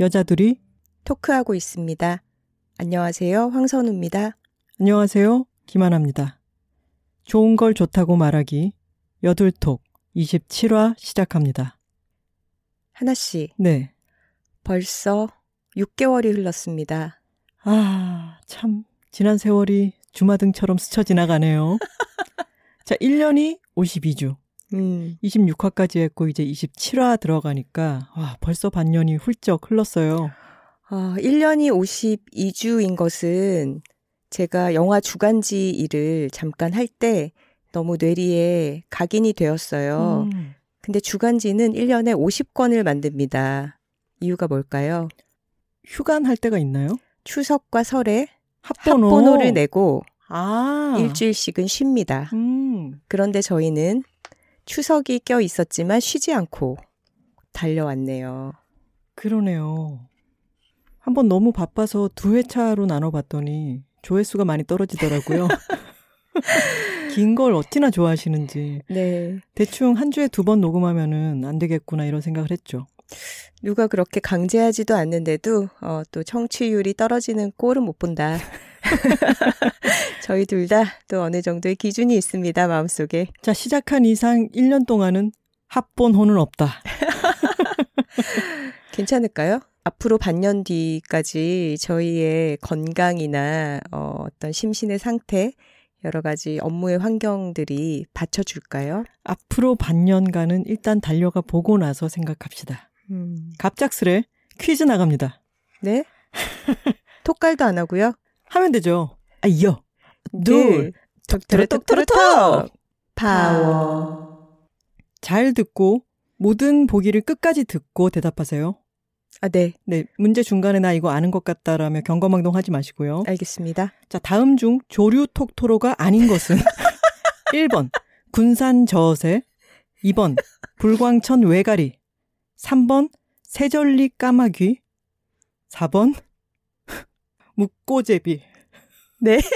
여자들이 토크하고 있습니다. 안녕하세요. 황선우입니다. 안녕하세요. 김하나입니다. 좋은 걸 좋다고 말하기 여둘톡 27화 시작합니다. 하나 씨, 네. 벌써 6개월이 흘렀습니다. 아, 참 지난 세월이 주마등처럼 스쳐 지나가네요. 자, 1년이 52주. 음, 26화까지 했고 이제 27화 들어가니까 와, 벌써 반년이 훌쩍 흘렀어요. 아, 1년이 52주인 것은 제가 영화 주간지 일을 잠깐 할 때 너무 뇌리에 각인이 되었어요. 음, 근데 주간지는 1년에 50권을 만듭니다. 이유가 뭘까요? 휴관할 때가 있나요? 추석과 설에 합번호. 합번호를 내고 아. 일주일씩은 쉽니다. 음. 그런데 저희는 추석이 껴 있었지만 쉬지 않고 달려왔네요. 그러네요. 한번 너무 바빠서 두 회차로 나눠봤더니 조회수가 많이 떨어지더라고요. 긴 걸 어찌나 좋아하시는지. 네. 대충 한 주에 두 번 녹음하면은 안 되겠구나 이런 생각을 했죠. 누가 그렇게 강제하지도 않는데도 어, 또 청취율이 떨어지는 꼴은 못 본다. 저희 둘 다 또 어느 정도의 기준이 있습니다, 마음속에. 자, 시작한 이상 1년 동안은 합본호는 없다. 괜찮을까요? 앞으로 반년 뒤까지 저희의 건강이나 어, 어떤 심신의 상태, 여러 가지 업무의 환경들이 받쳐줄까요? 앞으로 반년간은 일단 달려가 보고 나서 생각합시다. 음. 갑작스레 퀴즈 나갑니다. 네? 톡갈도 안 하고요? 하면 되죠. 아, 여. 둘. 톡톡톡톡톡 파워. 잘 듣고 모든 보기를 끝까지 듣고 대답하세요. 아, 네. 네, 문제 중간에 나 이거 아는 것 같다라며 경거망동 하지 마시고요. 알겠습니다. 자, 다음 중 조류 톡토로가 아닌 것은 1번 군산 저어새, 2번 불광천 외가리, 3번 세절리 까마귀, 4번 묵고제비. 네.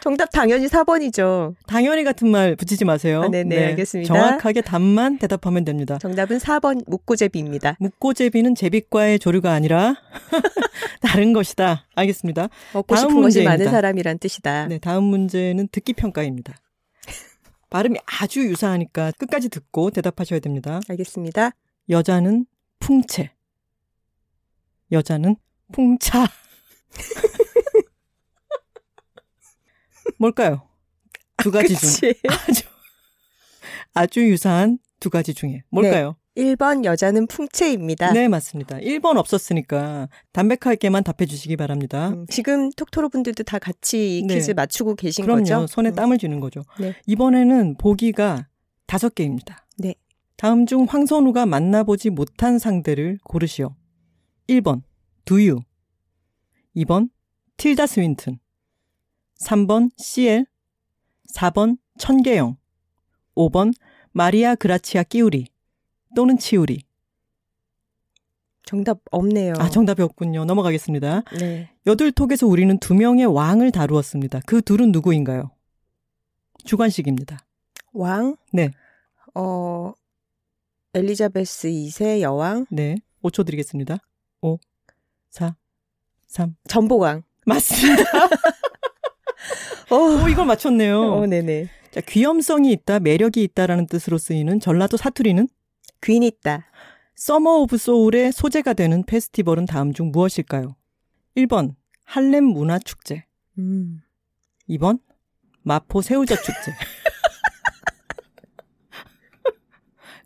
정답 당연히 4번이죠. 당연히 같은 말 붙이지 마세요. 아, 네네, 알겠습니다. 정확하게 답만 대답하면 됩니다. 정답은 4번 묵고제비입니다. 묵고제비는 제비과의 조류가 아니라 다른 것이다. 알겠습니다. 먹고 다음 싶은 것이 많은 문제입니다. 사람이란 뜻이다. 네, 다음 문제는 듣기 평가입니다. 발음이 아주 유사하니까 끝까지 듣고 대답하셔야 됩니다. 알겠습니다. 여자는 풍채. 여자는 풍차. 뭘까요? 두 가지 중 그치? 아주 아주 유사한 두 가지 중에 뭘까요? 1번 여자는 풍채입니다. 네, 맞습니다. 1번 없었으니까 담백하게만 답해 주시기 바랍니다. 음, 지금 톡토로 분들도 다 같이 이 네. 퀴즈 맞추고 계신 그럼요. 거죠? 손에 음. 땀을 쥐는 거죠. 네. 이번에는 보기가 다섯 개입니다. 네. 다음 중 황선우가 만나보지 못한 상대를 고르시오. 1번 두유 2번 틸다 스윈튼 3번 CL 4번 천계영 5번 마리아 그라치아 끼우리 또는 치우리 정답 없네요. 아 정답이 없군요. 넘어가겠습니다. 네. 여덟톡에서 우리는 두 명의 왕을 다루었습니다. 그 둘은 누구인가요? 주관식입니다. 왕? 네. 어, 엘리자베스 2세 여왕? 네. 5초 드리겠습니다. 5, 4, 3. 전보왕. 맞습니다. 어, 오, 이걸 맞췄네요. 어, 네네. 자, 귀염성이 있다, 매력이 있다라는 뜻으로 쓰이는 전라도 사투리는 귄 있다. Summer of Soul의 소재가 되는 페스티벌은 다음 중 무엇일까요? 1번 할렘 문화 축제. 음. 2번 마포 새우젓 축제.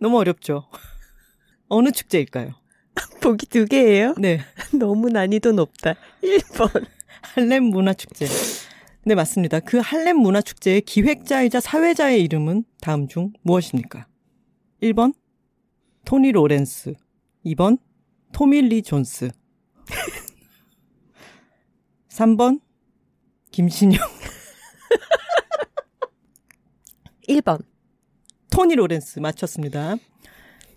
너무 어렵죠. 어느 축제일까요? 보기 두 개예요? 네. 너무 난이도 높다. 1번. 할렘 문화 축제. 네, 맞습니다. 그 할렘 문화 축제의 기획자이자 사회자의 이름은 다음 중 무엇입니까? 1번 토니 로렌스, 2번 토밀리 존스, 3번 김신영, 1번. 토니 로렌스 맞췄습니다.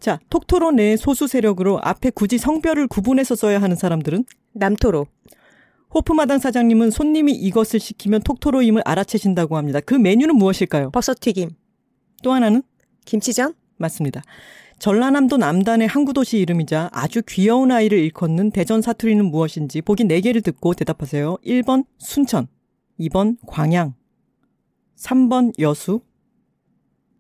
자, 톡토로 내 소수 세력으로 앞에 굳이 성별을 구분해서 써야 하는 사람들은 남토로. 호프마당 사장님은 손님이 이것을 시키면 톡토로임을 알아채신다고 합니다. 그 메뉴는 무엇일까요? 버섯튀김. 또 하나는 김치전? 맞습니다. 전라남도 남단의 항구 도시 이름이자 아주 귀여운 아이를 일컫는 대전 사투리는 무엇인지 보기 4개를 듣고 대답하세요. 1번 순천, 2번 광양, 3번 여수,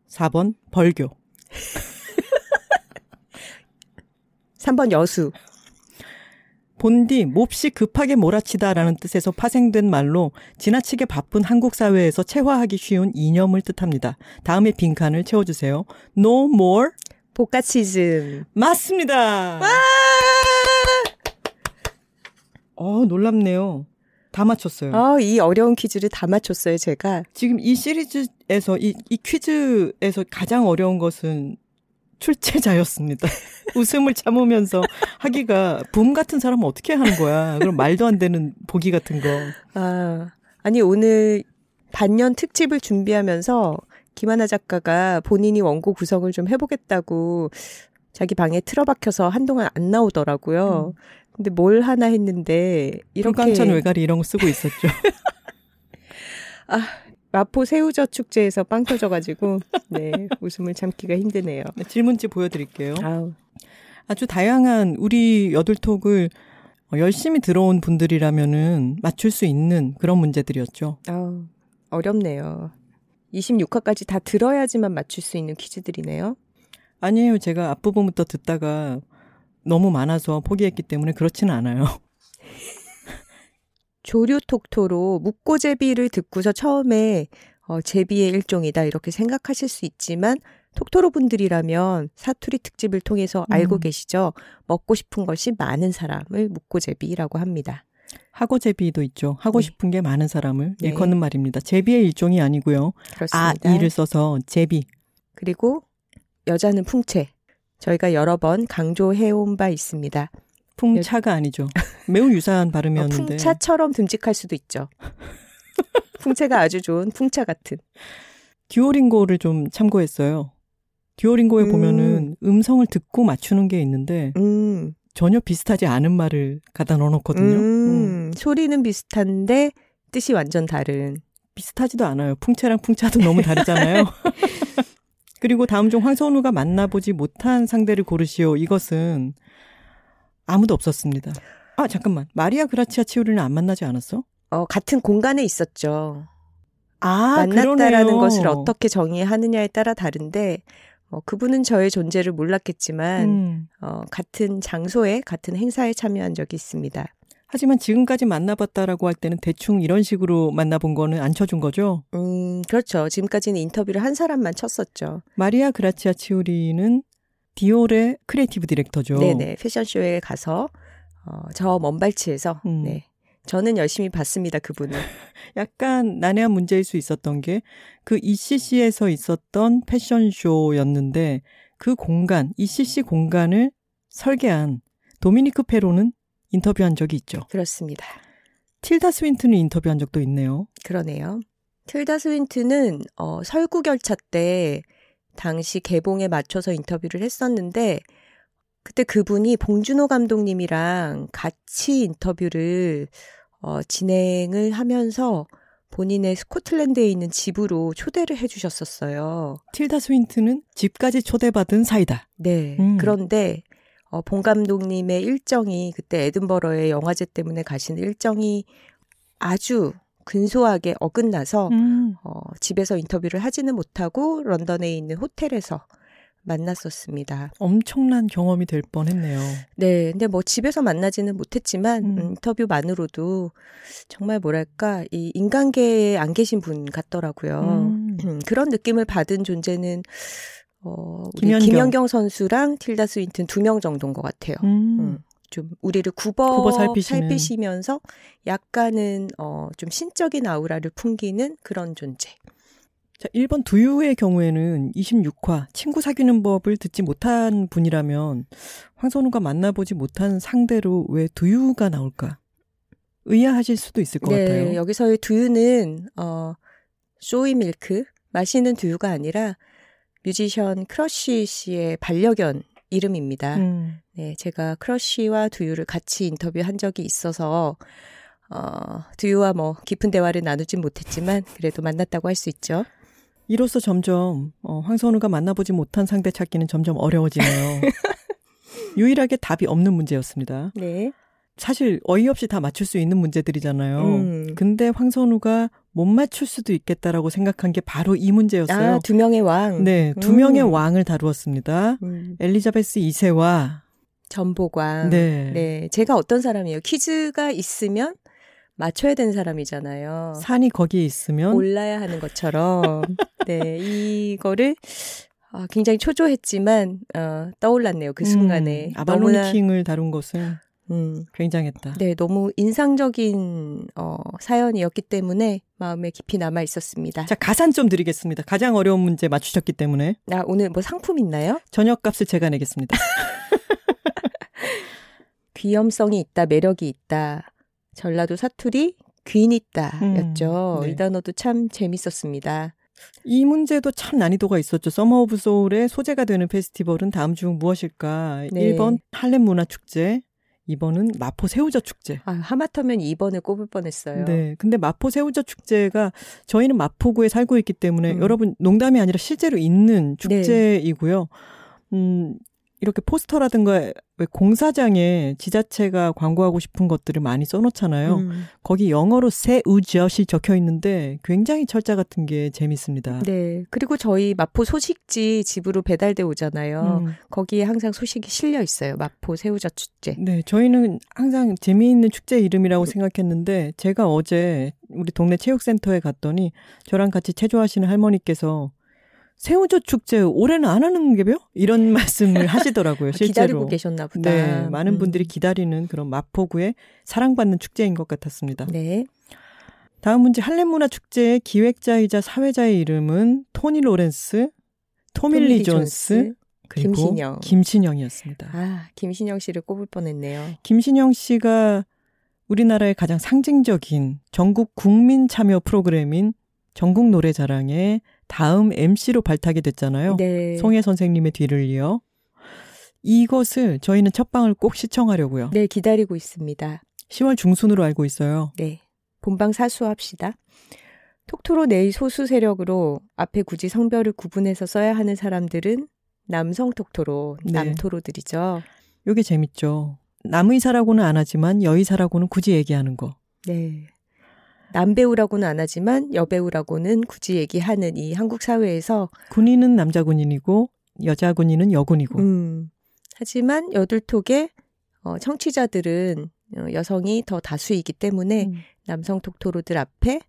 4번 벌교. 3번 여수. 본디 몹시 급하게 몰아치다라는 뜻에서 파생된 말로 지나치게 바쁜 한국 사회에서 체화하기 쉬운 이념을 뜻합니다. 다음에 빈칸을 채워주세요. No more 복가치즘. 맞습니다. 어 놀랍네요. 다 맞췄어요. 아, 이 어려운 퀴즈를 다 맞췄어요, 제가. 지금 이 시리즈에서 이, 이 퀴즈에서 가장 어려운 것은 출제자였습니다. 웃음을 참으면서 하기가 붐 같은 사람은 어떻게 하는 거야? 그럼 말도 안 되는 보기 같은 거. 아, 아니 오늘 반년 특집을 준비하면서 김하나 작가가 본인이 원고 구성을 좀 해보겠다고 자기 방에 틀어박혀서 한동안 안 나오더라고요. 음. 근데 뭘 하나 했는데 이렇게 불광천 외가리 이런 거 쓰고 있었죠. 아 마포 새우젓 축제에서 빵 터져가지고 네 웃음을 참기가 힘드네요. 네, 질문지 보여드릴게요. 아우. 아주 다양한 우리 여둘톡을 열심히 들어온 분들이라면은 맞출 수 있는 그런 문제들이었죠. 아 어렵네요. 26화까지 다 들어야지만 맞출 수 있는 퀴즈들이네요. 아니에요. 제가 앞부분부터 듣다가 너무 많아서 포기했기 때문에 그렇지는 않아요. 조류톡토로 묵고제비를 듣고서 처음에 어, 제비의 일종이다 이렇게 생각하실 수 있지만 톡토로 분들이라면 사투리 특집을 통해서 알고 음. 계시죠. 먹고 싶은 것이 많은 사람을 묵고제비라고 합니다. 하고 제비도 있죠. 하고 네. 싶은 게 많은 사람을 네. 일컫는 말입니다. 제비의 일종이 아니고요. 그렇습니다. 아, 이를 써서 제비. 그리고 여자는 풍채. 저희가 여러 번 강조해온 바 있습니다. 풍차가 아니죠. 매우 유사한 어, 발음이었는데. 어, 풍차처럼 듬직할 수도 있죠. 풍채가 아주 좋은 풍차 같은. 듀오링고를 좀 참고했어요. 듀오링고에 음. 보면은 음성을 듣고 맞추는 게 있는데 음. 전혀 비슷하지 않은 말을 갖다 넣어놓거든요. 음. 음. 소리는 비슷한데 뜻이 완전 다른. 비슷하지도 않아요. 풍차랑 풍차도 너무 다르잖아요. 그리고 다음 중 황선우가 만나보지 못한 상대를 고르시오. 이것은 아무도 없었습니다. 아, 잠깐만. 마리아 그라치아 치우리는 안 만나지 않았어? 어, 같은 공간에 있었죠. 아, 만났다라는 그러네요. 것을 어떻게 정의하느냐에 따라 다른데, 어, 그분은 저의 존재를 몰랐겠지만, 음. 어, 같은 장소에, 같은 행사에 참여한 적이 있습니다. 하지만 지금까지 만나봤다라고 할 때는 대충 이런 식으로 만나본 거는 안 쳐준 거죠? 음, 그렇죠. 지금까지는 인터뷰를 한 사람만 쳤었죠. 마리아 그라치아 치오리는 디올의 creative director죠. 네네. 패션쇼에 가서, 어, 저 먼발치에서, 음. 네. 저는 열심히 봤습니다, 그분을. 약간 난해한 문제일 수 있었던 게 그 ECC에서 있었던 패션쇼였는데 그 공간, ECC 공간을 설계한 도미니크 페로는 인터뷰한 적이 있죠. 그렇습니다. 틸다 스윈트는 인터뷰한 적도 있네요. 그러네요. 틸다 스윈트는 어, 설국열차 때 당시 개봉에 맞춰서 인터뷰를 했었는데 그때 그분이 봉준호 감독님이랑 같이 인터뷰를 어, 진행을 하면서 본인의 스코틀랜드에 있는 집으로 초대를 해주셨었어요. 틸다 스윈트는 집까지 초대받은 사이다. 네. 음. 그런데 어, 봉 감독님의 일정이 그때 에든버러의 영화제 때문에 가시는 일정이 아주 근소하게 어긋나서 음. 어, 집에서 인터뷰를 하지는 못하고 런던에 있는 호텔에서 만났었습니다. 엄청난 경험이 될 뻔했네요. 네, 근데 뭐 집에서 만나지는 못했지만 음. 인터뷰만으로도 정말 뭐랄까 이 인간계에 안 계신 분 같더라고요. 음. 그런 느낌을 받은 존재는 어, 우리 김연경. 김연경 선수랑 틸다 스윈튼 두 명 정도인 것 같아요. 음. 음. 좀 우리를 굽어, 굽어. 살피시면서 약간은 어, 좀 신적인 아우라를 풍기는 그런 존재. 자, 1번 두유의 경우에는 26화 친구 사귀는 법을 듣지 못한 분이라면 황선우가 만나보지 못한 상대로 왜 두유가 나올까? 의아하실 수도 있을 것 네, 같아요. 여기서의 두유는 어 soy milk 마시는 두유가 아니라 뮤지션 크러쉬 씨의 반려견 이름입니다. 음. 네, 제가 크러쉬와 두유를 같이 인터뷰한 적이 있어서 어, 두유와 뭐 깊은 대화를 나누진 못했지만 그래도 만났다고 할 수 있죠. 이로써 점점 어, 황선우가 만나보지 못한 상대 찾기는 점점 어려워지네요. 유일하게 답이 없는 문제였습니다. 네. 사실 어이없이 다 맞출 수 있는 문제들이잖아요. 음. 근데 황선우가 못 맞출 수도 있겠다라고 생각한 게 바로 이 문제였어요. 아, 두 명의 왕. 네, 두 음. 명의 왕을 다루었습니다. 음. 엘리자베스 2세와 전보광. 네. 네. 제가 어떤 사람이에요? 퀴즈가 있으면 맞춰야 되는 사람이잖아요. 산이 거기에 있으면 올라야 하는 것처럼. 네, 이거를 어, 굉장히 초조했지만 어, 떠올랐네요. 그 순간에. 음, 아발론 킹을 다룬 것은 음, 굉장했다. 네, 너무 인상적인 어, 사연이었기 때문에 마음에 깊이 남아 있었습니다. 자, 가산 좀 드리겠습니다. 가장 어려운 문제 맞추셨기 때문에. 아, 오늘 뭐 상품 있나요? 저녁값을 제가 내겠습니다. 귀염성이 있다, 매력이 있다. 전라도 사투리 귀인 있다였죠. 음, 네. 이 단어도 참 재밌었습니다. 이 문제도 참 난이도가 있었죠. Summer of Soul의 소재가 되는 페스티벌은 다음 중 무엇일까? 네. 1번 할렘 문화 축제, 2번은 마포 새우젓 축제. 아, 하마터면 2번을 꼽을 뻔했어요. 네. 근데 마포 새우젓 축제가 저희는 마포구에 살고 있기 때문에 음. 여러분 농담이 아니라 실제로 있는 네. 축제이고요. 네. 음, 이렇게 포스터라든가 왜 공사장에 지자체가 광고하고 싶은 것들을 많이 써놓잖아요. 음. 거기 영어로 새우젓이 적혀 있는데 굉장히 철자 같은 게 재밌습니다. 네. 그리고 저희 마포 소식지 집으로 배달돼 오잖아요. 음. 거기에 항상 소식이 실려 있어요. 마포 새우젓 축제. 네. 저희는 항상 재미있는 축제 이름이라고 생각했는데 제가 어제 우리 동네 체육센터에 갔더니 저랑 같이 체조하시는 할머니께서 새우젓 축제 올해는 안 하는 게요? 이런 말씀을 하시더라고요. 아, 실제로. 기다리고 계셨나 보다. 네, 많은 음. 분들이 기다리는 그런 마포구의 사랑받는 축제인 것 같았습니다. 네. 다음 문제 할렘 문화 축제의 기획자이자 사회자의 이름은 토니 로렌스, 토미 리 존스, 존스, 그리고 김신영. 김신영이었습니다. 아, 김신영 씨를 꼽을 뻔했네요. 김신영 씨가 우리나라의 가장 상징적인 전국 국민 참여 프로그램인 전국 노래자랑의 다음 MC로 발탁이 됐잖아요. 네. 송혜 선생님의 뒤를 이어. 이것을 저희는 첫 방을 꼭 시청하려고요. 네, 기다리고 있습니다. 10월 중순으로 알고 있어요. 네. 본방 사수합시다. 톡토로 내의 소수 세력으로 앞에 굳이 성별을 구분해서 써야 하는 사람들은 남성 톡토로, 네. 남토로들이죠. 요게 재밌죠. 남의사라고는 안 하지만 여의사라고는 굳이 얘기하는 거. 네. 남배우라고는 안 하지만 여배우라고는 굳이 얘기하는 이 한국 사회에서 군인은 남자 군인이고 여자 군인은 여군이고. 음, 하지만 여둘톡의 어, 청취자들은 어, 여성이 더 다수이기 때문에 음. 남성 톡토로들 앞에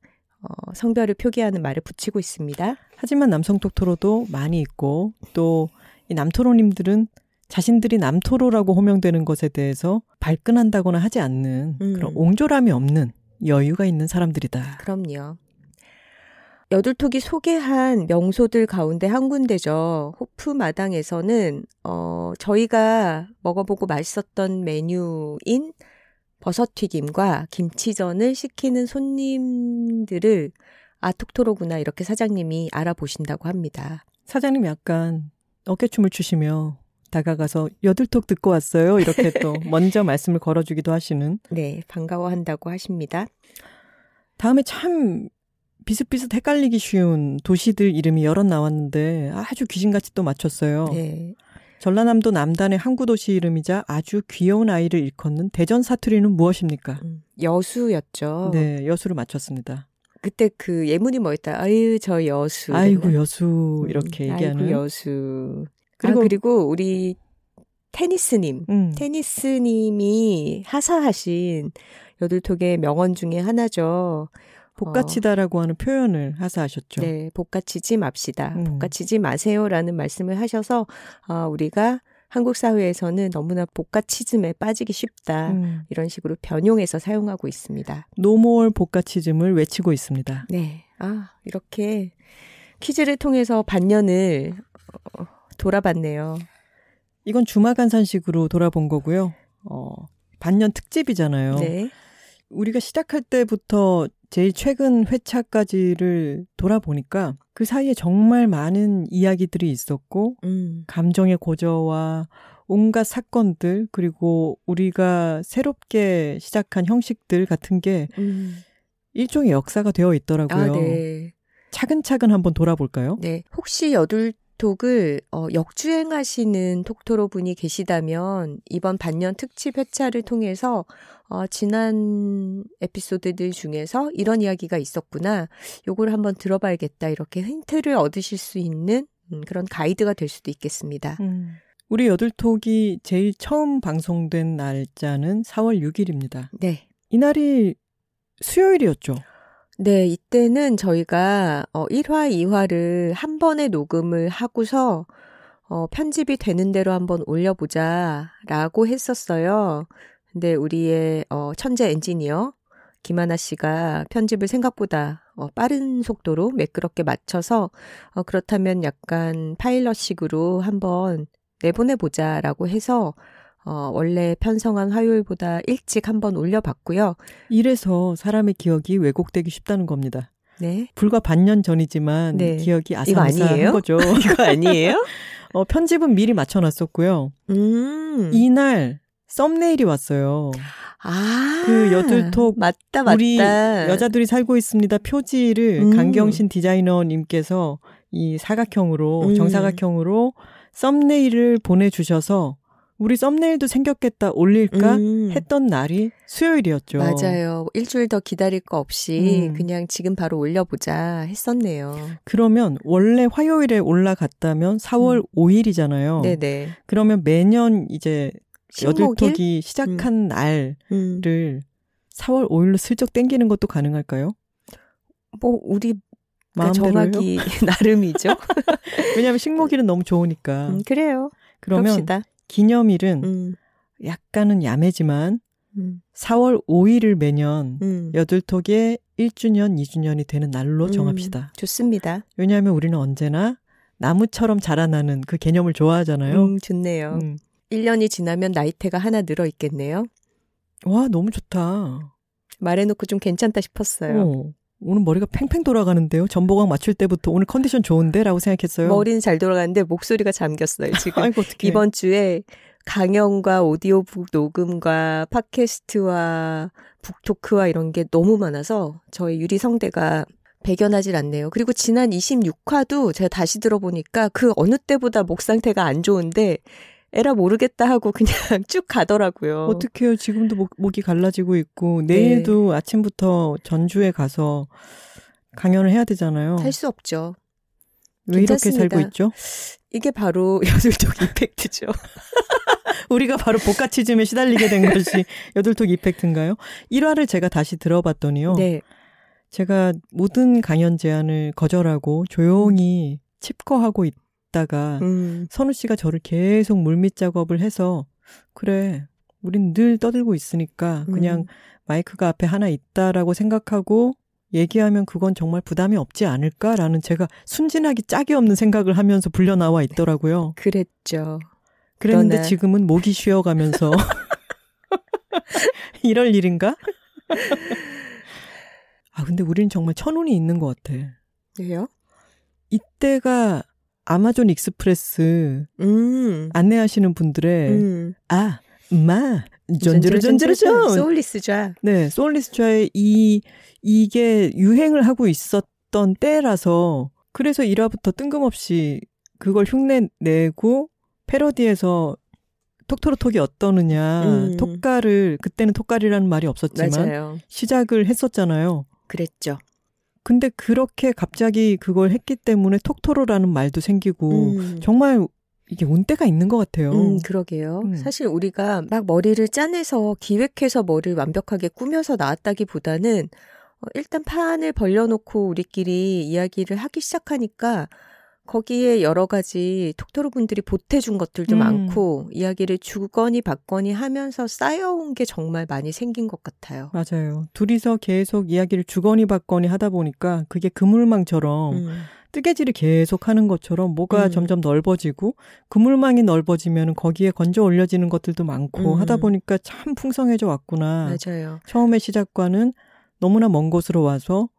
어, 성별을 표기하는 말을 붙이고 있습니다. 하지만 남성 톡토로도 많이 있고 또 이 남토로님들은 자신들이 남토로라고 호명되는 것에 대해서 발끈한다거나 하지 않는 음. 그런 옹졸함이 없는 여유가 있는 사람들이다. 그럼요. 여둘톡이 소개한 명소들 가운데 한 군데죠. 호프 마당에서는 어 저희가 먹어보고 맛있었던 메뉴인 버섯튀김과 김치전을 시키는 손님들을 아톡토로구나 이렇게 사장님이 알아보신다고 합니다. 사장님 약간 어깨춤을 추시며 다가가서 여들톡 듣고 왔어요. 이렇게 또 먼저 말씀을 걸어주기도 하시는. 네, 반가워한다고 하십니다. 다음에 참 비슷비슷 헷갈리기 쉬운 도시들 이름이 여럿 나왔는데 아주 귀신같이 또 맞췄어요. 네. 전라남도 남단의 항구 도시 이름이자 아주 귀여운 아이를 일컫는 대전 사투리는 무엇입니까? 음, 여수였죠. 네, 여수를 맞췄습니다. 그때 그 예문이 뭐였다? 아유, 저 여수. 아이고, 여수. 이렇게 음, 얘기하는. 아이고, 여수. 그리고, 아, 그리고 우리 테니스님, 음. 테니스님이 하사하신 여들톡의 명언 중에 하나죠. 복가치다라고 어. 하는 표현을 하사하셨죠. 네, 복가치지 맙시다. 음. 복가치지 마세요라는 말씀을 하셔서 어, 우리가 한국 사회에서는 너무나 복가치즘에 빠지기 쉽다. 음. 이런 식으로 변용해서 사용하고 있습니다. 노몰 복가치즘을 외치고 있습니다. 네. 아, 이렇게 퀴즈를 통해서 반년을 어, 돌아봤네요. 이건 주마간산식으로 돌아본 거고요. 어, 반년 특집이잖아요. 네. 우리가 시작할 때부터 제일 최근 회차까지를 돌아보니까 그 사이에 정말 많은 이야기들이 있었고, 음. 감정의 고저와 온갖 사건들, 그리고 우리가 새롭게 시작한 형식들 같은 게 음. 일종의 역사가 되어 있더라고요. 아, 네. 차근차근 한번 돌아볼까요? 네. 혹시 여둘 톡을 어, 역주행하시는 톡토로 분이 계시다면 이번 반년 특집 회차를 통해서 어, 지난 에피소드들 중에서 이런 이야기가 있었구나. 요걸 한번 들어봐야겠다. 이렇게 힌트를 얻으실 수 있는 음, 그런 가이드가 될 수도 있겠습니다. 음. 우리 여둘톡이 제일 처음 방송된 날짜는 4월 6일입니다. 네. 이날이 수요일이었죠. 네, 이때는 저희가 어 1화, 2화를 한 번에 녹음을 하고서 어 편집이 되는 대로 한번 올려보자라고 했었어요. 근데 우리의 어 천재 엔지니어 김하나 씨가 편집을 생각보다 어 빠른 속도로 매끄럽게 맞춰서 어 그렇다면 약간 파일럿식으로 한번 내보내보자라고 해서 어, 원래 편성한 화요일보다 일찍 한번 올려봤고요. 이래서 사람의 기억이 왜곡되기 쉽다는 겁니다. 네. 불과 반년 전이지만 네. 기억이 아사아사한 거죠. 이거 아니에요? 어, 편집은 미리 맞춰놨었고요. 음. 이날 썸네일이 왔어요. 아, 그 여둘톡 맞다 맞다. 우리 여자들이 살고 있습니다 표지를 음. 강경신 디자이너님께서 이 사각형으로 음. 정사각형으로 썸네일을 보내주셔서 우리 썸네일도 생겼겠다 올릴까 음. 했던 날이 수요일이었죠. 맞아요. 일주일 더 기다릴 거 없이 음. 그냥 지금 바로 올려보자 했었네요. 그러면 원래 화요일에 올라갔다면 4월 음. 5일이잖아요. 네네. 그러면 매년 이제 여들톡이 시작한 음. 날을 4월 5일로 슬쩍 땡기는 것도 가능할까요? 뭐 우리 마음대로요? 정하기 나름이죠. 왜냐하면 식목일은 너무 좋으니까. 음, 그래요. 그러면 그럽시다. 기념일은 음. 약간은 야매지만 음. 4월 5일을 매년 음. 여둘톡의 1주년, 2주년이 되는 날로 음. 정합시다. 좋습니다. 왜냐하면 우리는 언제나 나무처럼 자라나는 그 개념을 좋아하잖아요. 음, 좋네요. 음. 1년이 지나면 나이테가 하나 늘어 있겠네요. 와, 너무 좋다. 말해놓고 좀 괜찮다 싶었어요. 어. 오늘 머리가 팽팽 돌아가는데요. 전보광 맞출 때부터 오늘 컨디션 좋은데라고 생각했어요. 머리는 잘 돌아가는데 목소리가 잠겼어요. 지금 아이고, 이번 주에 강연과 오디오북 녹음과 팟캐스트와 북토크와 이런 게 너무 많아서 저희 유리 성대가 배견하질 않네요. 그리고 지난 26화도 제가 다시 들어보니까 그 어느 때보다 목 상태가 안 좋은데 에라 모르겠다 하고 그냥 쭉 가더라고요. 어떡해요. 지금도 목, 목이 갈라지고 있고 내일도 네. 아침부터 전주에 가서 강연을 해야 되잖아요. 할 수 없죠. 왜 괜찮습니다. 이렇게 살고 있죠? 이게 바로 여둘톡 이펙트죠. 우리가 바로 복가치즘에 시달리게 된 것이 여둘톡 이펙트인가요? 1화를 제가 다시 들어봤더니요. 네. 제가 모든 강연 제안을 거절하고 조용히 칩거하고 있, 있다가 음. 선우 씨가 저를 계속 물밑 작업을 해서 그래 우린 늘 떠들고 있으니까 그냥 음. 마이크가 앞에 하나 있다라고 생각하고 얘기하면 그건 정말 부담이 없지 않을까라는 제가 순진하기 짝이 없는 생각을 하면서 불려 나와 있더라고요. 그랬죠. 그랬는데 그러나... 지금은 목이 쉬어가면서 이럴 일인가? 아 근데 우리는 정말 천운이 있는 것 같아. 왜요? 이때가 아마존 익스프레스 음. 안내하시는 분들의 음. 아, 마 전제로 전제로 전 소울리스좌. 네, 소울리스좌의 이 이게 유행을 하고 있었던 때라서 그래서 1화부터 뜬금없이 그걸 흉내 내고 패러디에서 톡토로톡이 어떠느냐 음. 톡가를 그때는 톡가리라는 말이 없었지만 맞아요. 시작을 했었잖아요. 그랬죠. 근데 그렇게 갑자기 그걸 했기 때문에 톡토로라는 말도 생기고 음. 정말 이게 운때가 있는 것 같아요. 음, 그러게요. 음. 사실 우리가 막 머리를 짜내서 기획해서 머리를 완벽하게 꾸며서 나왔다기보다는 어, 일단 판을 벌려놓고 우리끼리 이야기를 하기 시작하니까 거기에 여러 가지 톡토로 분들이 보태준 것들도 음. 많고 이야기를 주거니 받거니 하면서 쌓여온 게 정말 많이 생긴 것 같아요. 맞아요. 둘이서 계속 이야기를 주거니 받거니 하다 보니까 그게 그물망처럼 음. 뜨개질을 계속 하는 것처럼 뭐가 음. 점점 넓어지고 그물망이 넓어지면 거기에 건져 올려지는 것들도 많고 음. 하다 보니까 참 풍성해져 왔구나. 맞아요. 처음에 시작과는 너무나 먼 곳으로 와서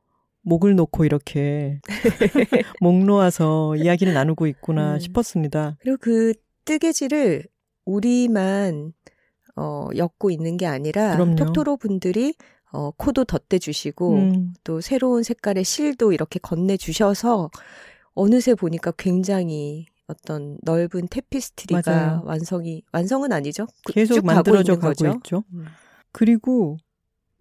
목을 놓고 이렇게 목 놓아서 이야기를 나누고 있구나 음. 싶었습니다. 그리고 그 뜨개질을 우리만 어, 엮고 있는 게 아니라 그럼요. 톡토로 분들이 어, 코도 덧대주시고 음. 또 새로운 색깔의 실도 이렇게 건네주셔서 어느새 보니까 굉장히 어떤 넓은 테피스트리가 맞아요. 완성이 완성은 아니죠. 계속 만들어져 가고, 가고 있죠. 음. 그리고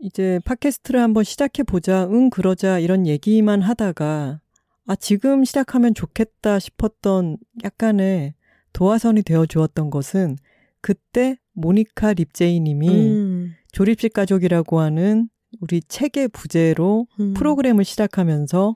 이제 팟캐스트를 한번 시작해 보자. 응 그러자 이런 얘기만 하다가 아 지금 시작하면 좋겠다 싶었던 약간의 도화선이 되어 주었던 것은 그때 모니카 립제이 님이 음. 조립식 가족이라고 하는 우리 책의 부제로 음. 프로그램을 시작하면서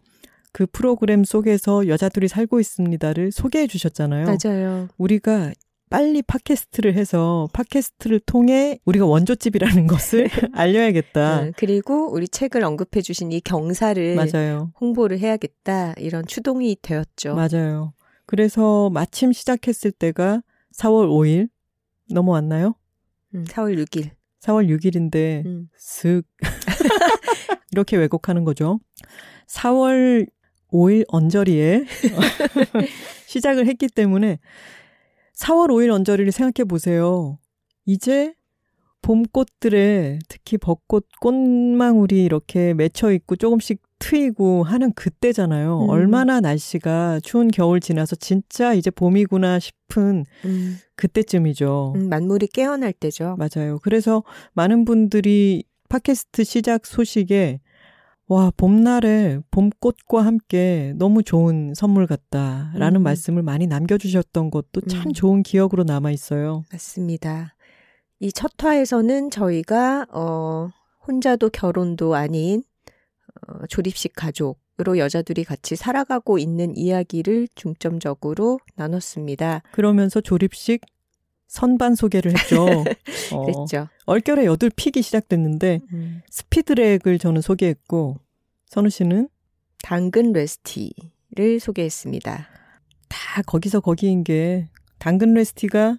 그 프로그램 속에서 여자들이 살고 있습니다를 소개해 주셨잖아요. 맞아요. 우리가 빨리 팟캐스트를 해서 팟캐스트를 통해 우리가 원조집이라는 것을 알려야겠다. 네, 그리고 우리 책을 언급해 주신 이 경사를 맞아요. 홍보를 해야겠다. 이런 추동이 되었죠. 맞아요. 그래서 마침 시작했을 때가 4월 5일 넘어왔나요? 음, 4월 6일. 4월 6일인데 음. 슥 이렇게 왜곡하는 거죠. 4월 5일 언저리에 시작을 했기 때문에 4월 5일 언저리를 생각해 보세요. 이제 봄꽃들의 특히 벚꽃 꽃망울이 이렇게 맺혀 있고 조금씩 트이고 하는 그때잖아요. 음. 얼마나 날씨가 추운 겨울 지나서 진짜 이제 봄이구나 싶은 음. 그때쯤이죠. 음, 만물이 깨어날 때죠. 맞아요. 그래서 많은 분들이 팟캐스트 시작 소식에 와, 봄날에 봄꽃과 함께 너무 좋은 선물 같다라는 음. 말씀을 많이 남겨주셨던 것도 참 음. 좋은 기억으로 남아 있어요. 맞습니다. 이 첫 화에서는 저희가, 어, 혼자도 결혼도 아닌, 어, 조립식 가족으로 여자들이 같이 살아가고 있는 이야기를 중점적으로 나눴습니다. 그러면서 조립식 선반 소개를 했죠. 어, 그랬죠. 얼결에 여둘pick이 시작됐는데 음. 스피드랙을 저는 소개했고 선우 씨는 당근 뢰스티를 소개했습니다. 다 거기서 거기인 게 당근 뢰스티가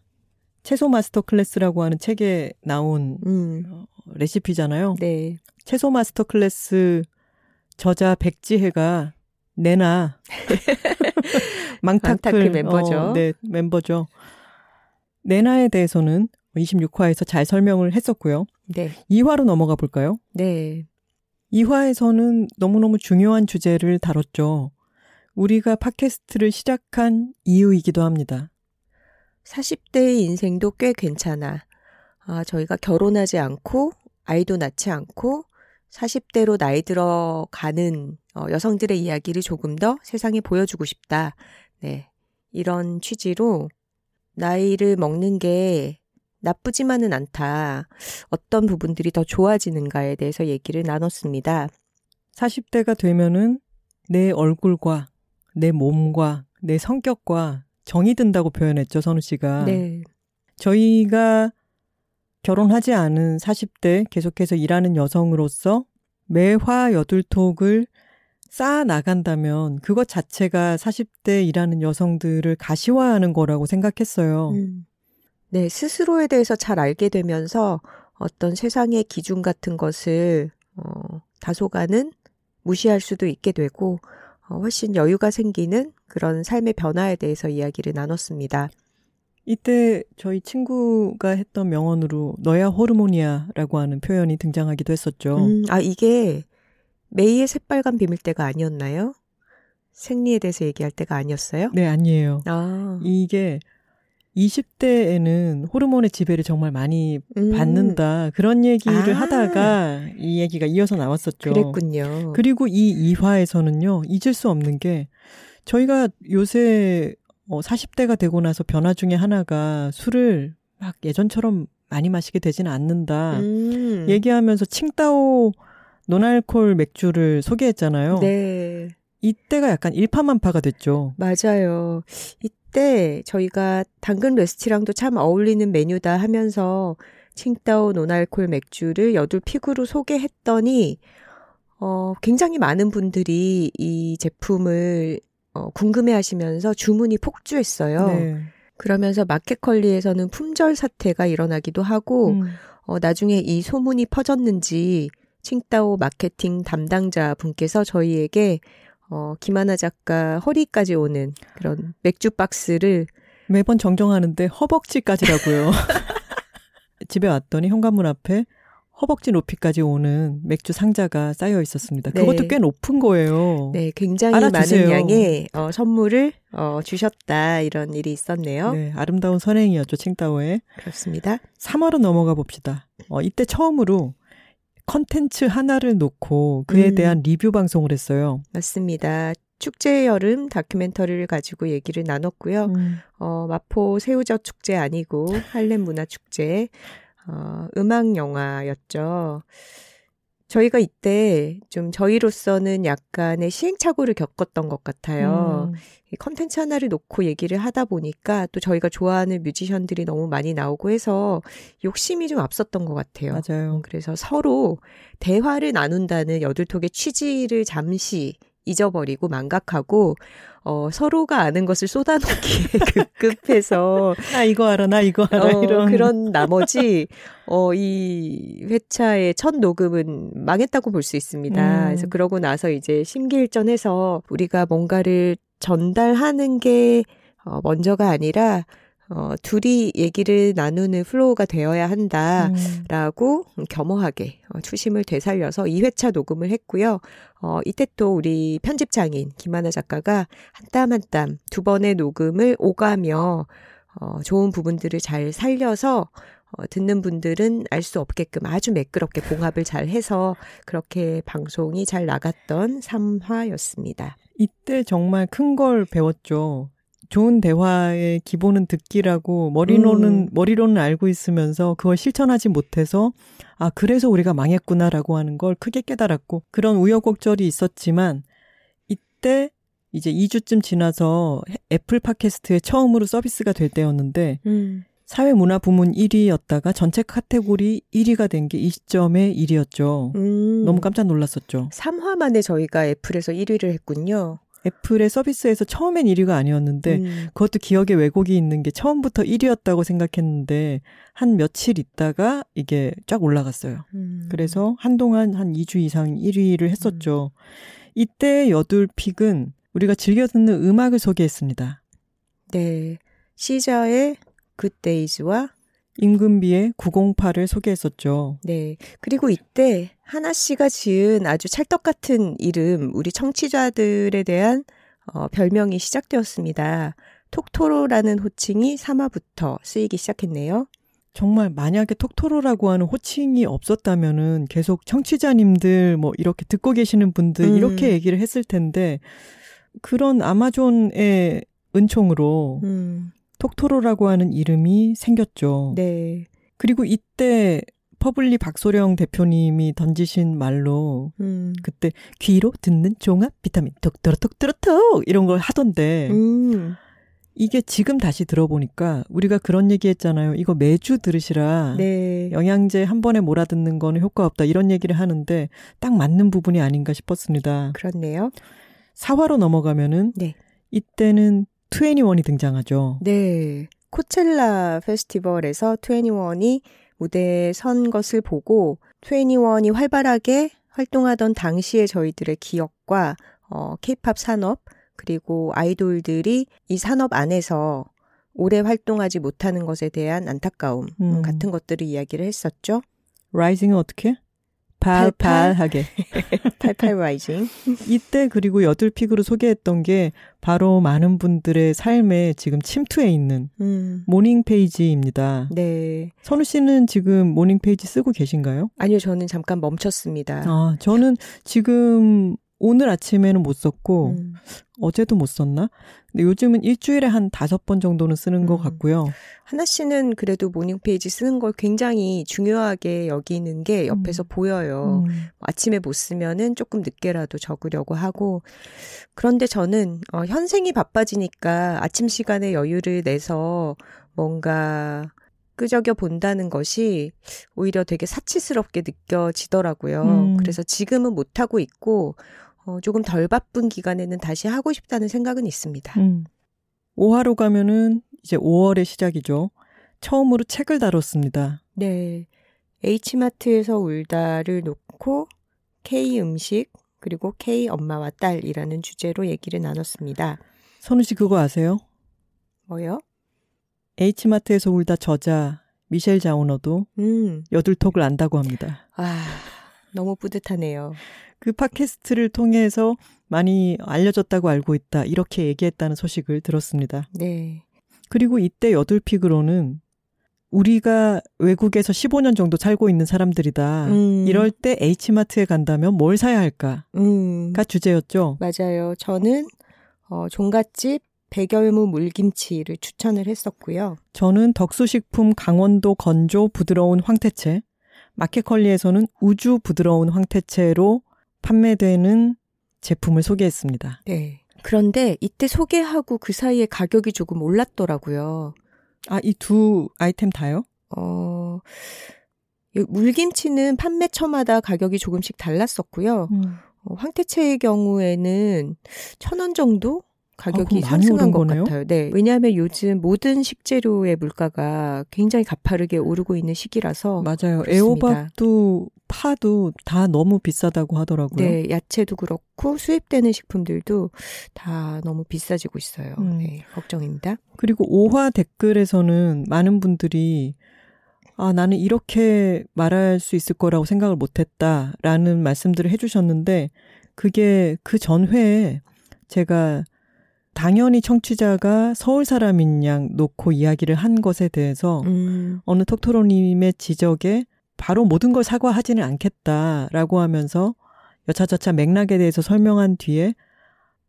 채소 마스터 클래스라고 하는 책에 나온 음. 어, 레시피잖아요. 네. 채소 마스터 클래스 저자 백지혜가 내나 망타클, 멤버죠. 어, 네, 멤버죠. 내나에 대해서는 26화에서 잘 설명을 했었고요. 네. 2화로 넘어가 볼까요? 네. 2화에서는 너무너무 중요한 주제를 다뤘죠. 우리가 팟캐스트를 시작한 이유이기도 합니다. 40대의 인생도 꽤 괜찮아. 아, 저희가 결혼하지 않고, 아이도 낳지 않고, 40대로 나이 들어가는 어, 여성들의 이야기를 조금 더 세상에 보여주고 싶다. 네. 이런 취지로 나이를 먹는 게 나쁘지만은 않다. 어떤 부분들이 더 좋아지는가에 대해서 얘기를 나눴습니다. 40대가 되면은 내 얼굴과 내 몸과 내 성격과 정이 든다고 표현했죠, 선우 씨가. 네. 저희가 결혼하지 않은 40대 계속해서 일하는 여성으로서 매화 여둘톡을 쌓아 나간다면 그것 자체가 40대 일하는 여성들을 가시화하는 거라고 생각했어요. 음. 네, 스스로에 대해서 잘 알게 되면서 어떤 세상의 기준 같은 것을 어, 다소간은 무시할 수도 있게 되고 어, 훨씬 여유가 생기는 그런 삶의 변화에 대해서 이야기를 나눴습니다. 이때 저희 친구가 했던 명언으로 너야 호르몬이야라고 하는 표현이 등장하기도 했었죠. 음, 아 이게 메이의 새빨간 비밀 때가 아니었나요? 생리에 대해서 얘기할 때가 아니었어요? 네, 아니에요. 아. 이게 20대에는 호르몬의 지배를 정말 많이 음. 받는다. 그런 얘기를 아. 하다가 이 얘기가 이어서 나왔었죠. 그랬군요. 그리고 이 2화에서는요, 잊을 수 없는 게 저희가 요새 어, 40대가 되고 나서 변화 중에 하나가 술을 막 예전처럼 많이 마시게 되지는 않는다. 음. 얘기하면서 칭따오 노알콜 맥주를 소개했잖아요. 네. 이때가 약간 일파만파가 됐죠. 맞아요. 이때 저희가 당근 레스티랑도 참 어울리는 메뉴다 하면서 칭따오 노알콜 맥주를 여둘 픽으로 소개했더니 어, 굉장히 많은 분들이 이 제품을 어, 궁금해 하시면서 주문이 폭주했어요. 네. 그러면서 마켓컬리에서는 품절 사태가 일어나기도 하고, 음. 어, 나중에 이 소문이 퍼졌는지 칭따오 마케팅 담당자 분께서 저희에게 어, 김하나 작가 허리까지 오는 그런 맥주 박스를 매번 정정하는데 허벅지까지라고요. 집에 왔더니 현관문 앞에 허벅지 높이까지 오는 맥주 상자가 쌓여 있었습니다. 네. 그것도 꽤 높은 거예요. 네, 굉장히 알아주세요. 많은 양의 어, 선물을 어, 주셨다 이런 일이 있었네요. 네, 아름다운 선행이었죠 칭따오에. 그렇습니다. 3화로 넘어가 봅시다. 어, 이때 처음으로 컨텐츠 하나를 놓고 그에 음. 대한 리뷰 방송을 했어요. 맞습니다. 축제의 여름 다큐멘터리를 가지고 얘기를 나눴고요. 음. 어, 마포 새우젓 축제 아니고 할렘 문화 축제, 어, 음악 영화였죠. 저희가 이때 좀 저희로서는 약간의 시행착오를 겪었던 것 같아요. 음. 컨텐츠 하나를 놓고 얘기를 하다 보니까 또 저희가 좋아하는 뮤지션들이 너무 많이 나오고 해서 욕심이 좀 앞섰던 것 같아요. 맞아요. 그래서 서로 대화를 나눈다는 여들톡의 취지를 잠시 잊어버리고 망각하고 어, 서로가 아는 것을 쏟아놓기에 급급해서 나 이거 알아 나 이거 알아 어, 이런 그런 나머지 어, 이 회차의 첫 녹음은 망했다고 볼 수 있습니다. 음. 그래서 그러고 나서 이제 심기일전해서 우리가 뭔가를 전달하는 게 어, 먼저가 아니라 어, 둘이 얘기를 나누는 flow가 되어야 한다라고 음. 겸허하게 어, 초심을 되살려서 2회차 녹음을 했고요. 어, 이때 또 우리 편집장인 김하나 작가가 한 땀 한 땀 두 번의 녹음을 오가며 어, 좋은 부분들을 잘 살려서 어, 듣는 분들은 알 수 없게끔 아주 매끄럽게 봉합을 잘 해서 그렇게 방송이 잘 나갔던 3화였습니다. 이때 정말 큰 걸 배웠죠. 좋은 대화의 기본은 듣기라고 머리로는 음. 머리로는 알고 있으면서 그걸 실천하지 못해서 아 그래서 우리가 망했구나라고 하는 걸 크게 깨달았고 그런 우여곡절이 있었지만 이때 이제 2주쯤 지나서 애플 팟캐스트에 처음으로 서비스가 될 때였는데 음. 사회문화 부문 1위였다가 전체 카테고리 1위가 된 게 이 시점의 일이었죠. 음. 너무 깜짝 놀랐었죠. 3화 만에 저희가 애플에서 1위를 했군요. 애플의 서비스에서 처음엔 1위가 아니었는데 음. 그것도 기억에 왜곡이 있는 게 처음부터 1위였다고 생각했는데 한 며칠 있다가 이게 쫙 올라갔어요. 음. 그래서 한동안 한 2주 이상 1위를 했었죠. 음. 이때 여둘픽은 우리가 즐겨 듣는 음악을 소개했습니다. 네. 시저의 굿데이즈와 임금비의 908을 소개했었죠. 네. 그리고 이때 하나 씨가 지은 아주 찰떡 같은 이름, 우리 청취자들에 대한 어, 별명이 시작되었습니다. 톡토로라는 호칭이 3화부터 쓰이기 시작했네요. 정말 만약에 톡토로라고 하는 호칭이 없었다면은 계속 청취자님들 뭐 이렇게 듣고 계시는 분들 음. 이렇게 얘기를 했을 텐데 그런 아마존의 은총으로 음. 톡토로라고 하는 이름이 생겼죠. 네. 그리고 이때 퍼블리 박소령 대표님이 던지신 말로 음. 그때 귀로 듣는 종합 비타민 톡토로톡토로톡 이런 걸 하던데 음. 이게 지금 다시 들어보니까 우리가 그런 얘기 했잖아요. 이거 매주 들으시라. 네. 영양제 한 번에 몰아듣는 거는 효과 없다. 이런 얘기를 하는데 딱 맞는 부분이 아닌가 싶었습니다. 그렇네요. 사화로 넘어가면은 네. 이때는 트웬티원이 등장하죠. 네. 코첼라 페스티벌에서 트웬티원이 무대에 선 것을 보고 트웬티원이 활발하게 활동하던 당시의 저희들의 기억과 어, 케이팝 산업 그리고 아이돌들이 이 산업 안에서 오래 활동하지 못하는 것에 대한 안타까움 음. 같은 것들을 이야기를 했었죠. 라이징은 어떻게? 팔팔하게. 팔팔 rising. 이때 그리고 여둘pick으로 소개했던 게 바로 많은 분들의 삶에 지금 침투해 있는 음. morning page입니다. 네. 선우 씨는 지금 morning page 쓰고 계신가요? 아니요, 저는 잠깐 멈췄습니다. 아, 저는 지금 오늘 아침에는 못 썼고 음. 어제도 못 썼나? 근데 요즘은 일주일에 한 다섯 번 정도는 쓰는 음. 것 같고요. 하나 씨는 그래도 morning page 쓰는 걸 굉장히 중요하게 여기는 게 옆에서 음. 보여요. 음. 아침에 못 쓰면은 조금 늦게라도 적으려고 하고 그런데 저는 어, 현생이 바빠지니까 아침 시간에 여유를 내서 뭔가 끄적여 본다는 것이 오히려 되게 사치스럽게 느껴지더라고요. 음. 그래서 지금은 못하고 있고, 어, 조금 덜 바쁜 기간에는 다시 하고 싶다는 생각은 있습니다. 음. 5화로 가면은 이제 5월의 시작이죠. 처음으로 책을 다뤘습니다. 네. H마트에서 울다를 놓고 K 음식, 그리고 K 엄마와 딸이라는 주제로 얘기를 나눴습니다. 선우 씨 그거 아세요? 뭐요? H마트에서 울다 저자 미셸 자오너도 음. 여둘톡을 안다고 합니다. 아, 너무 뿌듯하네요. 그 팟캐스트를 통해서 많이 알려졌다고 알고 있다. 이렇게 얘기했다는 소식을 들었습니다. 네. 그리고 이때 여둘픽으로는 우리가 외국에서 15년 정도 살고 있는 사람들이다. 음. 이럴 때 H마트에 간다면 뭘 사야 할까가 음. 주제였죠. 맞아요. 저는 어, 종갓집 백열무 물김치를 추천을 했었고요. 저는 덕수식품 강원도 건조 부드러운 황태채, 마켓컬리에서는 우주 부드러운 황태채로 판매되는 제품을 소개했습니다. 네. 그런데 이때 소개하고 그 사이에 가격이 조금 올랐더라고요. 아, 이 두 아이템 다요? 어, 물김치는 판매처마다 가격이 조금씩 달랐었고요. 음. 어, 황태채의 경우에는 천 원 정도 가격이 아, 상승한 것 거네요? 같아요. 네. 왜냐하면 요즘 모든 식재료의 물가가 굉장히 가파르게 오르고 있는 시기라서 맞아요. 그렇습니다. 애호박도 파도 다 너무 비싸다고 하더라고요. 네, 야채도 그렇고 수입되는 식품들도 다 너무 비싸지고 있어요. 음. 네, 걱정입니다. 그리고 오화 댓글에서는 많은 분들이 아, 나는 이렇게 말할 수 있을 거라고 생각을 못 했다 라는 말씀들을 해주셨는데, 그게 그 전회에 제가 당연히 청취자가 서울 사람인 양 놓고 이야기를 한 것에 대해서 음. 어느 톡토로님의 지적에 바로 모든 걸 사과하지는 않겠다라고 하면서 여차저차 맥락에 대해서 설명한 뒤에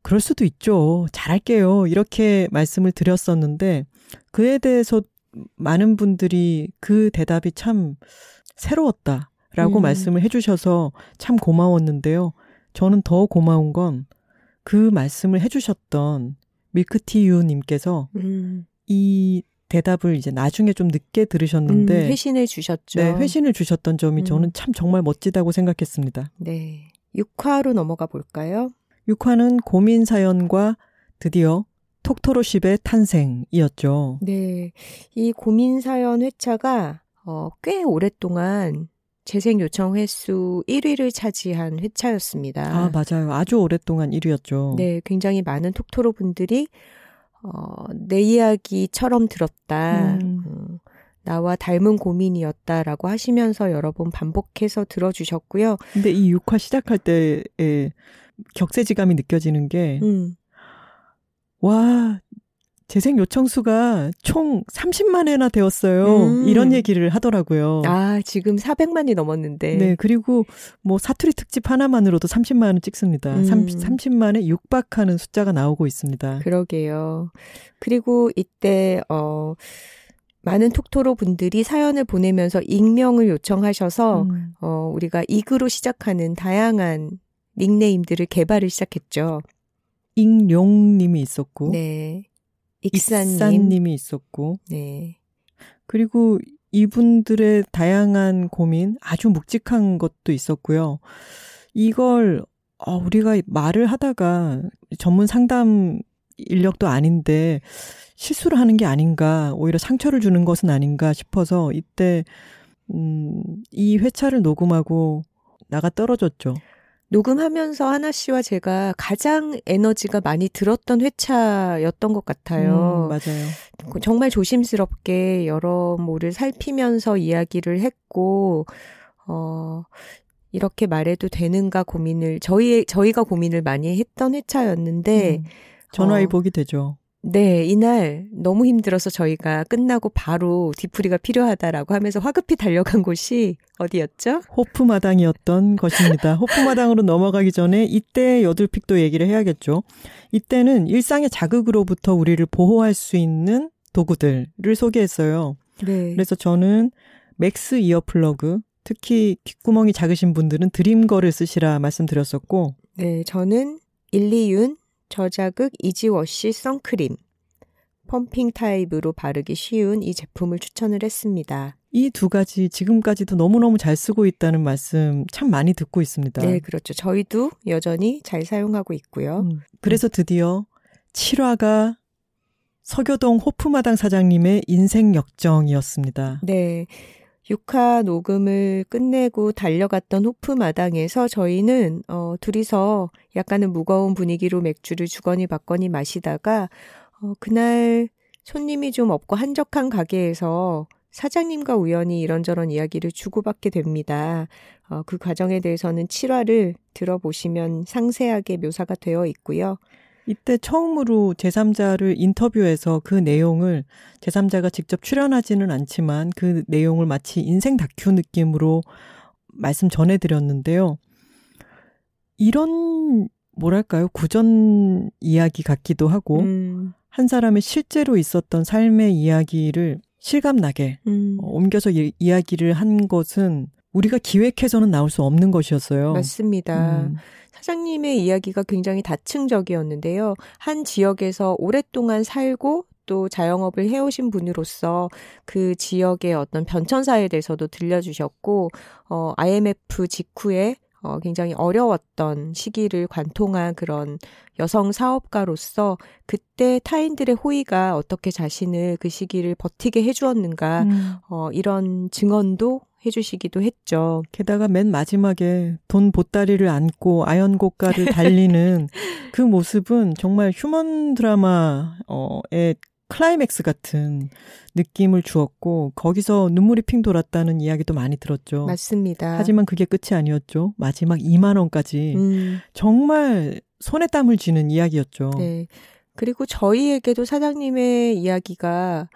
그럴 수도 있죠. 잘할게요. 이렇게 말씀을 드렸었는데 그에 대해서 많은 분들이 그 대답이 참 새로웠다 라고 음. 말씀을 해주셔서 참 고마웠는데요. 저는 더 고마운 건 그 말씀을 해주셨던 밀크티유님께서 음. 이 대답을 이제 나중에 좀 늦게 들으셨는데 음, 회신을 주셨죠. 네, 회신을 주셨던 점이 음. 저는 참 정말 멋지다고 생각했습니다. 네. 6화로 넘어가 볼까요? 6화는 고민 사연과 드디어 톡토로십의 탄생이었죠. 네. 이 고민 사연 회차가 어, 꽤 오랫동안 재생 요청 횟수 1위를 차지한 회차였습니다. 아, 맞아요. 아주 오랫동안 1위였죠. 네, 굉장히 많은 톡토로 분들이 어, 내 이야기처럼 들었다. 음. 음, 나와 닮은 고민이었다라고 하시면서 여러 번 반복해서 들어주셨고요. 근데 이 6화 시작할 때의 격세지감이 느껴지는 게, 음. 와, 재생 요청 수가 총 30만 회나 되었어요. 음. 이런 얘기를 하더라고요. 아, 지금 400만이 넘었는데. 네, 그리고 뭐 사투리 특집 하나만으로도 30만을 찍습니다. 음. 30, 30 만에 육박하는 숫자가 나오고 있습니다. 그러게요. 그리고 이때, 어, 많은 톡토로 분들이 사연을 보내면서 익명을 요청하셔서, 음. 어, 우리가 익으로 시작하는 다양한 닉네임들을 개발을 시작했죠. 익룡님이 있었고. 네. 익사님. 익사님이 있었고. 네. 그리고 이분들의 다양한 고민, 아주 묵직한 것도 있었고요. 이걸, 어, 우리가 말을 하다가 전문 상담 인력도 아닌데 실수를 하는 게 아닌가, 오히려 상처를 주는 것은 아닌가 싶어서 이때, 음, 이 회차를 녹음하고 나가 떨어졌죠. 녹음하면서 하나 씨와 제가 가장 에너지가 많이 들었던 회차였던 것 같아요. 음, 맞아요. 정말 조심스럽게 여러모를 살피면서 이야기를 했고, 어, 이렇게 말해도 되는가 고민을, 저희, 저희가 고민을 많이 했던 회차였는데, 음, 전화위복이 어, 되죠. 네, 이날 너무 힘들어서 저희가 끝나고 바로 뒤풀이가 필요하다라고 하면서 화급히 달려간 곳이 어디였죠? 호프마당이었던 것입니다. 호프마당으로 넘어가기 전에 이때 여둘픽도 얘기를 해야겠죠. 이때는 일상의 자극으로부터 우리를 보호할 수 있는 도구들을 소개했어요. 네. 그래서 저는 맥스 earplug, 특히 귓구멍이 작으신 분들은 드림걸을 쓰시라 말씀드렸었고, 네, 저는 일리윤 저자극 이지워시 선크림, pumping 타입으로 바르기 쉬운 이 제품을 추천을 했습니다. 이 두 가지 지금까지도 너무너무 잘 쓰고 있다는 말씀 참 많이 듣고 있습니다. 네, 그렇죠. 저희도 여전히 잘 사용하고 있고요. 음, 그래서 드디어 7화가 서교동 호프마당 사장님의 인생 역정이었습니다. 네. 6화 녹음을 끝내고 달려갔던 호프 마당에서 저희는 어, 둘이서 약간은 무거운 분위기로 맥주를 주거니 받거니 마시다가 어, 그날 손님이 좀 없고 한적한 가게에서 사장님과 우연히 이런저런 이야기를 주고받게 됩니다. 어, 그 과정에 대해서는 7화를 들어보시면 상세하게 묘사가 되어 있고요. 이때 처음으로 제3자를 인터뷰해서 그 내용을 제3자가 직접 출연하지는 않지만 그 내용을 마치 인생 다큐 느낌으로 말씀 전해드렸는데요. 이런 뭐랄까요 구전 이야기 같기도 하고 음. 한 사람의 실제로 있었던 삶의 이야기를 실감나게 음. 어, 옮겨서 이, 이야기를 한 것은 우리가 기획해서는 나올 수 없는 것이었어요. 맞습니다. 음. 사장님의 이야기가 굉장히 다층적이었는데요. 한 지역에서 오랫동안 살고 또 자영업을 해오신 분으로서 그 지역의 어떤 변천사에 대해서도 들려주셨고, 어, IMF 직후에 어, 굉장히 어려웠던 시기를 관통한 그런 여성 사업가로서 그때 타인들의 호의가 어떻게 자신을 그 시기를 버티게 해주었는가, 음. 어, 이런 증언도 해주시기도 했죠. 게다가 맨 마지막에 돈 보따리를 안고 아연 고가를 달리는 그 모습은 정말 휴먼 드라마의 클라이맥스 같은 느낌을 주었고 거기서 눈물이 핑 돌았다는 이야기도 많이 들었죠. 맞습니다. 하지만 그게 끝이 아니었죠. 마지막 2만 원까지 음. 정말 손에 땀을 쥐는 이야기였죠. 네. 그리고 저희에게도 사장님의 이야기가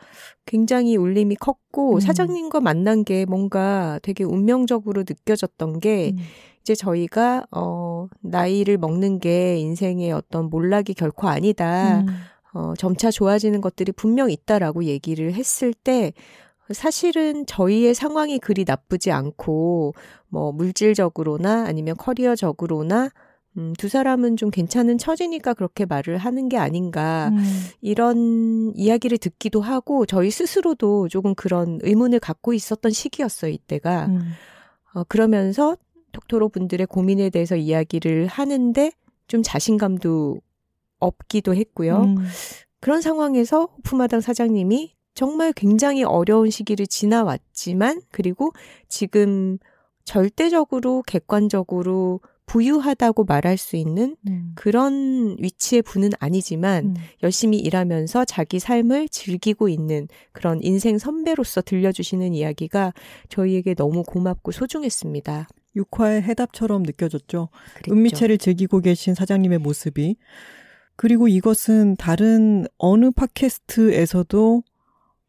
굉장히 울림이 컸고 음. 사장님과 만난 게 뭔가 되게 운명적으로 느껴졌던 게 음. 이제 저희가 어 나이를 먹는 게 인생의 어떤 몰락이 결코 아니다. 음. 어 점차 좋아지는 것들이 분명 있다라고 얘기를 했을 때 사실은 저희의 상황이 그리 나쁘지 않고 뭐 물질적으로나 아니면 커리어적으로나 음, 두 사람은 좀 괜찮은 처지니까 그렇게 말을 하는 게 아닌가, 음. 이런 이야기를 듣기도 하고, 저희 스스로도 조금 그런 의문을 갖고 있었던 시기였어요, 이때가. 음. 어, 그러면서 톡토로 분들의 고민에 대해서 이야기를 하는데, 좀 자신감도 없기도 했고요. 음. 그런 상황에서 호프마당 사장님이 정말 굉장히 어려운 시기를 지나왔지만, 그리고 지금 절대적으로 객관적으로 부유하다고 말할 수 있는 음. 그런 위치의 분은 아니지만 음. 열심히 일하면서 자기 삶을 즐기고 있는 그런 인생 선배로서 들려주시는 이야기가 저희에게 너무 고맙고 소중했습니다. 6화의 해답처럼 느껴졌죠. 그랬죠. 은미채를 즐기고 계신 사장님의 모습이. 그리고 이것은 다른 어느 팟캐스트에서도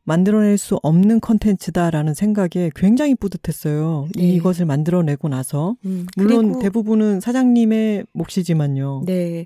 만들어낼 수 없는 컨텐츠다라는 생각에 굉장히 뿌듯했어요. 네. 이것을 만들어내고 나서. 음, 물론 대부분은 사장님의 몫이지만요. 네.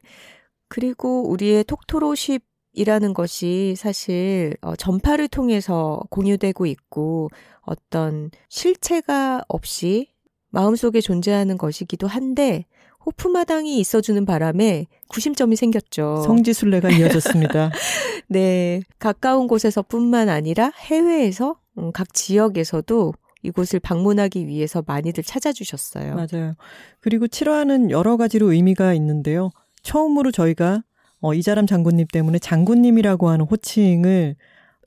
그리고 우리의 톡토로십 이라는 것이 사실 어, 전파를 통해서 공유되고 있고 어떤 실체가 없이 마음속에 존재하는 것이기도 한데 호프마당이 있어주는 바람에 구심점이 생겼죠. 성지순례가 이어졌습니다. 네. 가까운 곳에서뿐만 아니라 해외에서, 음, 각 지역에서도 이곳을 방문하기 위해서 많이들 찾아주셨어요. 맞아요. 그리고 7화는 여러 가지로 의미가 있는데요. 처음으로 저희가 어, 이자람 장군님 때문에 장군님이라고 하는 호칭을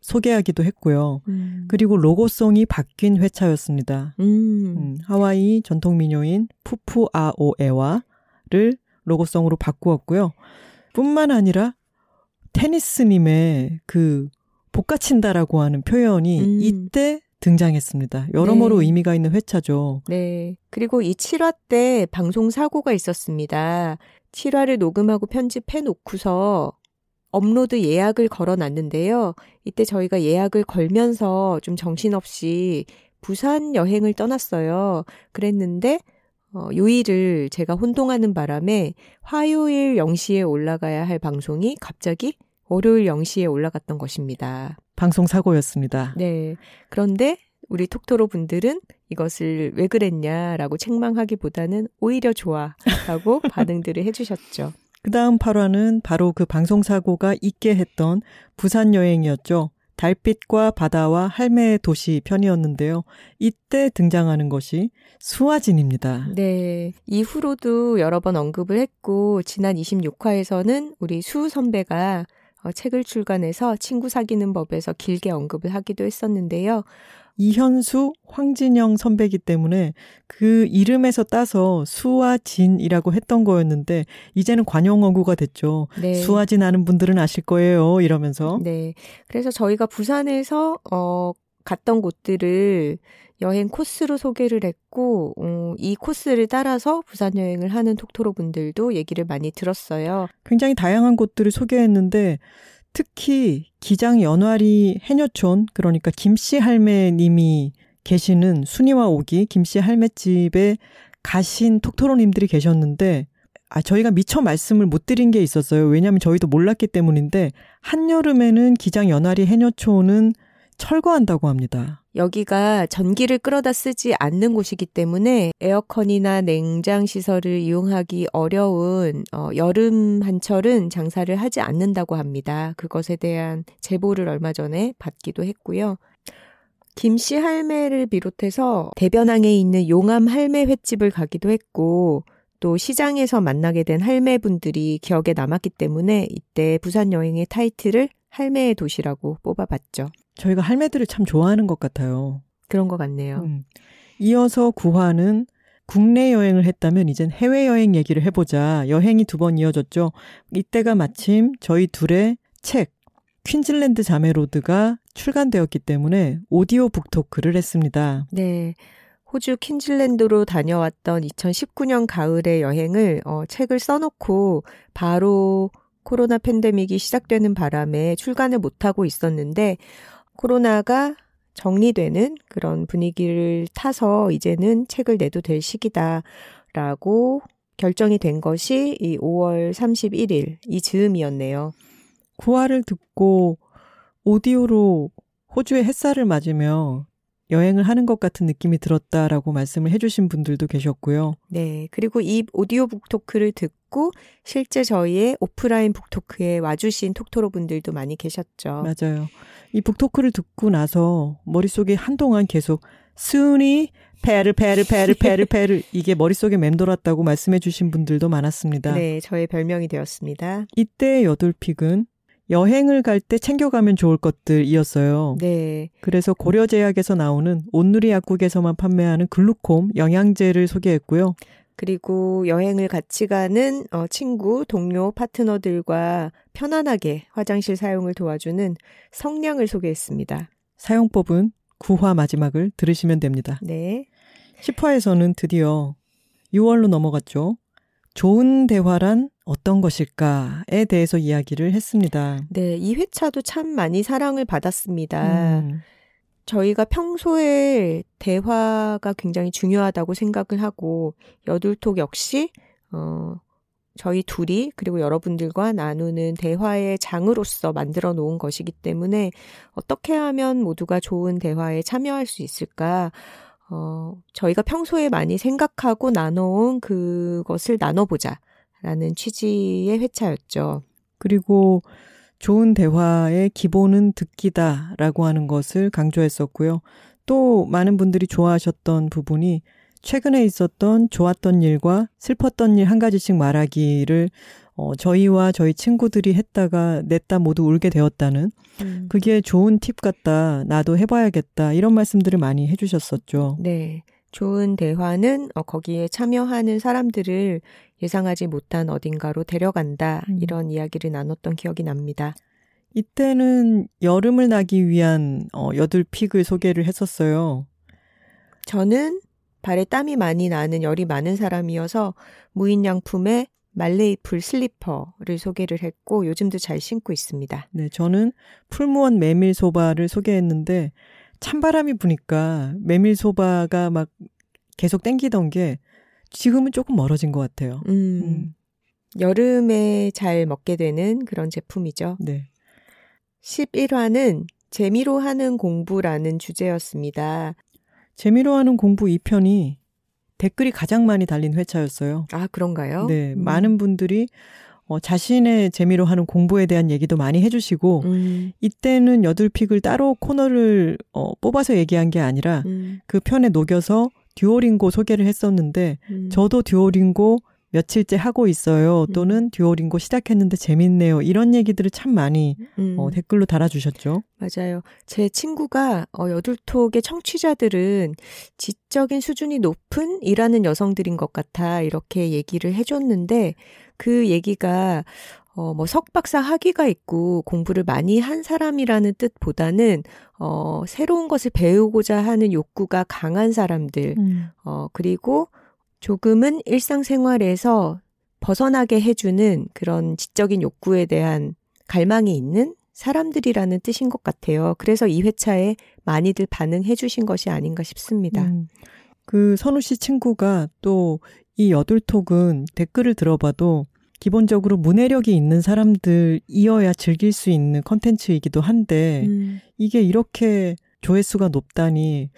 소개하기도 했고요. 음. 그리고 로고송이 바뀐 회차였습니다. 음. 음, 하와이 전통 민요인 푸푸아오에와 를 로고송으로 바꾸었고요. 뿐만 아니라 테니스님의 그 볶아친다라고 하는 표현이 음. 이때 등장했습니다. 여러모로 네. 의미가 있는 회차죠. 네. 그리고 이 7화 때 방송 사고가 있었습니다. 7화를 녹음하고 편집해 놓고서 업로드 예약을 걸어 놨는데요. 이때 저희가 예약을 걸면서 좀 정신없이 부산 여행을 떠났어요. 그랬는데 어, 요일을 제가 혼동하는 바람에 화요일 0시에 올라가야 할 방송이 갑자기 월요일 0시에 올라갔던 것입니다. 방송 사고였습니다. 네. 그런데 우리 톡토로 분들은 이것을 왜 그랬냐라고 책망하기보다는 오히려 좋아라고 반응들을 해주셨죠. 그 다음 8화는 바로 그 방송 사고가 있게 했던 부산 여행이었죠. 달빛과 바다와 할매의 도시 편이었는데요. 이때 등장하는 것이 수화진입니다. 네. 이후로도 여러 번 언급을 했고, 지난 26화에서는 우리 수 선배가 어, 책을 출간해서 친구 사귀는 법에서 길게 언급을 하기도 했었는데요. 이현수, 황진영 선배기 때문에 그 이름에서 따서 수와 진이라고 했던 거였는데 이제는 관용어구가 됐죠. 네. 수아진 아는 분들은 아실 거예요. 이러면서. 네. 그래서 저희가 부산에서 어 갔던 곳들을 여행 코스로 소개를 했고 음, 이 코스를 따라서 부산 여행을 하는 톡토로 분들도 얘기를 많이 들었어요. 굉장히 다양한 곳들을 소개했는데 특히 기장 연화리 해녀촌 그러니까 김씨 할매님이 계시는 순이와 오기 김씨 할매집에 가신 톡토로님들이 계셨는데 아 저희가 미처 말씀을 못 드린 게 있었어요. 왜냐하면 저희도 몰랐기 때문인데 한여름에는 기장 연화리 해녀촌은 철거한다고 합니다. 여기가 전기를 끌어다 쓰지 않는 곳이기 때문에 에어컨이나 냉장 시설을 이용하기 어려운 어, 여름 한철은 장사를 하지 않는다고 합니다. 그것에 대한 제보를 얼마 전에 받기도 했고요. 김씨 할매를 비롯해서 대변항에 있는 용암 할매 횟집을 가기도 했고 또 시장에서 만나게 된 할매분들이 기억에 남았기 때문에 이때 부산 여행의 타이틀을 할매의 도시라고 뽑아봤죠. 저희가 할매들을 참 좋아하는 것 같아요. 그런 것 같네요. 음. 이어서 구화는 국내 여행을 했다면 이젠 해외 여행 얘기를 해보자. 여행이 두 번 이어졌죠. 이때가 마침 저희 둘의 책 퀸즐랜드 자매로드가 출간되었기 때문에 오디오 북토크를 했습니다. 네. 호주 퀸즐랜드로 다녀왔던 2019년 가을의 여행을 어, 책을 써놓고 바로 코로나 팬데믹이 시작되는 바람에 출간을 못하고 있었는데 코로나가 정리되는 그런 분위기를 타서 이제는 책을 내도 될 시기다라고 결정이 된 것이 이 5월 31일 이 즈음이었네요. 구화를 듣고 오디오로 호주의 햇살을 맞으며 여행을 하는 것 같은 느낌이 들었다라고 말씀을 해주신 분들도 계셨고요. 네. 그리고 이 오디오 북 토크를 듣고 실제 저희의 오프라인 북토크에 와주신 톡토로 분들도 많이 계셨죠. 맞아요. 이 북토크를 듣고 나서 머릿속에 한동안 계속 순이 페르 페르 페르 페르 페르 이게 머릿속에 맴돌았다고 말씀해 주신 분들도 많았습니다. 네, 저의 별명이 되었습니다. 이때 여덟픽은 여행을 갈 때 챙겨가면 좋을 것들이었어요. 네. 그래서 고려제약에서 나오는 온누리 약국에서만 판매하는 글루콤 영양제를 소개했고요. 그리고 여행을 같이 가는 어, 친구, 동료, 파트너들과 편안하게 화장실 사용을 도와주는 성냥을 소개했습니다. 사용법은 9화 마지막을 들으시면 됩니다. 네. 10화에서는 드디어 6월로 넘어갔죠. 좋은 대화란 어떤 것일까에 대해서 이야기를 했습니다. 네, 이 회차도 참 많이 사랑을 받았습니다. 음. 저희가 평소에 대화가 굉장히 중요하다고 생각을 하고 여둘톡 역시 어 저희 둘이 그리고 여러분들과 나누는 대화의 장으로서 만들어 놓은 것이기 때문에 어떻게 하면 모두가 좋은 대화에 참여할 수 있을까? 어, 저희가 평소에 많이 생각하고 나눠온 그것을 나눠보자. 라는 취지의 회차였죠. 그리고 좋은 대화의 기본은 듣기다라고 하는 것을 강조했었고요. 또 많은 분들이 좋아하셨던 부분이 최근에 있었던 좋았던 일과 슬펐던 일 한 가지씩 말하기를 어, 저희와 저희 친구들이 했다가 냈다 모두 울게 되었다는 음. 그게 좋은 팁 같다. 나도 해봐야겠다. 이런 말씀들을 많이 해주셨었죠. 네. 좋은 대화는 어, 거기에 참여하는 사람들을 예상하지 못한 어딘가로 데려간다. 음. 이런 이야기를 나눴던 기억이 납니다. 이때는 여름을 나기 위한 어, 여덟 픽을 소개를 했었어요. 저는 발에 땀이 많이 나는 열이 많은 사람이어서 무인양품에 말레이풀 슬리퍼를 소개를 했고 요즘도 잘 신고 있습니다. 네, 저는 풀무원 메밀 소바를 소개했는데 찬바람이 부니까 메밀소바가 막 계속 땡기던 게 지금은 조금 멀어진 것 같아요. 음, 음. 여름에 잘 먹게 되는 그런 제품이죠. 네. 11화는 재미로 하는 공부라는 주제였습니다. 재미로 하는 공부 2편이 댓글이 가장 많이 달린 회차였어요. 아, 그런가요? 네. 음. 많은 분들이 어, 자신의 재미로 하는 공부에 대한 얘기도 많이 해주시고, 음. 이때는 여덟픽을 따로 코너를 어, 뽑아서 얘기한 게 아니라 음. 그 편에 녹여서 듀오링고 소개를 했었는데, 음. 저도 듀오링고 며칠째 하고 있어요. 음. 또는 음. 듀오링고 시작했는데 재밌네요. 이런 얘기들을 참 많이 음. 어, 댓글로 달아주셨죠. 맞아요. 제 친구가 어, 여둘톡의 청취자들은 지적인 수준이 높은 일하는 여성들인 것 같아 이렇게 얘기를 해줬는데 그 얘기가 어, 뭐 석박사 학위가 있고 공부를 많이 한 사람이라는 뜻보다는 어, 새로운 것을 배우고자 하는 욕구가 강한 사람들, 음. 어, 그리고 조금은 일상생활에서 벗어나게 해주는 그런 지적인 욕구에 대한 갈망이 있는 사람들이라는 뜻인 것 같아요. 그래서 이 회차에 많이들 반응해 주신 것이 아닌가 싶습니다. 음. 그 선우 씨 친구가 또 이 여둘톡은 댓글을 들어봐도 기본적으로 문해력이 있는 사람들이어야 즐길 수 있는 컨텐츠이기도 한데 음. 이게 이렇게 조회수가 높다니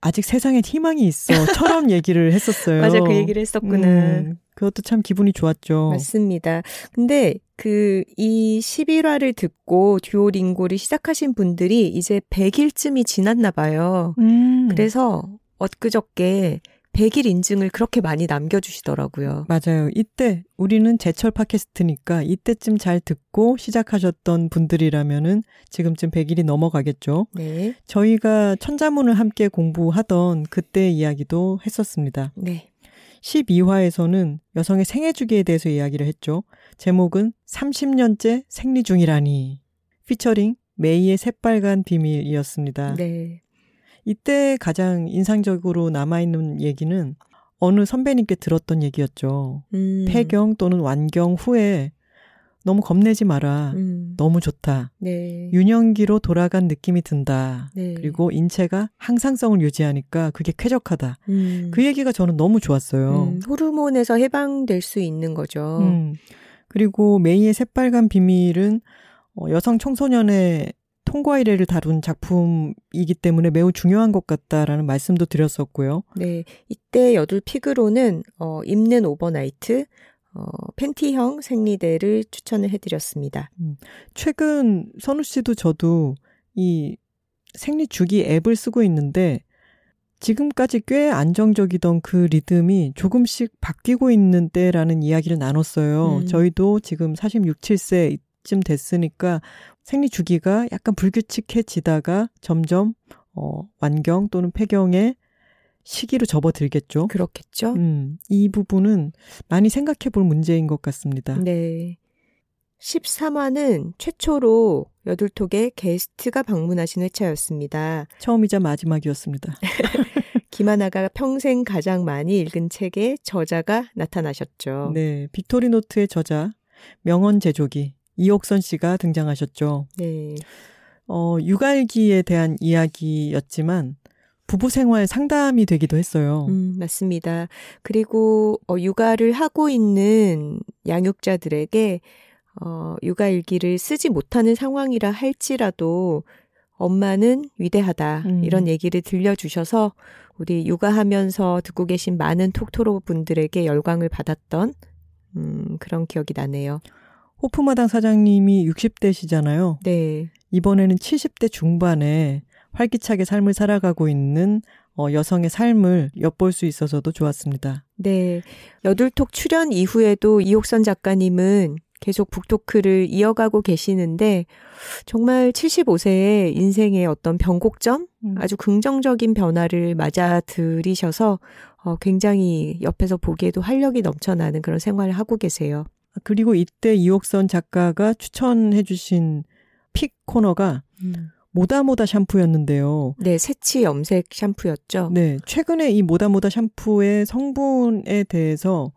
아직 세상엔 희망이 있어처럼 얘기를 했었어요. 맞아, 그 얘기를 했었구나. 음, 그것도 참 기분이 좋았죠. 맞습니다. 근데 그 이 11화를 듣고 듀오링고를 시작하신 분들이 이제 100일쯤이 지났나 봐요. 음. 그래서 엊그저께 100일 인증을 그렇게 많이 남겨주시더라고요. 맞아요. 이때 우리는 제철 팟캐스트니까 이때쯤 잘 듣고 시작하셨던 분들이라면은 지금쯤 100일이 넘어가겠죠. 네. 저희가 천자문을 함께 공부하던 그때 이야기도 했었습니다. 네. 12화에서는 여성의 생애 주기에 대해서 이야기를 했죠. 제목은 30년째 생리 중이라니. 피처링 메이의 새빨간 비밀이었습니다. 네. 이때 가장 인상적으로 남아있는 얘기는 어느 선배님께 들었던 얘기였죠. 음. 폐경 또는 완경 후에 너무 겁내지 마라. 음. 너무 좋다. 네. 유년기로 돌아간 느낌이 든다. 네. 그리고 인체가 항상성을 유지하니까 그게 쾌적하다. 음. 그 얘기가 저는 너무 좋았어요. 음. 호르몬에서 해방될 수 있는 거죠. 음. 그리고 메이의 새빨간 비밀은 어, 여성 청소년의 통과 의례를 다룬 작품이기 때문에 매우 중요한 것 같다라는 말씀도 드렸었고요. 네. 이때 여둘 pick으로는 어, 입는 overnight, 어, 팬티형 생리대를 추천을 해드렸습니다. 음, 최근 선우 씨도 저도 이 생리 주기 앱을 쓰고 있는데 지금까지 꽤 안정적이던 그 리듬이 조금씩 바뀌고 있는 때라는 이야기를 나눴어요. 음. 저희도 지금 46, 7세 쯤 됐으니까 생리 주기가 약간 불규칙해지다가 점점 어, 완경 또는 폐경의 시기로 접어들겠죠. 그렇겠죠. 음, 이 부분은 많이 생각해 볼 문제인 것 같습니다. 네. 13화는 최초로 여둘톡에 게스트가 방문하신 회차였습니다. 처음이자 마지막이었습니다. 김하나가 평생 가장 많이 읽은 책의 저자가 나타나셨죠. 네, 빅토리 노트의 저자 명언 제조기 이옥선 씨가 등장하셨죠. 네. 어, 육아일기에 대한 이야기였지만 부부 생활 상담이 되기도 했어요. 음, 맞습니다. 그리고 어, 육아를 하고 있는 양육자들에게 어, 육아일기를 쓰지 못하는 상황이라 할지라도 엄마는 위대하다. 음. 이런 얘기를 들려주셔서 우리 육아하면서 듣고 계신 많은 톡토로 분들에게 열광을 받았던 음, 그런 기억이 나네요. 호프마당 사장님이 60대시잖아요. 네. 이번에는 70대 중반에 활기차게 삶을 살아가고 있는 어, 여성의 삶을 엿볼 수 있어서도 좋았습니다. 네. 여둘톡 출연 이후에도 이옥선 작가님은 계속 북토크를 이어가고 계시는데 정말 75세의 인생의 어떤 변곡점, 음. 아주 긍정적인 변화를 맞아 들이셔서 어, 굉장히 옆에서 보기에도 활력이 넘쳐나는 그런 생활을 하고 계세요. 그리고 이때 이옥선 작가가 추천해 주신 픽 코너가 음. 모다모다 샴푸였는데요. 네, 새치 염색 샴푸였죠. 네, 최근에 이 모다모다 샴푸의 성분에 대해서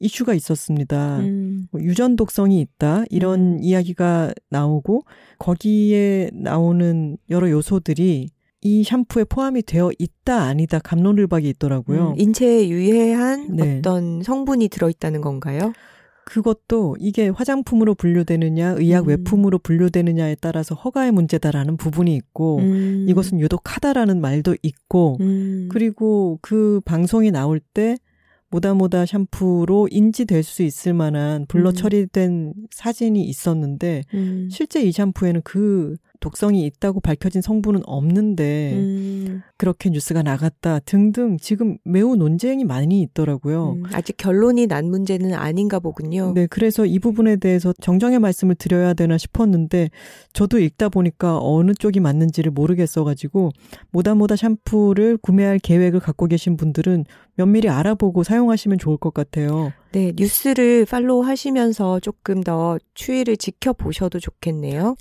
이슈가 있었습니다. 음. 뭐 유전 독성이 있다 이런 음. 이야기가 나오고 거기에 나오는 여러 요소들이 이 샴푸에 포함이 되어 있다 아니다 감론을박이 있더라고요. 음, 인체에 유해한 네. 어떤 성분이 들어 있다는 건가요? 그것도 이게 화장품으로 분류되느냐, 의약 음. 외품으로 분류되느냐에 따라서 허가의 문제다라는 부분이 있고, 음. 이것은 유독 하다라는 말도 있고, 음. 그리고 그 방송이 나올 때, 모다모다 샴푸로 인지될 수 있을 만한 블러 음. 처리된 사진이 있었는데, 음. 실제 이 샴푸에는 그 독성이 있다고 밝혀진 성분은 없는데 음. 그렇게 뉴스가 나갔다 등등 지금 매우 논쟁이 많이 있더라고요. 음, 아직 결론이 난 문제는 아닌가 보군요. 네, 그래서 이 부분에 대해서 정정의 말씀을 드려야 되나 싶었는데 저도 읽다 보니까 어느 쪽이 맞는지를 모르겠어가지고 모다모다 샴푸를 구매할 계획을 갖고 계신 분들은 면밀히 알아보고 사용하시면 좋을 것 같아요. 네, 뉴스를 팔로우 하시면서 조금 더 추이를 지켜보셔도 좋겠네요.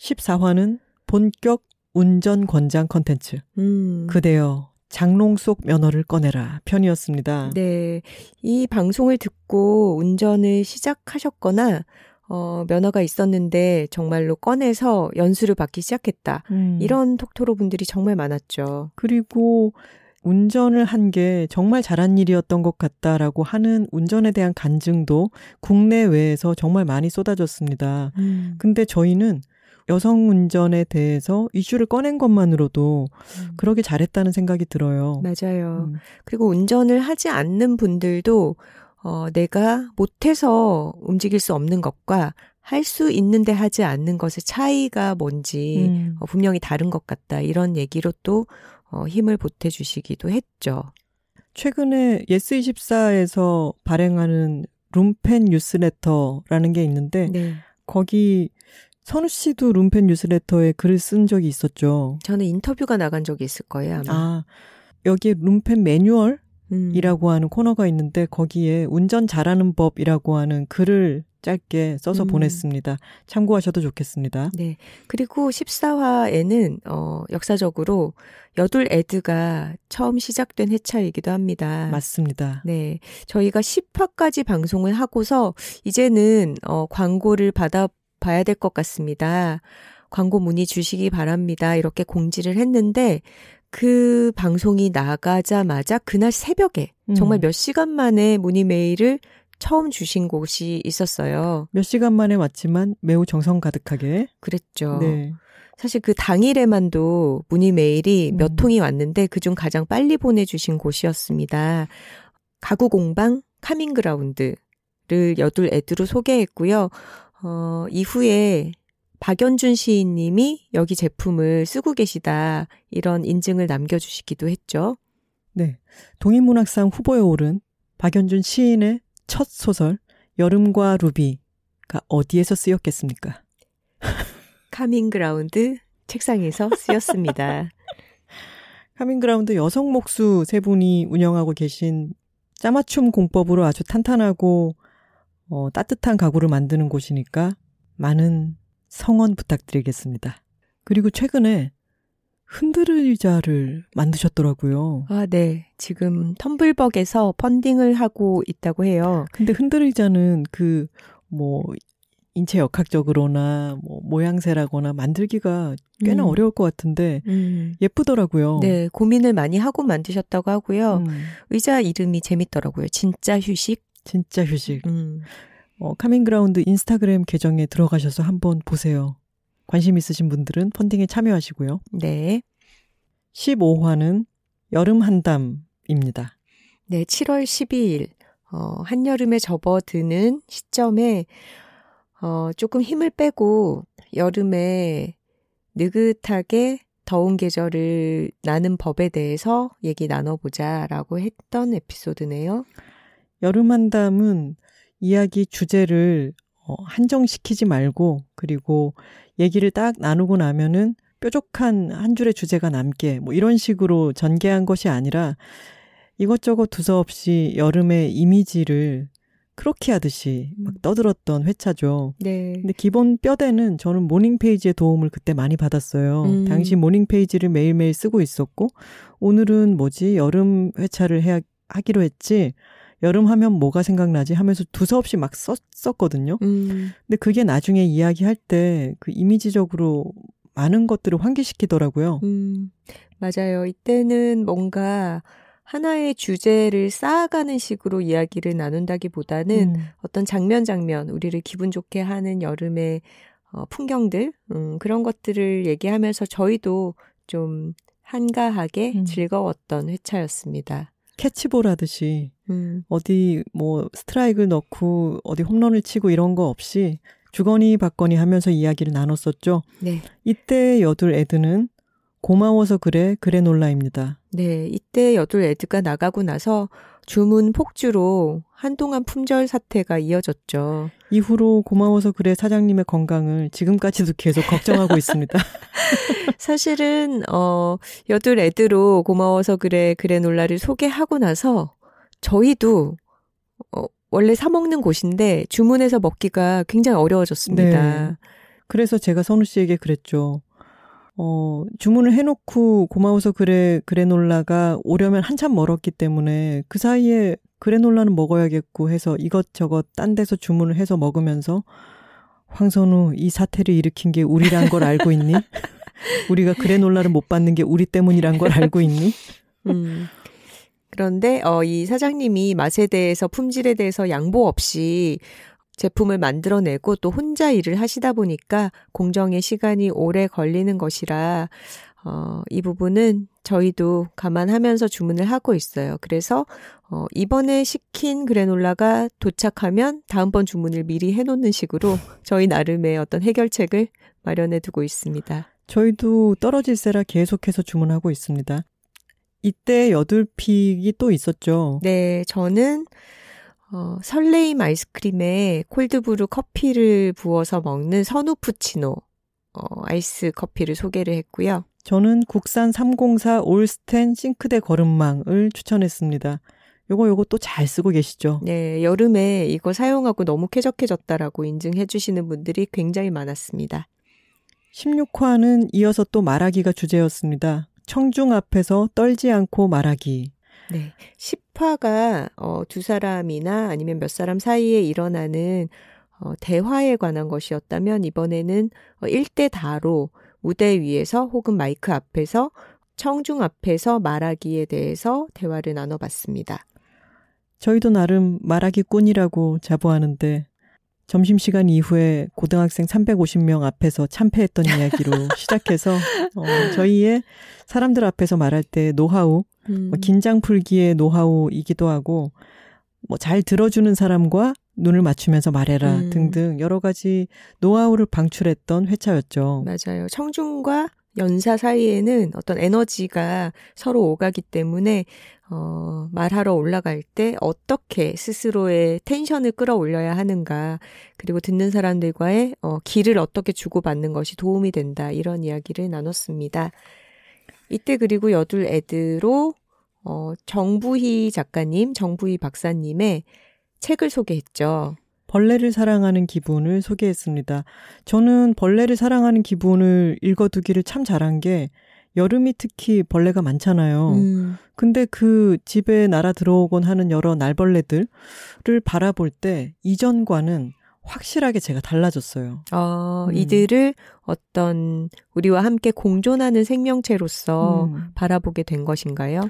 14화는 본격 운전 권장 컨텐츠. 음. 그대여 장롱 속 면허를 꺼내라 편이었습니다. 네. 이 방송을 듣고 운전을 시작하셨거나 어, 면허가 있었는데 정말로 꺼내서 연수를 받기 시작했다. 음. 이런 톡토로 분들이 정말 많았죠. 그리고 운전을 한 게 정말 잘한 일이었던 것 같다라고 하는 운전에 대한 간증도 국내외에서 정말 많이 쏟아졌습니다. 음. 근데 저희는 여성 운전에 대해서 이슈를 꺼낸 것만으로도 음. 그러게 잘했다는 생각이 들어요. 맞아요. 음. 그리고 운전을 하지 않는 분들도 어, 내가 못해서 움직일 수 없는 것과 할 수 있는데 하지 않는 것의 차이가 뭔지 음. 어, 분명히 다른 것 같다. 이런 얘기로 또 어, 힘을 보태주시기도 했죠. 최근에 예스24에서 발행하는 룸펜 뉴스레터라는 게 있는데 네. 거기 선우 씨도 룸펜 뉴스레터에 글을 쓴 적이 있었죠. 저는 인터뷰가 나간 적이 있을 거예요. 아마. 아, 여기 룸펜 매뉴얼 이라고 음. 하는 코너가 있는데 거기에 운전 잘하는 법이라고 하는 글을 짧게 써서 음. 보냈습니다. 참고하셔도 좋겠습니다. 네. 그리고 14화에는 어 역사적으로 여둘 에드가 처음 시작된 회차이기도 합니다. 맞습니다. 네. 저희가 10화까지 방송을 하고서 이제는 어 광고를 받아 봐야 될 것 같습니다. 광고 문의 주시기 바랍니다. 이렇게 공지를 했는데 그 방송이 나가자마자 그날 새벽에 음. 정말 몇 시간 만에 문의 메일을 처음 주신 곳이 있었어요. 몇 시간 만에 왔지만 매우 정성 가득하게. 그랬죠. 네. 사실 그 당일에만도 문의 메일이 음. 몇 통이 왔는데 그중 가장 빨리 보내주신 곳이었습니다. 가구 공방 카밍그라운드를 여둘 애드로 소개했고요. 어, 이후에 박연준 시인님이 여기 제품을 쓰고 계시다 이런 인증을 남겨주시기도 했죠. 네, 동인문학상 후보에 오른 박연준 시인의 첫 소설 여름과 루비가 어디에서 쓰였겠습니까? 카밍그라운드 책상에서 쓰였습니다. 카밍그라운드 여성 목수 세 분이 운영하고 계신 짜맞춤 공법으로 아주 탄탄하고 어, 따뜻한 가구를 만드는 곳이니까 많은 성원 부탁드리겠습니다. 그리고 최근에 흔들의자를 만드셨더라고요. 아, 네. 지금 텀블벅에서 펀딩을 하고 있다고 해요. 근데 흔들의자는 그, 뭐, 인체 역학적으로나 뭐 모양새라거나 만들기가 꽤나 음. 어려울 것 같은데 음. 예쁘더라고요. 네, 고민을 많이 하고 만드셨다고 하고요. 음. 의자 이름이 재밌더라고요. 진짜 휴식. 진짜 휴식. 음. 어, 카밍그라운드 인스타그램 계정에 들어가셔서 한번 보세요. 관심 있으신 분들은 펀딩에 참여하시고요. 네. 15화는 여름 한담입니다. 네, 7월 12일, 어, 한여름에 접어드는 시점에, 어, 조금 힘을 빼고 여름에 느긋하게 더운 계절을 나는 법에 대해서 얘기 나눠보자라고 했던 에피소드네요. 여름 한담은 이야기 주제를 어, 한정시키지 말고 그리고 얘기를 딱 나누고 나면은 뾰족한 한 줄의 주제가 남게 뭐 이런 식으로 전개한 것이 아니라 이것저것 두서없이 여름의 이미지를 그렇게 하듯이 막 음. 떠들었던 회차죠. 네. 근데 기본 뼈대는 저는 morning page의 도움을 그때 많이 받았어요. 음. 당시 morning page를 매일매일 쓰고 있었고 오늘은 뭐지 여름 회차를 해야 하기로 했지. 여름 하면 뭐가 생각나지 하면서 두서없이 막 썼었거든요. 음. 근데 그게 나중에 이야기할 때 그 이미지적으로 많은 것들을 환기시키더라고요. 음, 맞아요. 이때는 뭔가 하나의 주제를 쌓아가는 식으로 이야기를 나눈다기보다는 음. 어떤 장면 장면, 우리를 기분 좋게 하는 여름의 어, 풍경들, 음, 그런 것들을 얘기하면서 저희도 좀 한가하게 음. 즐거웠던 회차였습니다. 캐치볼 하듯이 음. 어디 뭐 스트라이크를 넣고 어디 홈런을 치고 이런 거 없이 주거니 받거니 하면서 이야기를 나눴었죠. 네. 이때 여둘 애드는 고마워서 그래 그래 놀라입니다. 네, 이때 여둘 애드가 나가고 나서 주문 폭주로 한동안 품절 사태가 이어졌죠. 이후로 고마워서 그래 사장님의 건강을 지금까지도 계속 걱정하고 있습니다. 사실은 어 여둘 애드로 고마워서 그래 그래 놀라를 소개하고 나서 저희도 어 원래 사 먹는 곳인데 주문해서 먹기가 굉장히 어려워졌습니다. 네. 그래서 제가 선우 씨에게 그랬죠. 어, 주문을 해놓고 고마워서 그래, 그래놀라가 오려면 한참 멀었기 때문에 그 사이에 그래놀라는 먹어야겠고 해서 이것저것 딴 데서 주문을 해서 먹으면서 황선우 이 사태를 일으킨 게 우리란 걸 알고 있니? 우리가 그래놀라를 못 받는 게 우리 때문이란 걸 알고 있니? 음. 그런데 어, 이 사장님이 맛에 대해서 품질에 대해서 양보 없이 제품을 만들어내고 또 혼자 일을 하시다 보니까 공정의 시간이 오래 걸리는 것이라 어, 이 부분은 저희도 감안하면서 주문을 하고 있어요. 그래서 어, 이번에 시킨 그래놀라가 도착하면 다음번 주문을 미리 해놓는 식으로 저희 나름의 어떤 해결책을 마련해 두고 있습니다. 저희도 떨어질세라 계속해서 주문하고 있습니다. 이때 여덟픽이 또 있었죠. 네, 저는 어, 설레임 아이스크림에 콜드브루 커피를 부어서 먹는 선우푸치노 어, 아이스 커피를 소개를 했고요. 저는 국산 304 올스텐 싱크대 거름망을 추천했습니다. 요거 요거 또 잘 쓰고 계시죠? 네, 여름에 이거 사용하고 너무 쾌적해졌다라고 인증해 주시는 분들이 굉장히 많았습니다. 16화는 이어서 또 말하기가 주제였습니다. 청중 앞에서 떨지 않고 말하기. 네. 10화가 어, 두 사람이나 아니면 몇 사람 사이에 일어나는 어, 대화에 관한 것이었다면 이번에는 어, 1대 다로 무대 위에서 혹은 마이크 앞에서 청중 앞에서 말하기에 대해서 대화를 나눠봤습니다. 저희도 나름 말하기 꾼이라고 자부하는데 점심시간 이후에 고등학생 350명 앞에서 참패했던 이야기로 시작해서 어, 저희의 사람들 앞에서 말할 때 노하우, 음. 뭐 긴장 풀기의 노하우이기도 하고 뭐 잘 들어주는 사람과 눈을 맞추면서 말해라 음. 등등 여러 가지 노하우를 방출했던 회차였죠. 맞아요. 청중과 연사 사이에는 어떤 에너지가 서로 오가기 때문에 어, 말하러 올라갈 때 어떻게 스스로의 텐션을 끌어올려야 하는가, 그리고 듣는 사람들과의 어, 길을 어떻게 주고받는 것이 도움이 된다, 이런 이야기를 나눴습니다. 이때 그리고 여둘 애드로 어, 정부희 작가님, 정부희 박사님의 책을 소개했죠. 벌레를 사랑하는 기분을 소개했습니다. 저는 벌레를 사랑하는 기분을 읽어두기를 참 잘한 게 여름이 특히 벌레가 많잖아요. 음. 근데 그 집에 날아 들어오곤 하는 여러 날벌레들을 바라볼 때 이전과는 확실하게 제가 달라졌어요. 어, 음. 이들을 어떤 우리와 함께 공존하는 생명체로서 음. 바라보게 된 것인가요?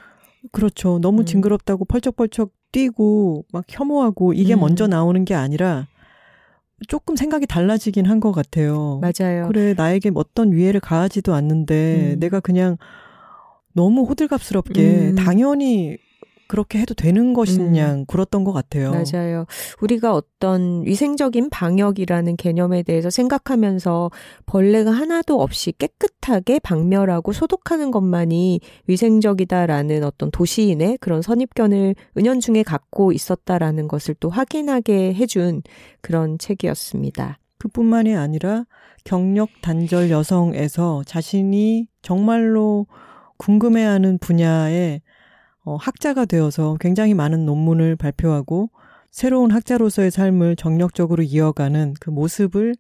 그렇죠. 너무 음. 징그럽다고 펄쩍펄쩍 뛰고 막 혐오하고 이게 음. 먼저 나오는 게 아니라 조금 생각이 달라지긴 한 것 같아요. 맞아요. 그래, 나에게 어떤 위해를 가하지도 않는데, 음. 내가 그냥 너무 호들갑스럽게, 음. 당연히 그렇게 해도 되는 것이냐 음. 굴었던 것 같아요. 맞아요. 우리가 어떤 위생적인 방역이라는 개념에 대해서 생각하면서 벌레가 하나도 없이 깨끗하게 박멸하고 소독하는 것만이 위생적이다라는 어떤 도시인의 그런 선입견을 은연중에 갖고 있었다라는 것을 또 확인하게 해준 그런 책이었습니다. 그뿐만이 아니라 경력 단절 여성에서 자신이 정말로 궁금해하는 분야에 어, 학자가 되어서 굉장히 많은 논문을 발표하고 새로운 학자로서의 삶을 정력적으로 이어가는 그 모습을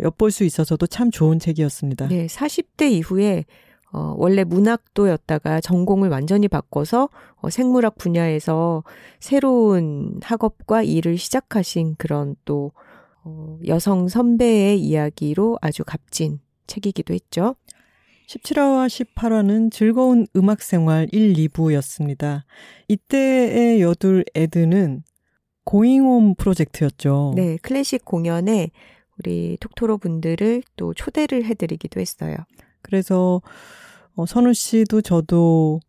엿볼 수 있어서도 참 좋은 책이었습니다. 네, 40대 이후에 어, 원래 문학도였다가 전공을 완전히 바꿔서 어, 생물학 분야에서 새로운 학업과 일을 시작하신 그런 또 어, 여성 선배의 이야기로 아주 값진 책이기도 했죠. 17화와 18화는 즐거운 음악 생활 1, 2부였습니다. 이때의 여둘 애드는 고잉홈 프로젝트였죠. 네, 클래식 공연에 우리 톡토로 분들을 또 초대를 해드리기도 했어요. 그래서 어, 선우 씨도 저도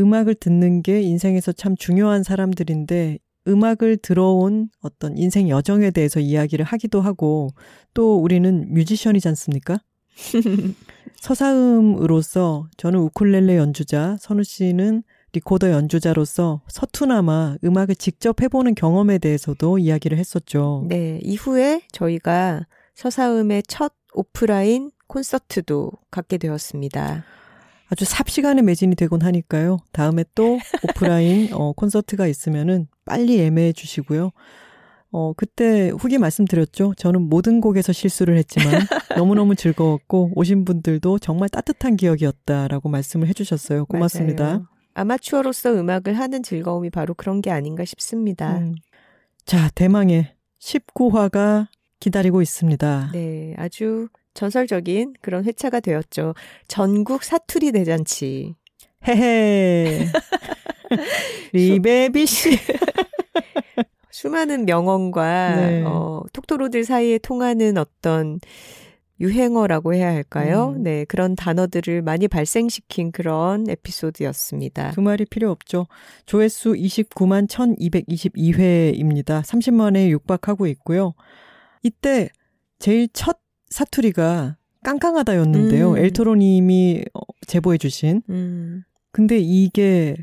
음악을 듣는 게 인생에서 참 중요한 사람들인데 음악을 들어온 어떤 인생 여정에 대해서 이야기를 하기도 하고 또 우리는 뮤지션이지 않습니까? 서사음으로서 저는 우쿨렐레 연주자, 선우 씨는 리코더 연주자로서 서투나마 음악을 직접 해보는 경험에 대해서도 이야기를 했었죠. 네, 이후에 저희가 서사음의 첫 오프라인 콘서트도 갖게 되었습니다. 아주 삽시간에 매진이 되곤 하니까요. 다음에 또 오프라인 어, 콘서트가 있으면은 빨리 예매해 주시고요. 어, 그때 후기 말씀드렸죠. 저는 모든 곡에서 실수를 했지만 너무너무 즐거웠고 오신 분들도 정말 따뜻한 기억이었다라고 말씀을 해주셨어요. 고맙습니다. 맞아요. 아마추어로서 음악을 하는 즐거움이 바로 그런 게 아닌가 싶습니다. 음. 자, 대망의 19화가 기다리고 있습니다. 네, 아주 전설적인 그런 회차가 되었죠. 전국 사투리 대잔치. 헤헤. 리베비 씨. 수많은 명언과 네. 어, 톡토로들 사이에 통하는 어떤 유행어라고 해야 할까요? 음. 네, 그런 단어들을 많이 발생시킨 그런 에피소드였습니다. 두 말이 필요 없죠. 조회수 29만 1222회입니다. 30만에 육박하고 있고요. 이때 제일 첫 사투리가 깡깡하다였는데요. 음. 엘토로님이 어, 제보해 주신. 음. 근데 이게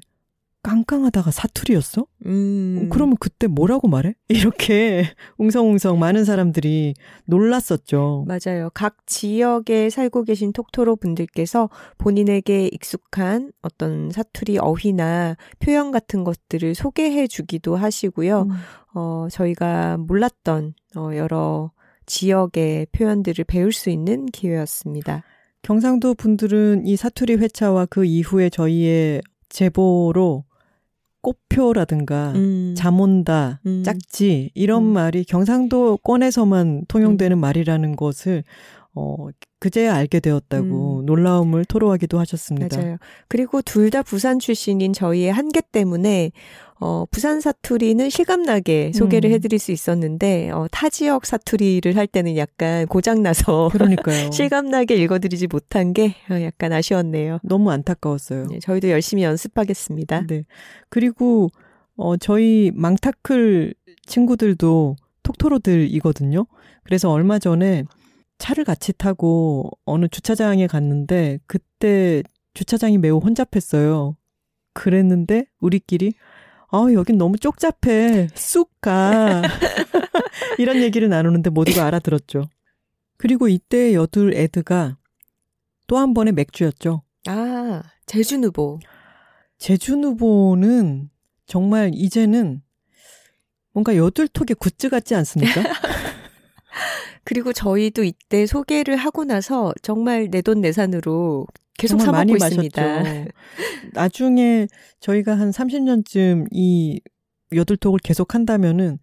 깡깡하다가 사투리였어? 음. 그러면 그때 뭐라고 말해? 이렇게 웅성웅성 많은 사람들이 놀랐었죠. 맞아요. 각 지역에 살고 계신 톡토로 분들께서 본인에게 익숙한 어떤 사투리 어휘나 표현 같은 것들을 소개해 주기도 하시고요. 음. 어, 저희가 몰랐던 어, 여러 지역의 표현들을 배울 수 있는 기회였습니다. 경상도 분들은 이 사투리 회차와 그 이후에 저희의 제보로 꽃표라든가 음. 잠온다, 음. 짝지 이런 음. 말이 경상도권에서만 통용되는 음. 말이라는 것을 어 그제야 알게 되었다고 음. 놀라움을 토로하기도 하셨습니다. 맞아요. 그리고 둘 다 부산 출신인 저희의 한계 때문에 어, 부산 사투리는 실감나게 소개를 음. 해드릴 수 있었는데, 어, 타 지역 사투리를 할 때는 약간 고장 나서. 그러니까요. 실감나게 읽어드리지 못한 게 어, 약간 아쉬웠네요. 너무 안타까웠어요. 네, 저희도 열심히 연습하겠습니다. 네. 그리고, 어, 저희 망타클 친구들도 톡토로들이거든요. 그래서 얼마 전에 차를 같이 타고 어느 주차장에 갔는데, 그때 주차장이 매우 혼잡했어요. 그랬는데, 우리끼리, 아, 여긴 너무 쪽잡해. 쑥 가. 이런 얘기를 나누는데 모두가 알아들었죠. 그리고 이때 여둘 애드가 또 한 번의 맥주였죠. 아, 제주누보. 제주누보는 정말 이제는 뭔가 여둘톡의 굿즈 같지 않습니까? 그리고 저희도 이때 소개를 하고 나서 정말 내돈내산으로 계속 사 먹고 있습니다. 나중에 저희가 한 30년쯤 이 여들톡을 계속 한다면은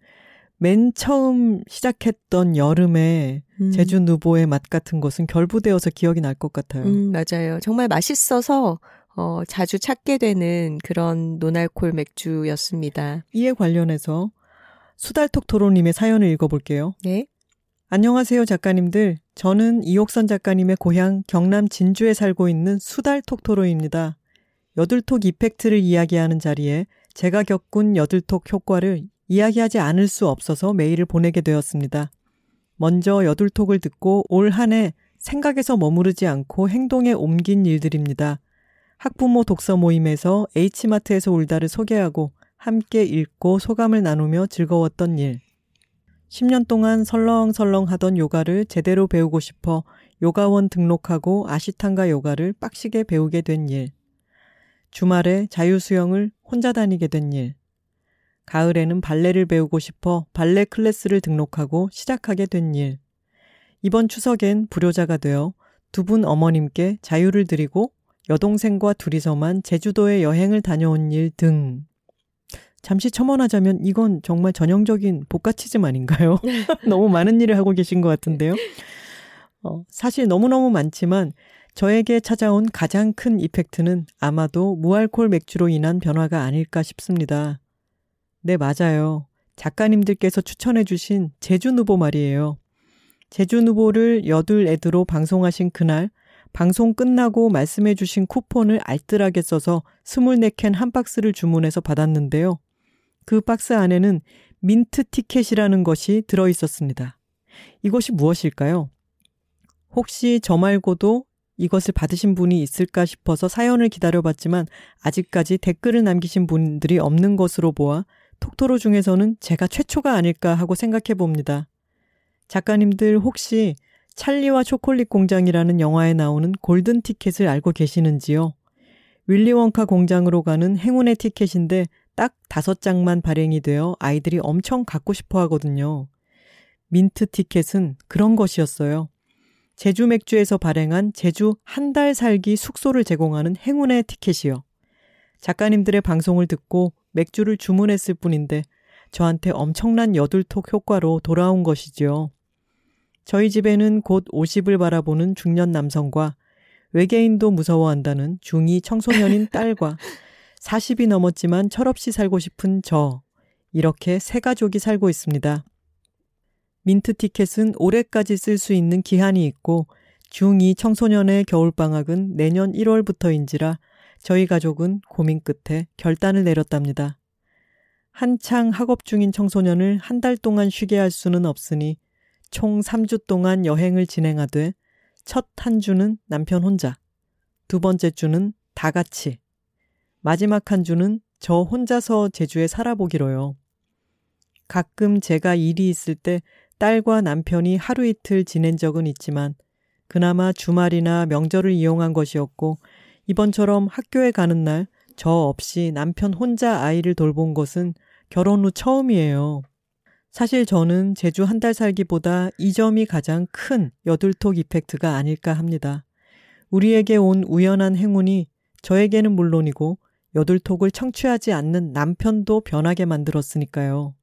맨 처음 시작했던 여름에 음. 제주 누보의 맛 같은 것은 결부되어서 기억이 날 것 같아요. 음, 맞아요. 정말 맛있어서 어, 자주 찾게 되는 그런 노알콜 맥주였습니다. 이에 관련해서 수달톡 토로님의 사연을 읽어볼게요. 네. 안녕하세요, 작가님들. 저는 이옥선 작가님의 고향 경남 진주에 살고 있는 수달 톡토로입니다. 여들톡 이펙트를 이야기하는 자리에 제가 겪은 여들톡 효과를 이야기하지 않을 수 없어서 메일을 보내게 되었습니다. 먼저 여들톡을 듣고 올 한 해 생각에서 머무르지 않고 행동에 옮긴 일들입니다. 학부모 독서 모임에서 H마트에서 울다를 소개하고 함께 읽고 소감을 나누며 즐거웠던 일. 10년 동안 설렁설렁 하던 요가를 제대로 배우고 싶어 요가원 등록하고 아시탄가 요가를 빡시게 배우게 된 일. 주말에 자유수영을 혼자 다니게 된 일. 가을에는 발레를 배우고 싶어 발레 클래스를 등록하고 시작하게 된 일. 이번 추석엔 불효자가 되어 두 분 어머님께 자유를 드리고 여동생과 둘이서만 제주도에 여행을 다녀온 일 등. 잠시 첨언하자면 이건 정말 전형적인 복가치즘 아닌가요? 너무 많은 일을 하고 계신 것 같은데요. 어, 사실 너무너무 많지만 저에게 찾아온 가장 큰 이펙트는 아마도 무알콜 맥주로 인한 변화가 아닐까 싶습니다. 네, 맞아요. 작가님들께서 추천해 주신 제주 누보 말이에요. 제주 누보를 여둘 애드로 방송하신 그날, 방송 끝나고 말씀해 주신 쿠폰을 알뜰하게 써서 24캔 한 박스를 주문해서 받았는데요. 그 박스 안에는 민트 티켓이라는 것이 들어 있었습니다. 이것이 무엇일까요? 혹시 저 말고도 이것을 받으신 분이 있을까 싶어서 사연을 기다려봤지만 아직까지 댓글을 남기신 분들이 없는 것으로 보아 톡토로 중에서는 제가 최초가 아닐까 하고 생각해 봅니다. 작가님들 혹시 찰리와 초콜릿 공장이라는 영화에 나오는 골든 티켓을 알고 계시는지요? 윌리 원카 공장으로 가는 행운의 티켓인데 딱 다섯 장만 발행이 되어 아이들이 엄청 갖고 싶어 하거든요. 민트 티켓은 그런 것이었어요. 제주 맥주에서 발행한 제주 한 달 살기 숙소를 제공하는 행운의 티켓이요. 작가님들의 방송을 듣고 맥주를 주문했을 뿐인데 저한테 엄청난 여둘톡 효과로 돌아온 것이지요. 저희 집에는 곧 50을 바라보는 중년 남성과 외계인도 무서워한다는 중2 청소년인 딸과 40이 넘었지만 철없이 살고 싶은 저, 이렇게 세 가족이 살고 있습니다. 민트 티켓은 올해까지 쓸 수 있는 기한이 있고 중2 청소년의 겨울방학은 내년 1월부터인지라 저희 가족은 고민 끝에 결단을 내렸답니다. 한창 학업 중인 청소년을 한 달 동안 쉬게 할 수는 없으니 총 3주 동안 여행을 진행하되 첫 한 주는 남편 혼자, 두 번째 주는 다 같이, 마지막 한 주는 저 혼자서 제주에 살아보기로요. 가끔 제가 일이 있을 때 딸과 남편이 하루 이틀 지낸 적은 있지만 그나마 주말이나 명절을 이용한 것이었고 이번처럼 학교에 가는 날 저 없이 남편 혼자 아이를 돌본 것은 결혼 후 처음이에요. 사실 저는 제주 한 달 살기보다 이 점이 가장 큰 여둘톡 이펙트가 아닐까 합니다. 우리에게 온 우연한 행운이 저에게는 물론이고 여둘톡을 청취하지 않는 남편도 변하게 만들었으니까요.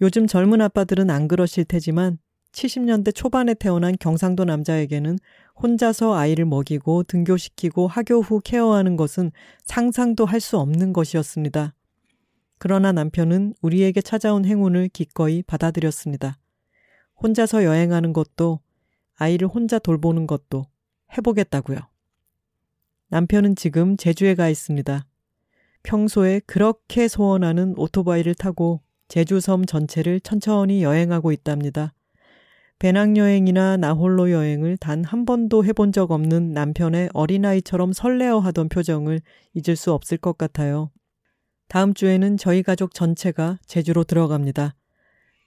요즘 젊은 아빠들은 안 그러실 테지만 70년대 초반에 태어난 경상도 남자에게는 혼자서 아이를 먹이고 등교시키고 학교 후 케어하는 것은 상상도 할 수 없는 것이었습니다. 그러나 남편은 우리에게 찾아온 행운을 기꺼이 받아들였습니다. 혼자서 여행하는 것도 아이를 혼자 돌보는 것도 해보겠다고요. 남편은 지금 제주에 가 있습니다. 평소에 그렇게 소원하는 오토바이를 타고 제주섬 전체를 천천히 여행하고 있답니다. 배낭여행이나 나홀로 여행을 단 한 번도 해본 적 없는 남편의 어린아이처럼 설레어 하던 표정을 잊을 수 없을 것 같아요. 다음 주에는 저희 가족 전체가 제주로 들어갑니다.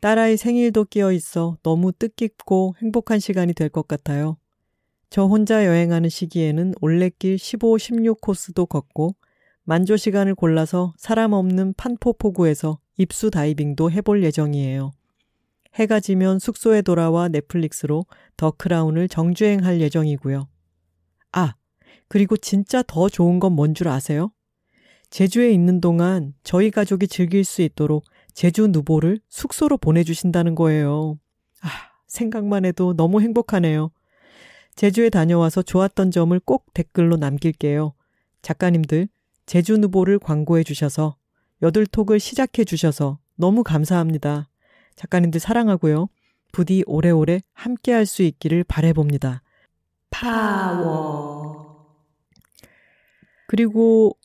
딸아이 생일도 끼어 있어 너무 뜻깊고 행복한 시간이 될 것 같아요. 저 혼자 여행하는 시기에는 올레길 15, 16 코스도 걷고 만조 시간을 골라서 사람 없는 판포포구에서 입수 다이빙도 해볼 예정이에요. 해가 지면 숙소에 돌아와 넷플릭스로 더 크라운을 정주행할 예정이고요. 아, 그리고 진짜 더 좋은 건 뭔 줄 아세요? 제주에 있는 동안 저희 가족이 즐길 수 있도록 제주 누보를 숙소로 보내주신다는 거예요. 아, 생각만 해도 너무 행복하네요. 제주에 다녀와서 좋았던 점을 꼭 댓글로 남길게요. 작가님들, 제주 누보를 광고해 주셔서 여들톡을 시작해 주셔서 너무 감사합니다. 작가님들 사랑하고요. 부디 오래오래 함께 할 수 있기를 바래봅니다. 파워. 그리고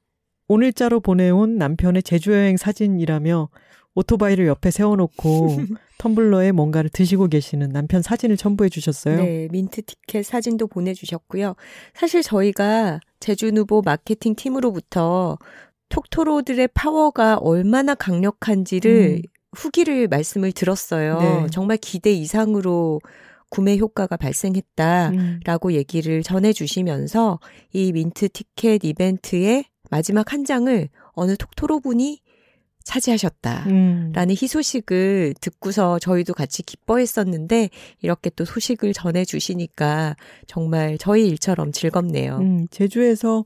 오늘자로 보내온 남편의 제주 여행 사진이라며 오토바이를 옆에 세워놓고 텀블러에 뭔가를 드시고 계시는 남편 사진을 첨부해 주셨어요. 네, 민트 티켓 사진도 보내주셨고요. 사실 저희가 제주 누보 마케팅 팀으로부터 톡토로들의 파워가 얼마나 강력한지를 음. 후기를 말씀을 들었어요. 네. 정말 기대 이상으로 구매 효과가 발생했다라고 음. 얘기를 전해주시면서 이 민트 티켓 이벤트의 마지막 한 장을 어느 톡토로 분이 차지하셨다라는 음. 희소식을 듣고서 저희도 같이 기뻐했었는데 이렇게 또 소식을 전해 주시니까 정말 저희 일처럼 즐겁네요. 음, 제주에서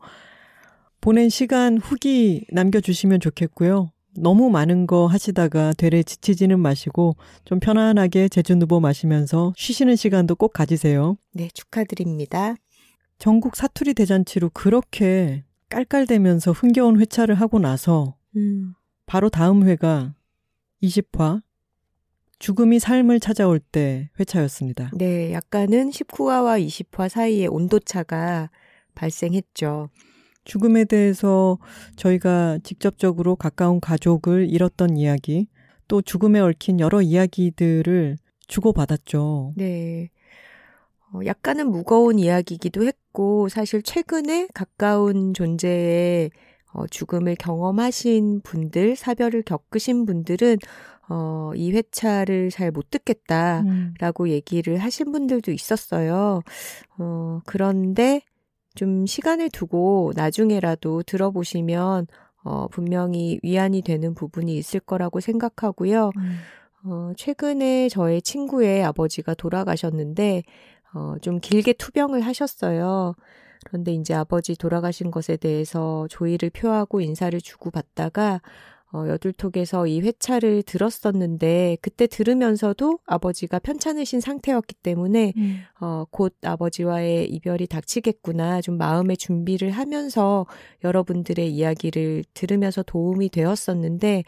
보낸 시간 후기 남겨 주시면 좋겠고요. 너무 많은 거 하시다가 되레 지치지는 마시고 좀 편안하게 제주 누보 마시면서 쉬시는 시간도 꼭 가지세요. 네, 축하드립니다. 전국 사투리 대잔치로 그렇게 깔깔대면서 흥겨운 회차를 하고 나서 음. 바로 다음 회가 20화 죽음이 삶을 찾아올 때 회차였습니다. 네, 약간은 19화와 20화 사이에 온도차가 발생했죠. 죽음에 대해서 저희가 직접적으로 가까운 가족을 잃었던 이야기, 또 죽음에 얽힌 여러 이야기들을 주고받았죠. 네. 어, 약간은 무거운 이야기이기도 했고, 사실 최근에 가까운 존재의 어, 죽음을 경험하신 분들, 사별을 겪으신 분들은 어, 이 회차를 잘 못 듣겠다라고 음. 얘기를 하신 분들도 있었어요. 어, 그런데 좀 시간을 두고 나중에라도 들어보시면 어, 분명히 위안이 되는 부분이 있을 거라고 생각하고요. 음. 어, 최근에 저의 친구의 아버지가 돌아가셨는데, 어, 좀 길게 투병을 하셨어요. 그런데 이제 아버지 돌아가신 것에 대해서 조의를 표하고 인사를 주고받다가 어, 여둘톡에서 이 회차를 들었었는데 그때 들으면서도 아버지가 편찮으신 상태였기 때문에 음. 어, 곧 아버지와의 이별이 닥치겠구나 좀 마음의 준비를 하면서 여러분들의 이야기를 들으면서 도움이 되었었는데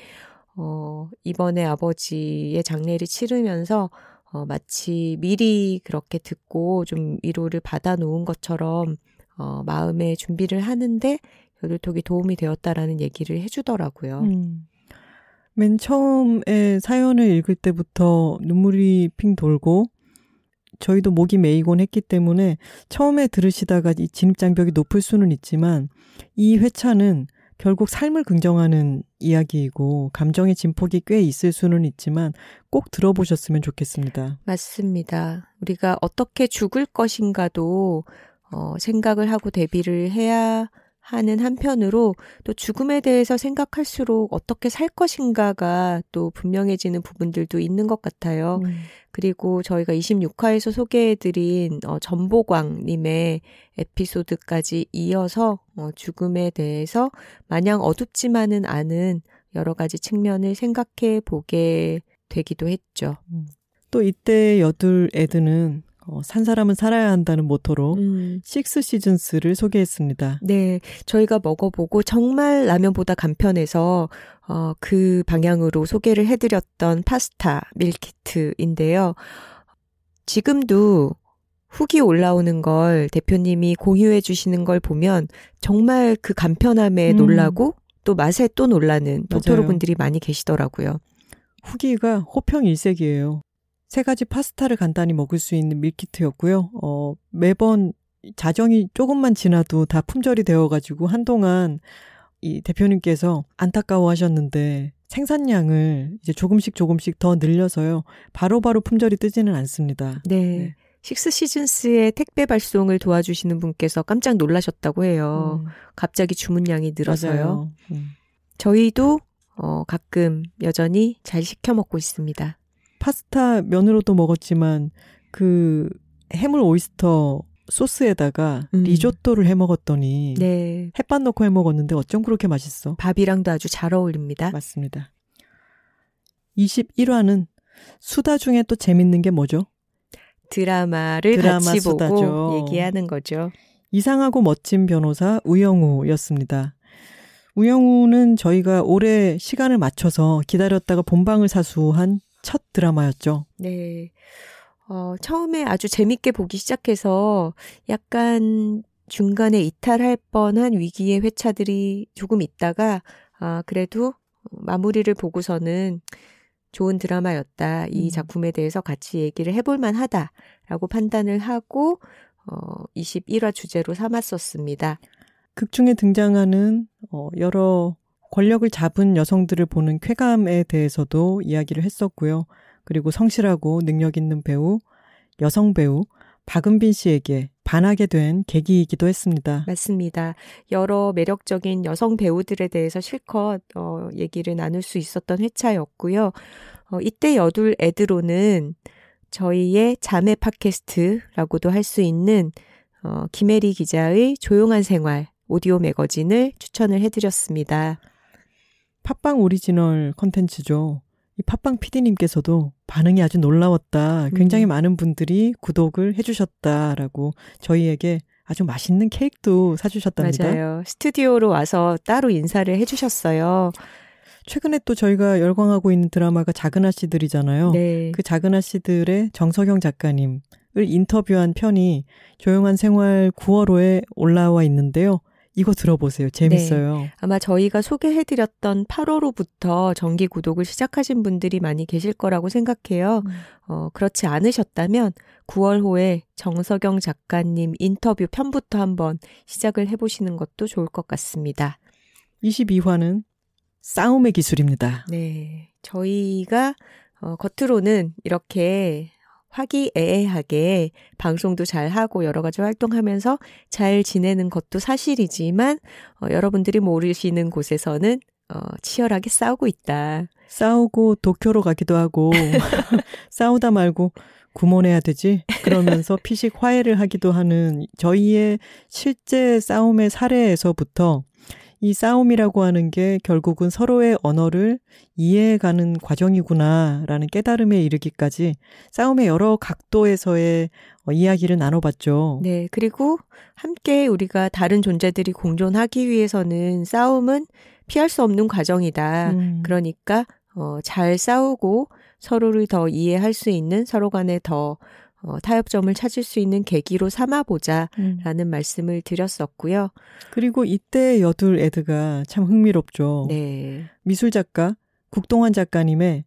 어, 이번에 아버지의 장례를 치르면서 어, 마치 미리 그렇게 듣고 좀 위로를 받아 놓은 것처럼 어, 마음의 준비를 하는데 여들톡이 도움이 되었다라는 얘기를 해주더라고요. 음. 맨 처음에 사연을 읽을 때부터 눈물이 핑 돌고 저희도 목이 메이곤 했기 때문에 처음에 들으시다가 이 진입장벽이 높을 수는 있지만 이 회차는 결국 삶을 긍정하는 이야기이고 감정의 진폭이 꽤 있을 수는 있지만 꼭 들어보셨으면 좋겠습니다. 맞습니다. 우리가 어떻게 죽을 것인가도 어, 생각을 하고 대비를 해야 하는 한편으로 또 죽음에 대해서 생각할수록 어떻게 살 것인가가 또 분명해지는 부분들도 있는 것 같아요. 음. 그리고 저희가 26화에서 소개해드린 어, 전보광님의 에피소드까지 이어서 어, 죽음에 대해서 마냥 어둡지만은 않은 여러 가지 측면을 생각해 보게 되기도 했죠. 음. 또 이때 여둘 애들은 어, 산 사람은 살아야 한다는 모토로 음. 식스 시즌스를 소개했습니다. 네, 저희가 먹어보고 정말 라면보다 간편해서 어, 그 방향으로 소개를 해드렸던 파스타 밀키트인데요. 지금도 후기 올라오는 걸 대표님이 공유해 주시는 걸 보면 정말 그 간편함에 음. 놀라고 또 맛에 또 놀라는 토토로 분들이 많이 계시더라고요. 후기가 호평 일색이에요. 세 가지 파스타를 간단히 먹을 수 있는 밀키트였고요. 어, 매번 자정이 조금만 지나도 다 품절이 되어가지고 한동안 이 대표님께서 안타까워 하셨는데 생산량을 이제 조금씩 조금씩 더 늘려서요. 바로바로 바로 품절이 뜨지는 않습니다. 네. 네. 식스 시즌스의 택배 발송을 도와주시는 분께서 깜짝 놀라셨다고 해요. 음. 갑자기 주문량이 늘어서요. 음. 저희도 어, 가끔 여전히 잘 시켜 먹고 있습니다. 파스타 면으로도 먹었지만 그 해물 오이스터 소스에다가 음. 리조또를 해 먹었더니 네. 햇반 넣고 해 먹었는데 어쩜 그렇게 맛있어? 밥이랑도 아주 잘 어울립니다. 맞습니다. 21화는 수다 중에 또 재밌는 게 뭐죠? 드라마를 드라마 같이 수다죠. 보고 얘기하는 거죠. 이상하고 멋진 변호사 우영우였습니다. 우영우는 저희가 올해 시간을 맞춰서 기다렸다가 본방을 사수한 첫 드라마였죠. 네. 어, 처음에 아주 재밌게 보기 시작해서 약간 중간에 이탈할 뻔한 위기의 회차들이 조금 있다가, 아, 그래도 마무리를 보고서는 좋은 드라마였다. 이 음. 작품에 대해서 같이 얘기를 해볼 만하다라고 판단을 하고, 어, 21화 주제로 삼았었습니다. 극 중에 등장하는, 어, 여러 권력을 잡은 여성들을 보는 쾌감에 대해서도 이야기를 했었고요. 그리고 성실하고 능력 있는 배우, 여성 배우 박은빈 씨에게 반하게 된 계기이기도 했습니다. 맞습니다. 여러 매력적인 여성 배우들에 대해서 실컷 어, 얘기를 나눌 수 있었던 회차였고요. 어, 이때 여둘 ad로는 저희의 자매 팟캐스트라고도 할 수 있는 어, 김혜리 기자의 조용한 생활 오디오 매거진을 추천을 해드렸습니다. 팟빵 오리지널 컨텐츠죠. 이 팟빵 PD님께서도 반응이 아주 놀라웠다. 굉장히 음. 많은 분들이 구독을 해주셨다라고 저희에게 아주 맛있는 케이크도 사주셨답니다. 맞아요. 스튜디오로 와서 따로 인사를 해주셨어요. 최근에 또 저희가 열광하고 있는 드라마가 작은 아씨들이잖아요. 네. 그 작은 아씨들의 정석영 작가님을 인터뷰한 편이 조용한 생활 9월호에 올라와 있는데요. 이거 들어보세요. 재밌어요. 네. 아마 저희가 소개해드렸던 8월호부터 정기 구독을 시작하신 분들이 많이 계실 거라고 생각해요. 음. 어, 그렇지 않으셨다면 9월호에 정석영 작가님 인터뷰 편부터 한번 시작을 해보시는 것도 좋을 것 같습니다. 22화는 싸움의 기술입니다. 네. 저희가 어, 겉으로는 이렇게 화기애애하게 방송도 잘 하고 여러 가지 활동하면서 잘 지내는 것도 사실이지만 어, 여러분들이 모르시는 곳에서는 어, 치열하게 싸우고 있다. 싸우고 도쿄로 가기도 하고 싸우다 말고 구몬해야 되지? 그러면서 피식 화해를 하기도 하는 저희의 실제 싸움의 사례에서부터 이 싸움이라고 하는 게 결국은 서로의 언어를 이해해가는 과정이구나라는 깨달음에 이르기까지 싸움의 여러 각도에서의 어, 이야기를 나눠봤죠. 네. 그리고 함께 우리가 다른 존재들이 공존하기 위해서는 싸움은 피할 수 없는 과정이다. 음. 그러니까 어, 잘 싸우고 서로를 더 이해할 수 있는 서로 간에 더 어, 타협점을 찾을 수 있는 계기로 삼아보자라는 음. 말씀을 드렸었고요. 그리고 이때 여둘 애드가 참 흥미롭죠. 네. 미술 작가 국동환 작가님의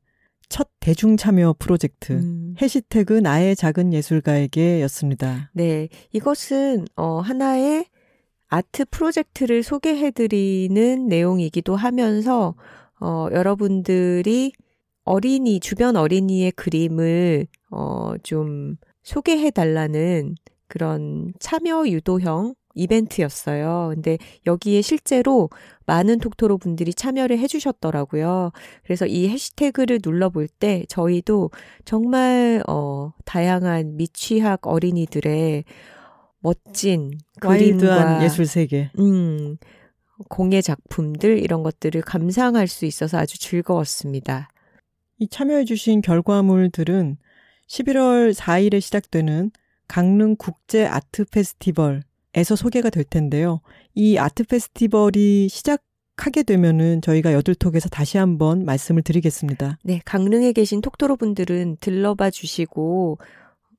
첫 대중 참여 프로젝트 음. 해시태그 나의 작은 예술가에게였습니다. 네, 이것은 어, 하나의 아트 프로젝트를 소개해드리는 내용이기도 하면서 어, 여러분들이 어린이 주변 어린이의 그림을 어, 좀 소개해 달라는 그런 참여 유도형 이벤트였어요. 근데 여기에 실제로 많은 톡토로 분들이 참여를 해주셨더라고요. 그래서 이 해시태그를 눌러볼 때 저희도 정말, 어, 다양한 미취학 어린이들의 멋진 그림과 예술 세계. 음, 공예 작품들 이런 것들을 감상할 수 있어서 아주 즐거웠습니다. 이 참여해주신 결과물들은 11월 4일에 시작되는 강릉 국제 아트 페스티벌에서 소개가 될 텐데요. 이 아트 페스티벌이 시작 하게 되면은 저희가 여둘톡에서 다시 한번 말씀을 드리겠습니다. 네, 강릉에 계신 톡토로 분들은 들러봐 주시고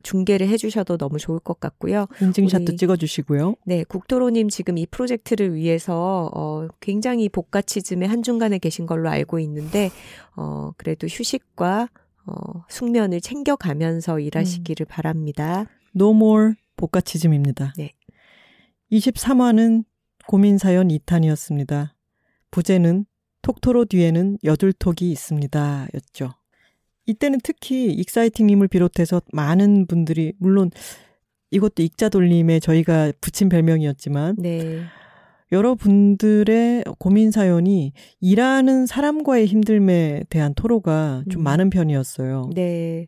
중계를 해주셔도 너무 좋을 것 같고요. 인증샷도 우리, 찍어주시고요. 네, 국토로님 지금 이 프로젝트를 위해서 어, 굉장히 복가치즘의 한중간에 계신 걸로 알고 있는데 어, 그래도 휴식과 어, 숙면을 챙겨가면서 일하시기를 음. 바랍니다. No more 복가치즘입니다. 네. 23화는 고민사연 2탄이었습니다. 부제는 톡토로 뒤에는 여둘톡이 있습니다. 였죠. 이때는 특히 익사이팅님을 비롯해서 많은 분들이, 물론 이것도 익자 돌림에 저희가 붙인 별명이었지만, 네. 여러분들의 고민 사연이 일하는 사람과의 힘듦에 대한 토로가 좀 음. 많은 편이었어요. 네.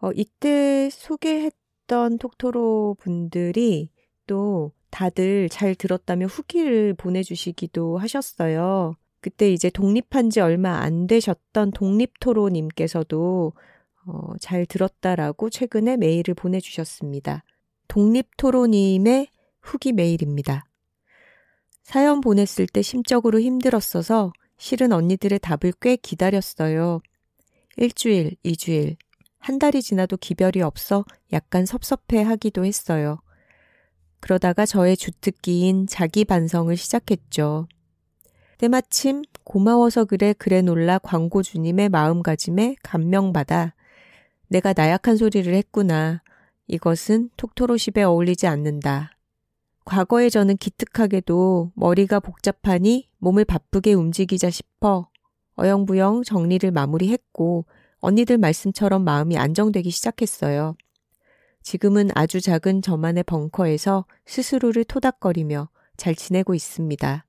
어, 이때 소개했던 톡토로 분들이 또 다들 잘 들었다며 후기를 보내주시기도 하셨어요. 그때 이제 독립한 지 얼마 안 되셨던 독립토로님께서도 어, 잘 들었다라고 최근에 메일을 보내주셨습니다. 독립토로님의 후기 메일입니다. 사연 보냈을 때 심적으로 힘들었어서 실은 언니들의 답을 꽤 기다렸어요. 일주일, 이주일, 한 달이 지나도 기별이 없어 약간 섭섭해 하기도 했어요. 그러다가 저의 주특기인 자기 반성을 시작했죠. 때마침 고마워서 그래 그래 놀라 광고주님의 마음가짐에 감명받아 내가 나약한 소리를 했구나. 이것은 톡토로십에 어울리지 않는다. 과거에 저는 기특하게도 머리가 복잡하니 몸을 바쁘게 움직이자 싶어 어영부영 정리를 마무리했고 언니들 말씀처럼 마음이 안정되기 시작했어요. 지금은 아주 작은 저만의 벙커에서 스스로를 토닥거리며 잘 지내고 있습니다.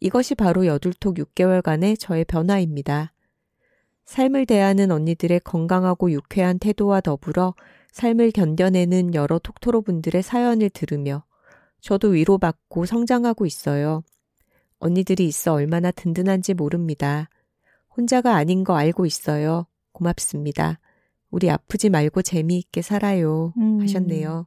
이것이 바로 여둘톡 6개월간의 저의 변화입니다. 삶을 대하는 언니들의 건강하고 유쾌한 태도와 더불어 삶을 견뎌내는 여러 톡토로 분들의 사연을 들으며 저도 위로받고 성장하고 있어요. 언니들이 있어 얼마나 든든한지 모릅니다. 혼자가 아닌 거 알고 있어요. 고맙습니다. 우리 아프지 말고 재미있게 살아요. 음. 하셨네요.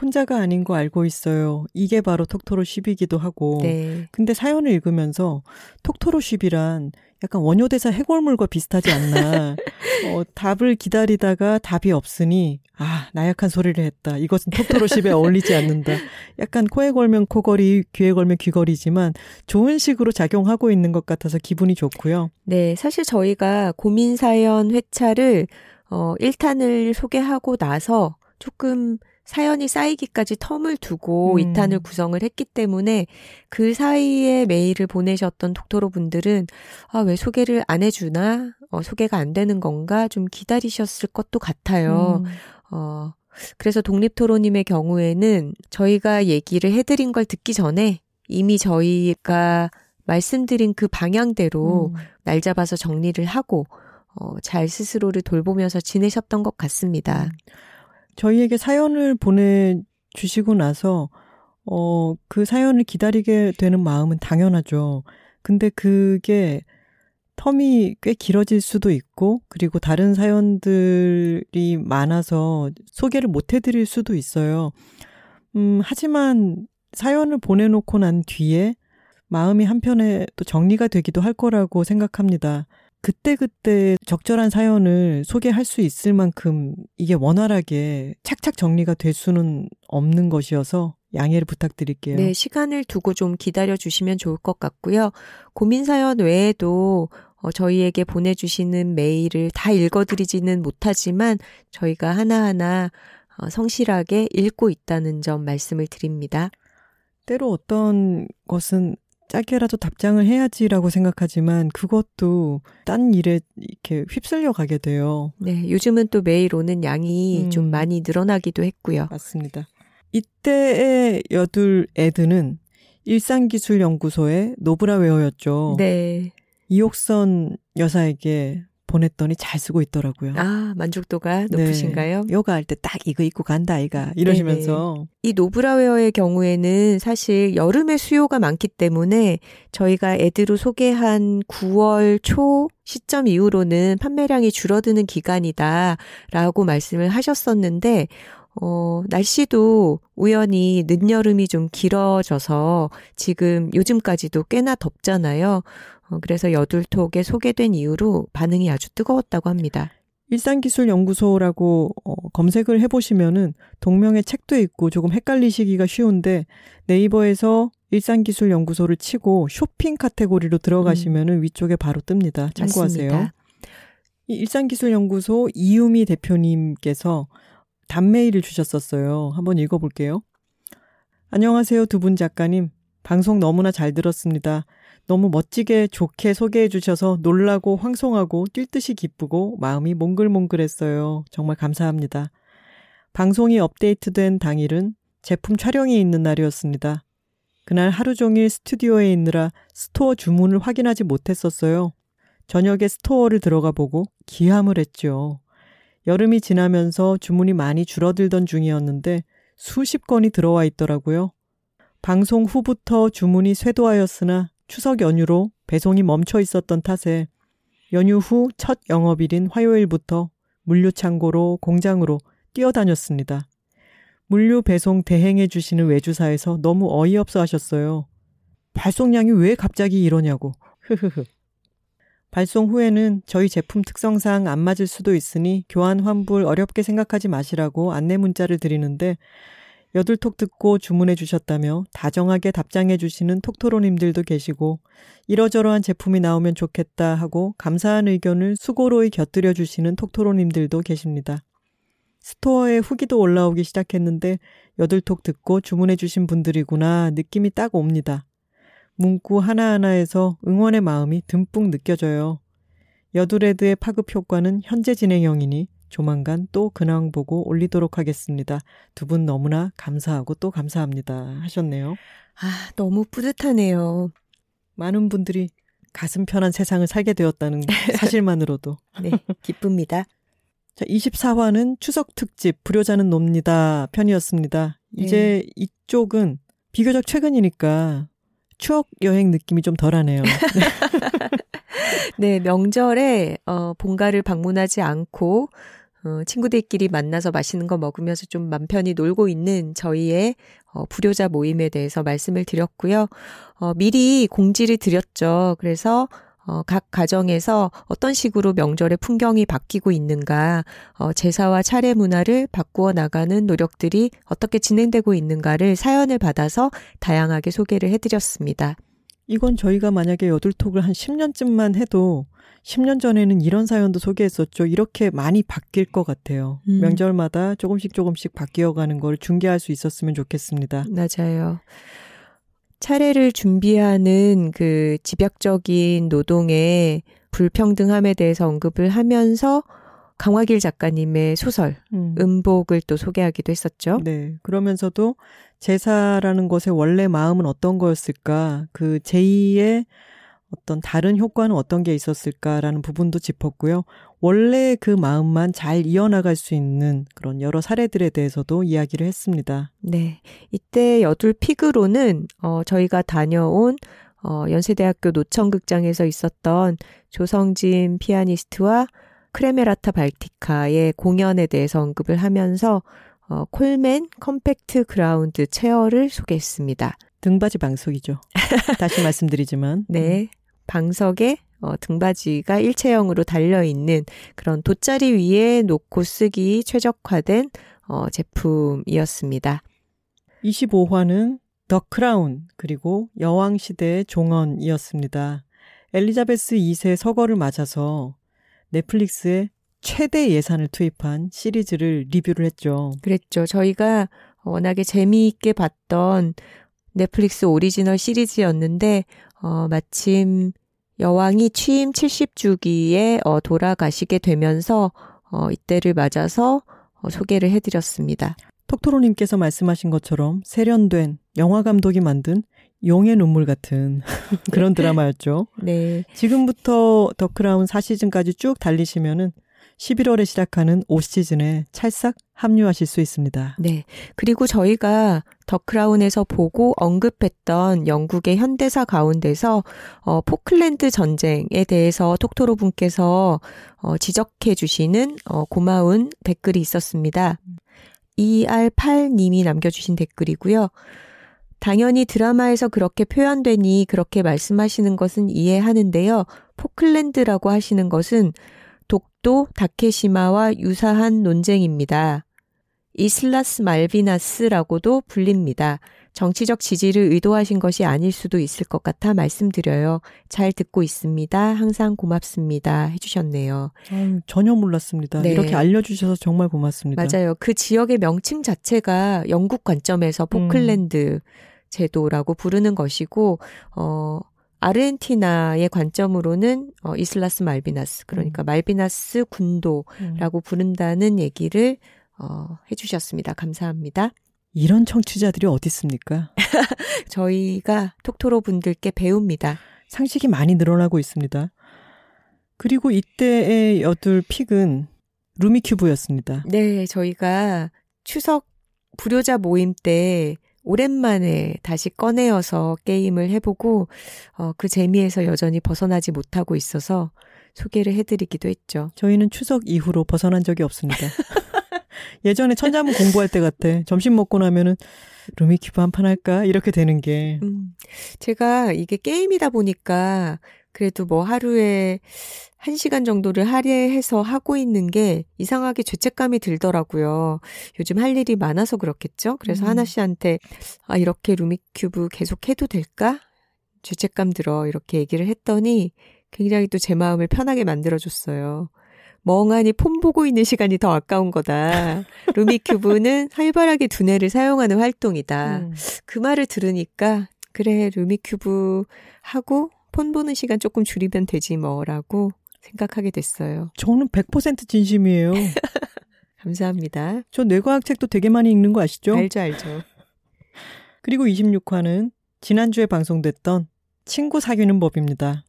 혼자가 아닌 거 알고 있어요. 이게 바로 톡토로 쉽이기도 하고. 네. 근데 사연을 읽으면서 톡토로 쉽이란 약간 원효대사 해골물과 비슷하지 않나. 어, 답을 기다리다가 답이 없으니 아 나약한 소리를 했다. 이것은 토토로십에 어울리지 않는다. 약간 코에 걸면 코걸이, 귀에 걸면 귀걸이지만 좋은 식으로 작용하고 있는 것 같아서 기분이 좋고요. 네, 사실 저희가 고민 사연 회차를 어 1탄을 소개하고 나서 조금 사연이 쌓이기까지 텀을 두고 음. 2탄을 구성을 했기 때문에 그 사이에 메일을 보내셨던 독토로 분들은 아, 왜 소개를 안 해주나? 어, 소개가 안 되는 건가? 좀 기다리셨을 것도 같아요. 음. 어, 그래서 독립토로님의 경우에는 저희가 얘기를 해드린 걸 듣기 전에 이미 저희가 말씀드린 그 방향대로 음. 날 잡아서 정리를 하고 어, 잘 스스로를 돌보면서 지내셨던 것 같습니다. 음. 저희에게 사연을 보내주시고 나서, 어, 그 사연을 기다리게 되는 마음은 당연하죠. 근데 그게 텀이 꽤 길어질 수도 있고, 그리고 다른 사연들이 많아서 소개를 못 해드릴 수도 있어요. 음, 하지만 사연을 보내놓고 난 뒤에 마음이 한편에 또 정리가 되기도 할 거라고 생각합니다. 그때그때 적절한 사연을 소개할 수 있을 만큼 이게 원활하게 착착 정리가 될 수는 없는 것이어서 양해를 부탁드릴게요. 네, 시간을 두고 좀 기다려 주시면 좋을 것 같고요. 고민 사연 외에도 어, 저희에게 보내주시는 메일을 다 읽어드리지는 못하지만 저희가 하나하나 어, 성실하게 읽고 있다는 점 말씀을 드립니다. 때로 어떤 것은 짧게라도 답장을 해야지라고 생각하지만 그것도 딴 일에 이렇게 휩쓸려 가게 돼요. 네, 요즘은 또 매일 오는 양이 음. 좀 많이 늘어나기도 했고요. 맞습니다. 이때의 여둘 ad는 일상기술연구소의 노브라웨어였죠. 네. 이옥선 여사에게 보냈더니 잘 쓰고 있더라고요. 아, 만족도가 네. 높으신가요? 네. 요가 할 때 딱 이거 입고 간다, 아이가. 이러시면서. 네네. 이 노브라웨어의 경우에는 사실 여름에 수요가 많기 때문에 저희가 ad로 소개한 9월 초 시점 이후로는 판매량이 줄어드는 기간이다라고 말씀을 하셨었는데, 어, 날씨도 우연히 늦여름이 좀 길어져서 지금 요즘까지도 꽤나 덥잖아요. 어, 그래서 여둘톡에 소개된 이후로 반응이 아주 뜨거웠다고 합니다. 일산기술연구소라고 어, 검색을 해보시면은 동명의 책도 있고 조금 헷갈리시기가 쉬운데 네이버에서 일산기술연구소를 치고 쇼핑 카테고리로 들어가시면은 음. 위쪽에 바로 뜹니다. 참고하세요. 맞습니다. 이 일상기술연구소 이유미 대표님께서 답메일을 주셨었어요. 한번 읽어볼게요. 안녕하세요, 두 분 작가님. 방송 너무나 잘 들었습니다. 너무 멋지게 좋게 소개해 주셔서 놀라고 황송하고 뛸 듯이 기쁘고 마음이 몽글몽글했어요. 정말 감사합니다. 방송이 업데이트된 당일은 제품 촬영이 있는 날이었습니다. 그날 하루 종일 스튜디오에 있느라 스토어 주문을 확인하지 못했었어요. 저녁에 스토어를 들어가 보고 기함을 했죠. 여름이 지나면서 주문이 많이 줄어들던 중이었는데 수십 건이 들어와 있더라고요. 방송 후부터 주문이 쇄도하였으나 추석 연휴로 배송이 멈춰 있었던 탓에 연휴 후 첫 영업일인 화요일부터 물류 창고로 공장으로 뛰어다녔습니다. 물류 배송 대행해 주시는 외주사에서 너무 어이없어 하셨어요. 발송량이 왜 갑자기 이러냐고. 흐흐흐. 발송 후에는 저희 제품 특성상 안 맞을 수도 있으니 교환 환불 어렵게 생각하지 마시라고 안내 문자를 드리는데 여둘톡 듣고 주문해 주셨다며 다정하게 답장해 주시는 톡토로님들도 계시고 이러저러한 제품이 나오면 좋겠다 하고 감사한 의견을 수고로이 곁들여 주시는 톡토로님들도 계십니다. 스토어에 후기도 올라오기 시작했는데 여둘톡 듣고 주문해 주신 분들이구나 느낌이 딱 옵니다. 문구 하나하나에서 응원의 마음이 듬뿍 느껴져요. 여두레드의 파급 효과는 현재 진행형이니 조만간 또 근황 보고 올리도록 하겠습니다. 두 분 너무나 감사하고 또 감사합니다. 하셨네요. 아, 너무 뿌듯하네요. 많은 분들이 가슴 편한 세상을 살게 되었다는 사실만으로도. 네, 기쁩니다. 자, 24화는 추석 특집 불효자는 놉니다 편이었습니다. 이제 네. 이쪽은 비교적 최근이니까 추억 여행 느낌이 좀 덜하네요. 네, 명절에 어 본가를 방문하지 않고 어, 친구들끼리 만나서 맛있는 거 먹으면서 좀 맘 편히 놀고 있는 저희의 어, 불효자 모임에 대해서 말씀을 드렸고요. 어, 미리 공지를 드렸죠. 그래서 어, 각 가정에서 어떤 식으로 명절의 풍경이 바뀌고 있는가, 어, 제사와 차례 문화를 바꾸어 나가는 노력들이 어떻게 진행되고 있는가를 사연을 받아서 다양하게 소개를 해드렸습니다. 이건 저희가 만약에 여둘톡을 한 10년쯤만 해도 10년 전에는 이런 사연도 소개했었죠. 이렇게 많이 바뀔 것 같아요. 음. 명절마다 조금씩 조금씩 바뀌어가는 걸 중계할 수 있었으면 좋겠습니다. 맞아요. 차례를 준비하는 그 집약적인 노동의 불평등함에 대해서 언급을 하면서 강화길 작가님의 소설 음. 음복을 또 소개하기도 했었죠. 네. 그러면서도 제사라는 것의 원래 마음은 어떤 거였을까? 그 제2의 어떤 다른 효과는 어떤 게 있었을까라는 부분도 짚었고요. 원래 그 마음만 잘 이어나갈 수 있는 그런 여러 사례들에 대해서도 이야기를 했습니다. 네. 이때 여둘 pick으로는, 어, 저희가 다녀온, 어, 연세대학교 노천극장에서 있었던 조성진 피아니스트와 크레메라타 발티카의 공연에 대해서 언급을 하면서 어, 콜맨 compact ground chair를 소개했습니다. 등받이 방석이죠. 다시 말씀드리지만. 네. 방석에 어, 등받이가 일체형으로 달려있는 그런 돗자리 위에 놓고 쓰기 최적화된 어, 제품이었습니다. 25화는 The Crown 그리고 여왕 시대의 종언이었습니다. 엘리자베스 2세 서거를 맞아서 넷플릭스에 최대 예산을 투입한 시리즈를 리뷰를 했죠. 그랬죠. 저희가 워낙에 재미있게 봤던 넷플릭스 오리지널 시리즈였는데, 어, 마침 여왕이 취임 70주기에 어, 돌아가시게 되면서 어, 이때를 맞아서 어, 소개를 해드렸습니다. 톡토로님께서 말씀하신 것처럼 세련된 영화 감독이 만든 용의 눈물 같은 그런 드라마였죠. 네. 지금부터 더 크라운 4시즌까지 쭉 달리시면은 11월에 시작하는 5시즌에 찰싹 합류하실 수 있습니다. 네. 그리고 저희가 더 크라운에서 보고 언급했던 영국의 현대사 가운데서 어, 포클랜드 전쟁에 대해서 톡토로 분께서 어, 지적해 주시는 어, 고마운 댓글이 있었습니다. ER8님이 남겨주신 댓글이고요. 당연히 드라마에서 그렇게 표현되니 그렇게 말씀하시는 것은 이해하는데요. 포클랜드라고 하시는 것은 독도 다케시마와 유사한 논쟁입니다. 이슬라스 말비나스라고도 불립니다. 정치적 지지를 의도하신 것이 아닐 수도 있을 것 같아 말씀드려요. 잘 듣고 있습니다. 항상 고맙습니다. 해주셨네요. 아유, 전혀 몰랐습니다. 네. 이렇게 알려주셔서 정말 고맙습니다. 맞아요. 그 지역의 명칭 자체가 영국 관점에서 포클랜드 음. 제도라고 부르는 것이고, 어, 아르헨티나의 관점으로는 어, 이슬라스 말비나스 그러니까 음. 말비나스 군도라고 음. 부른다는 얘기를 어, 해주셨습니다. 감사합니다. 이런 청취자들이 어디 있습니까? 저희가 톡토로 분들께 배웁니다. 상식이 많이 늘어나고 있습니다. 그리고 이때의 여둘 픽은 루미큐브였습니다. 네, 저희가 추석 불효자 모임 때 오랜만에 다시 꺼내어서 게임을 해보고 어, 그 재미에서 여전히 벗어나지 못하고 있어서 소개를 해드리기도 했죠. 저희는 추석 이후로 벗어난 적이 없습니다. 예전에 천자문 공부할 때 같아. 점심 먹고 나면은 루미큐브 한 판 할까? 이렇게 되는 게. 음, 제가 이게 게임이다 보니까 그래도 뭐 하루에 한 시간 정도를 할애해서 하고 있는 게 이상하게 죄책감이 들더라고요. 요즘 할 일이 많아서 그렇겠죠? 그래서 음. 하나 씨한테, 아, 이렇게 루미큐브 계속 해도 될까? 죄책감 들어. 이렇게 얘기를 했더니 굉장히 또 제 마음을 편하게 만들어줬어요. 멍하니 폰 보고 있는 시간이 더 아까운 거다. 루미큐브는 활발하게 두뇌를 사용하는 활동이다. 음. 그 말을 들으니까, 그래, 루미큐브 하고 폰 보는 시간 조금 줄이면 되지 뭐라고 생각하게 됐어요. 저는 100% 진심이에요. 감사합니다. 저 뇌과학 책도 되게 많이 읽는 거 아시죠? 알죠, 알죠. 그리고 26화는 지난주에 방송됐던 친구 사귀는 법입니다.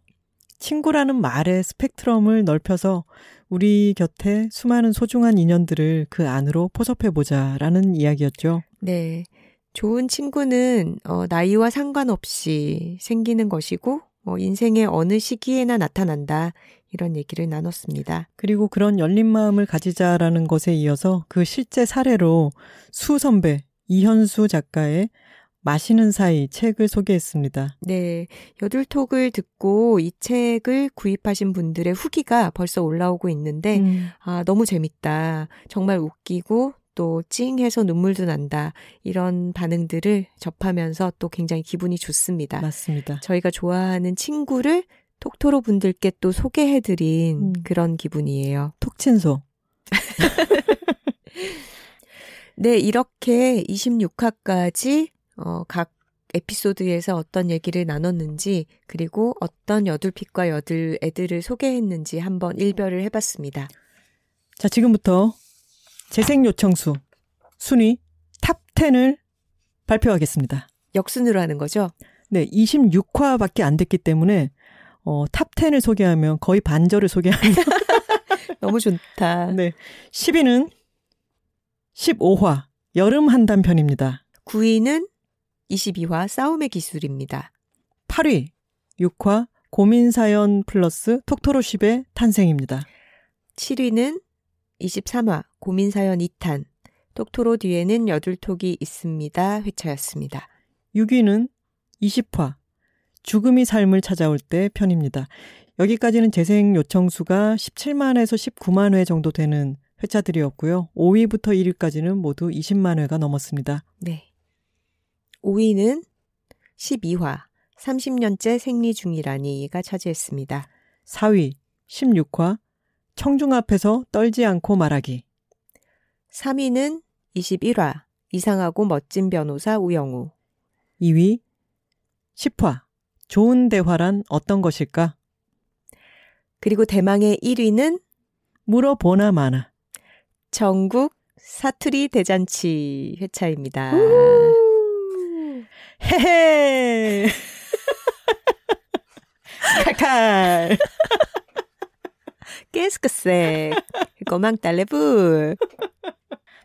친구라는 말의 스펙트럼을 넓혀서 우리 곁에 수많은 소중한 인연들을 그 안으로 포섭해보자 라는 이야기였죠. 네. 좋은 친구는 어, 나이와 상관없이 생기는 것이고 뭐 인생의 어느 시기에나 나타난다. 이런 얘기를 나눴습니다. 그리고 그런 열린 마음을 가지자라는 것에 이어서 그 실제 사례로 수 선배, 이현수 작가의 마시는 사이 책을 소개했습니다. 네. 여둘톡을 듣고 이 책을 구입하신 분들의 후기가 벌써 올라오고 있는데, 음. 아, 너무 재밌다. 정말 웃기고 또 찡해서 눈물도 난다. 이런 반응들을 접하면서 또 굉장히 기분이 좋습니다. 맞습니다. 저희가 좋아하는 친구를 톡토로 분들께 또 소개해드린 음. 그런 기분이에요. 톡친소. 네, 이렇게 26화까지 어, 각 에피소드에서 어떤 얘기를 나눴는지 그리고 어떤 여둘pick과 여둘 ad를 소개했는지 한번 일별을 해봤습니다. 자, 지금부터 재생 요청수 순위 top 10을 발표하겠습니다. 역순으로 하는 거죠? 네, 26화밖에 안 됐기 때문에 어, top 10을 소개하면 거의 반절을 소개하는 너무 좋다. 네. 10위는 15화 여름 한단 편입니다. 9위는 22화 싸움의 기술입니다. 8위 6화 고민사연 플러스 톡토로십의 탄생입니다. 7위는 23화 고민사연 2탄 톡토로 뒤에는 여둘톡이 있습니다. 회차였습니다. 6위는 20화 죽음이 삶을 찾아올 때 편입니다. 여기까지는 재생 요청수가 17만에서 19만 회 정도 되는 회차들이었고요. 5위부터 1위까지는 모두 20만 회가 넘었습니다. 네. 5위는 12화 30년째 생리 중이라니가 차지했습니다. 4위 16화 청중 앞에서 떨지 않고 말하기. 3위는 21화 이상하고 멋진 변호사 우영우. 2위 10화 좋은 대화란 어떤 것일까? 그리고 대망의 1위는 물어보나 마나. 전국 사투리 대잔치 회차입니다. 헤헤. 칼칼. 깨스크색. 고망 딸레부.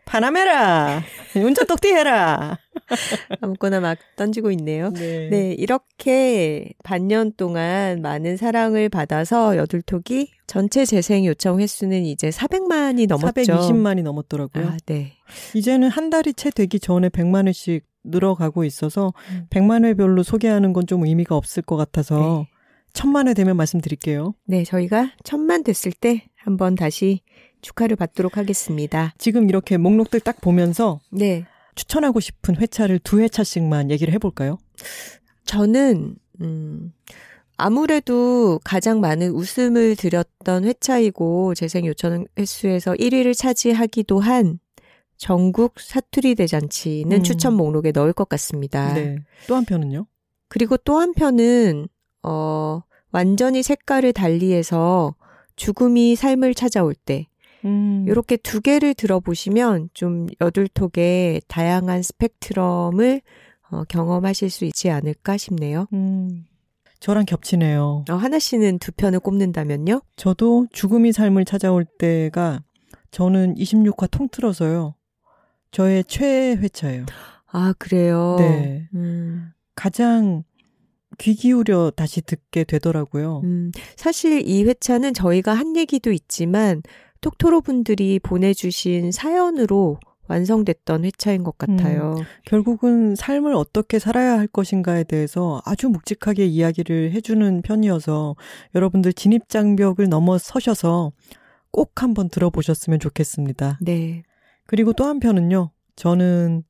파나메라. 운전 똑띠 해라. 아무거나 막 던지고 있네요. 네. 네. 이렇게 반년 동안 많은 사랑을 받아서 여둘톡이 전체 재생 요청 횟수는 이제 400만이 넘었죠. 420만이 넘었더라고요. 아, 네. 이제는 한 달이 채 되기 전에 100만 회씩 늘어가고 있어서 음. 100만 회별로 소개하는 건 좀 의미가 없을 것 같아서 네. 천만 회 되면 말씀드릴게요. 네, 저희가 천만 됐을 때 한번 다시 축하를 받도록 하겠습니다. 지금 이렇게 목록들 딱 보면서 네. 추천하고 싶은 회차를 두 회차씩만 얘기를 해볼까요? 저는 음, 아무래도 가장 많은 웃음을 드렸던 회차이고 재생 요청 횟수에서 1위를 차지하기도 한 전국 사투리 대잔치는 음. 추천 목록에 넣을 것 같습니다. 네. 또 한편은요? 그리고 또 한편은 어 완전히 색깔을 달리해서 죽음이 삶을 찾아올 때 음. 이렇게 두 개를 들어보시면 좀 여둘톡의 다양한 스펙트럼을 어, 경험하실 수 있지 않을까 싶네요. 음. 저랑 겹치네요. 어, 하나 씨는 두 편을 꼽는다면요? 저도 죽음이 삶을 찾아올 때가 저는 26화 통틀어서요. 저의 최애 회차예요. 아, 그래요? 네. 음. 가장 귀 기울여 다시 듣게 되더라고요. 음, 사실 이 회차는 저희가 한 얘기도 있지만 톡토로 분들이 보내주신 사연으로 완성됐던 회차인 것 같아요. 음, 결국은 삶을 어떻게 살아야 할 것인가에 대해서 아주 묵직하게 이야기를 해주는 편이어서 여러분들 진입장벽을 넘어서셔서 꼭 한번 들어보셨으면 좋겠습니다. 네. 그리고 또 한편은요, 저는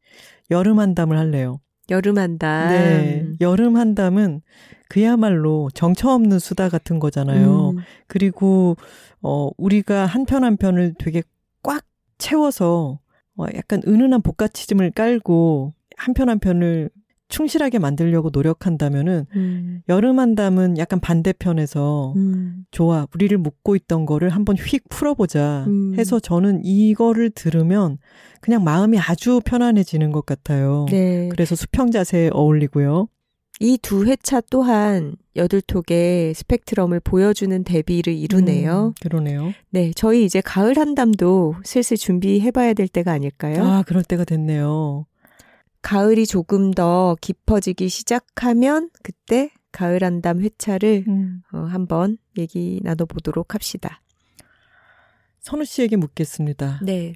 여름 한담을 할래요. 여름 한담. 네. 여름 한담은 그야말로 정처 없는 수다 같은 거잖아요. 음. 그리고 어 우리가 한 편 한 편을 되게 꽉 채워서 어 약간 은은한 볶아치즘을 깔고 한 편 한 편을 충실하게 만들려고 노력한다면은 음. 여름 한담은 약간 반대편에서 음. 좋아 우리를 묶고 있던 거를 한번 휙 풀어보자 음. 해서 저는 이거를 들으면 그냥 마음이 아주 편안해지는 것 같아요. 네. 그래서 수평 자세에 어울리고요. 이 두 회차 또한 여둘톡의 스펙트럼을 보여주는 데뷔를 이루네요. 음, 그러네요. 네, 저희 이제 가을 한담도 슬슬 준비해봐야 될 때가 아닐까요? 아, 그럴 때가 됐네요. 가을이 조금 더 깊어지기 시작하면 그때 가을 한담 회차를 음. 어, 한번 얘기 나눠보도록 합시다. 선우 씨에게 묻겠습니다. 네.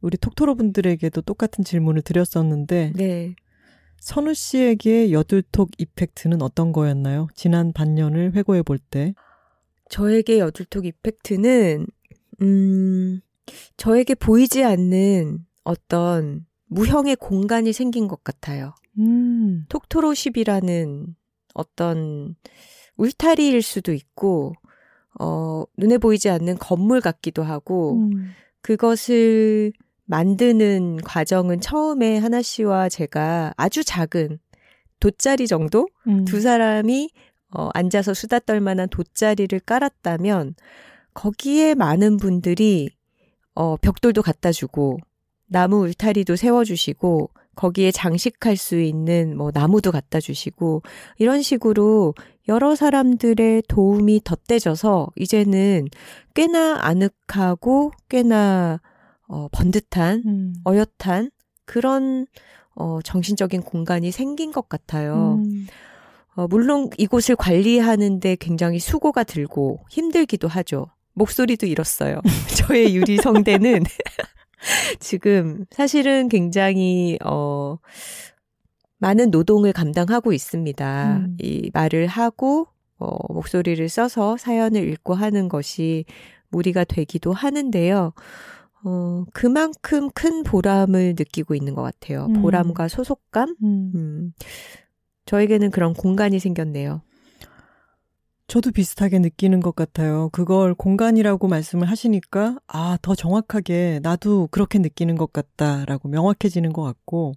우리 톡토로 분들에게도 똑같은 질문을 드렸었는데, 네. 선우 씨에게 여둘톡 이펙트는 어떤 거였나요? 지난 반년을 회고해 볼 때. 저에게 여둘톡 이펙트는, 음, 저에게 보이지 않는 어떤 무형의 공간이 생긴 것 같아요. 음. 톡토로십이라는 어떤 울타리일 수도 있고, 어, 눈에 보이지 않는 건물 같기도 하고, 음. 그것을 만드는 과정은 처음에 하나 씨와 제가 아주 작은 돗자리 정도? 음. 두 사람이 어, 앉아서 수다 떨 만한 돗자리를 깔았다면, 거기에 많은 분들이 어, 벽돌도 갖다 주고, 나무 울타리도 세워주시고, 거기에 장식할 수 있는 뭐 나무도 갖다 주시고 이런 식으로 여러 사람들의 도움이 덧대져서 이제는 꽤나 아늑하고 꽤나 어 번듯한 음. 어엿한 그런 어 정신적인 공간이 생긴 것 같아요. 음. 어 물론 이곳을 관리하는데 굉장히 수고가 들고 힘들기도 하죠. 목소리도 잃었어요. 저의 유리 성대는 지금 사실은 굉장히 어 많은 노동을 감당하고 있습니다. 음. 이 말을 하고 어 목소리를 써서 사연을 읽고 하는 것이 무리가 되기도 하는데요. 어 그만큼 큰 보람을 느끼고 있는 것 같아요. 음. 보람과 소속감. 음. 음. 저에게는 그런 공간이 생겼네요. 저도 비슷하게 느끼는 것 같아요. 그걸 공간이라고 말씀을 하시니까, 아, 더 정확하게 나도 그렇게 느끼는 것 같다라고 명확해지는 것 같고,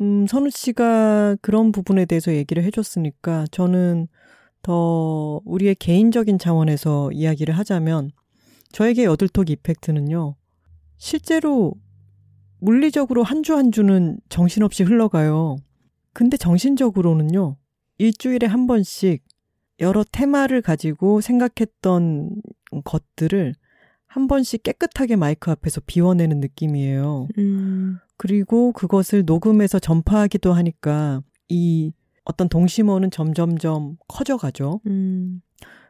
음, 선우 씨가 그런 부분에 대해서 얘기를 해줬으니까, 저는 더 우리의 개인적인 차원에서 이야기를 하자면, 저에게 여들톡 이펙트는요, 실제로 물리적으로 한 주한 주는 정신없이 흘러가요. 근데 정신적으로는요, 일주일에 한 번씩 여러 테마를 가지고 생각했던 것들을 한 번씩 깨끗하게 마이크 앞에서 비워내는 느낌이에요. 음. 그리고 그것을 녹음해서 전파하기도 하니까 이 어떤 동심원은 점점점 커져가죠. 음.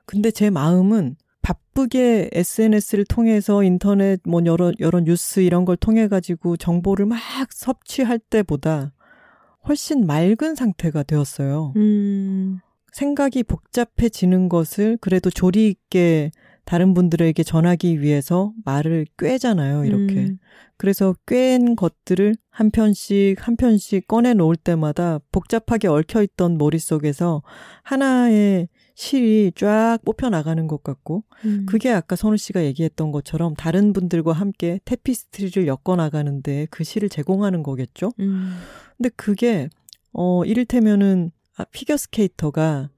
근데 제 마음은 바쁘게 SNS를 통해서 인터넷 뭐 여러 여러 뉴스 이런 걸 통해 가지고 정보를 막 섭취할 때보다 훨씬 맑은 상태가 되었어요. 음. 생각이 복잡해지는 것을 그래도 조리 있게 다른 분들에게 전하기 위해서 말을 꿰잖아요, 이렇게. 음. 그래서 꿰인 것들을 한 편씩 한 편씩 꺼내 놓을 때마다 복잡하게 얽혀 있던 머릿속에서 하나의 실이 쫙 뽑혀 나가는 것 같고 음. 그게 아까 선우 씨가 얘기했던 것처럼 다른 분들과 함께 테피스트리를 엮어 나가는데 그 실을 제공하는 거겠죠. 음. 근데 그게 어 이를테면은 아, 피겨 스케이터가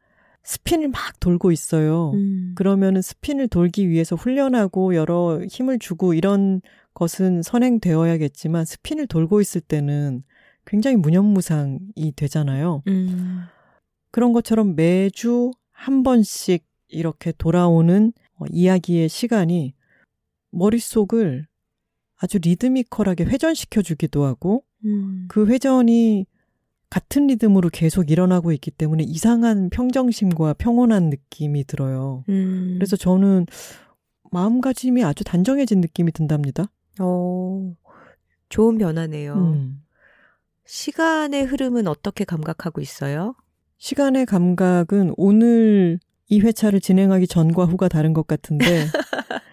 스핀을 막 돌고 있어요. 음. 그러면은 스핀을 돌기 위해서 훈련하고 여러 힘을 주고 이런 것은 선행되어야겠지만 스핀을 돌고 있을 때는 굉장히 무념무상이 되잖아요. 음. 그런 것처럼 매주 한 번씩 이렇게 돌아오는 어, 이야기의 시간이 머릿속을 아주 리드미컬하게 회전시켜 주기도 하고 음. 그 회전이 같은 리듬으로 계속 일어나고 있기 때문에 이상한 평정심과 평온한 느낌이 들어요. 음. 그래서 저는 마음가짐이 아주 단정해진 느낌이 든답니다. 어, 좋은 변화네요. 음. 시간의 흐름은 어떻게 감각하고 있어요? 시간의 감각은 오늘 이 회차를 진행하기 전과 후가 다른 것 같은데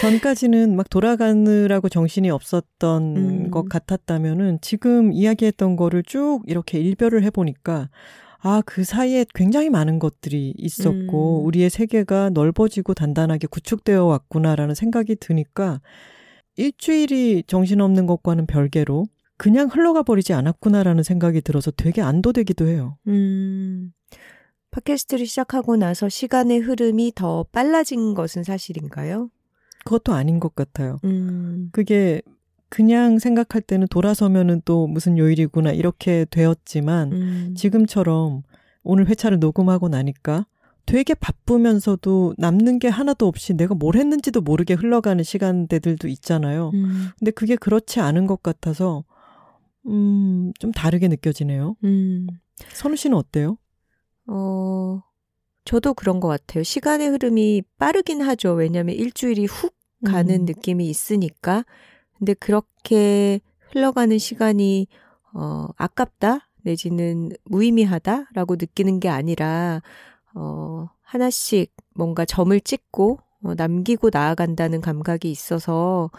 전까지는 막 돌아가느라고 정신이 없었던 음. 것 같았다면은 지금 이야기했던 거를 쭉 이렇게 일별을 해보니까 아, 그 사이에 굉장히 많은 것들이 있었고, 음. 우리의 세계가 넓어지고 단단하게 구축되어 왔구나라는 생각이 드니까, 일주일이 정신없는 것과는 별개로, 그냥 흘러가 버리지 않았구나라는 생각이 들어서 되게 안도되기도 해요. 음. 팟캐스트를 시작하고 나서 시간의 흐름이 더 빨라진 것은 사실인가요? 그것도 아닌 것 같아요. 음. 그게 그냥 생각할 때는 돌아서면은 또 무슨 요일이구나 이렇게 되었지만 음. 지금처럼 오늘 회차를 녹음하고 나니까 되게 바쁘면서도 남는 게 하나도 없이 내가 뭘 했는지도 모르게 흘러가는 시간대들도 있잖아요. 음. 근데 그게 그렇지 않은 것 같아서 음, 좀 다르게 느껴지네요. 음. 선우 씨는 어때요? 어, 저도 그런 것 같아요. 시간의 흐름이 빠르긴 하죠. 왜냐하면 일주일이 훅 가는 음. 느낌이 있으니까. 근데 그렇게 흘러가는 시간이 어, 아깝다 내지는 무의미하다라고 느끼는 게 아니라 어, 하나씩 뭔가 점을 찍고 어, 남기고 나아간다는 감각이 있어서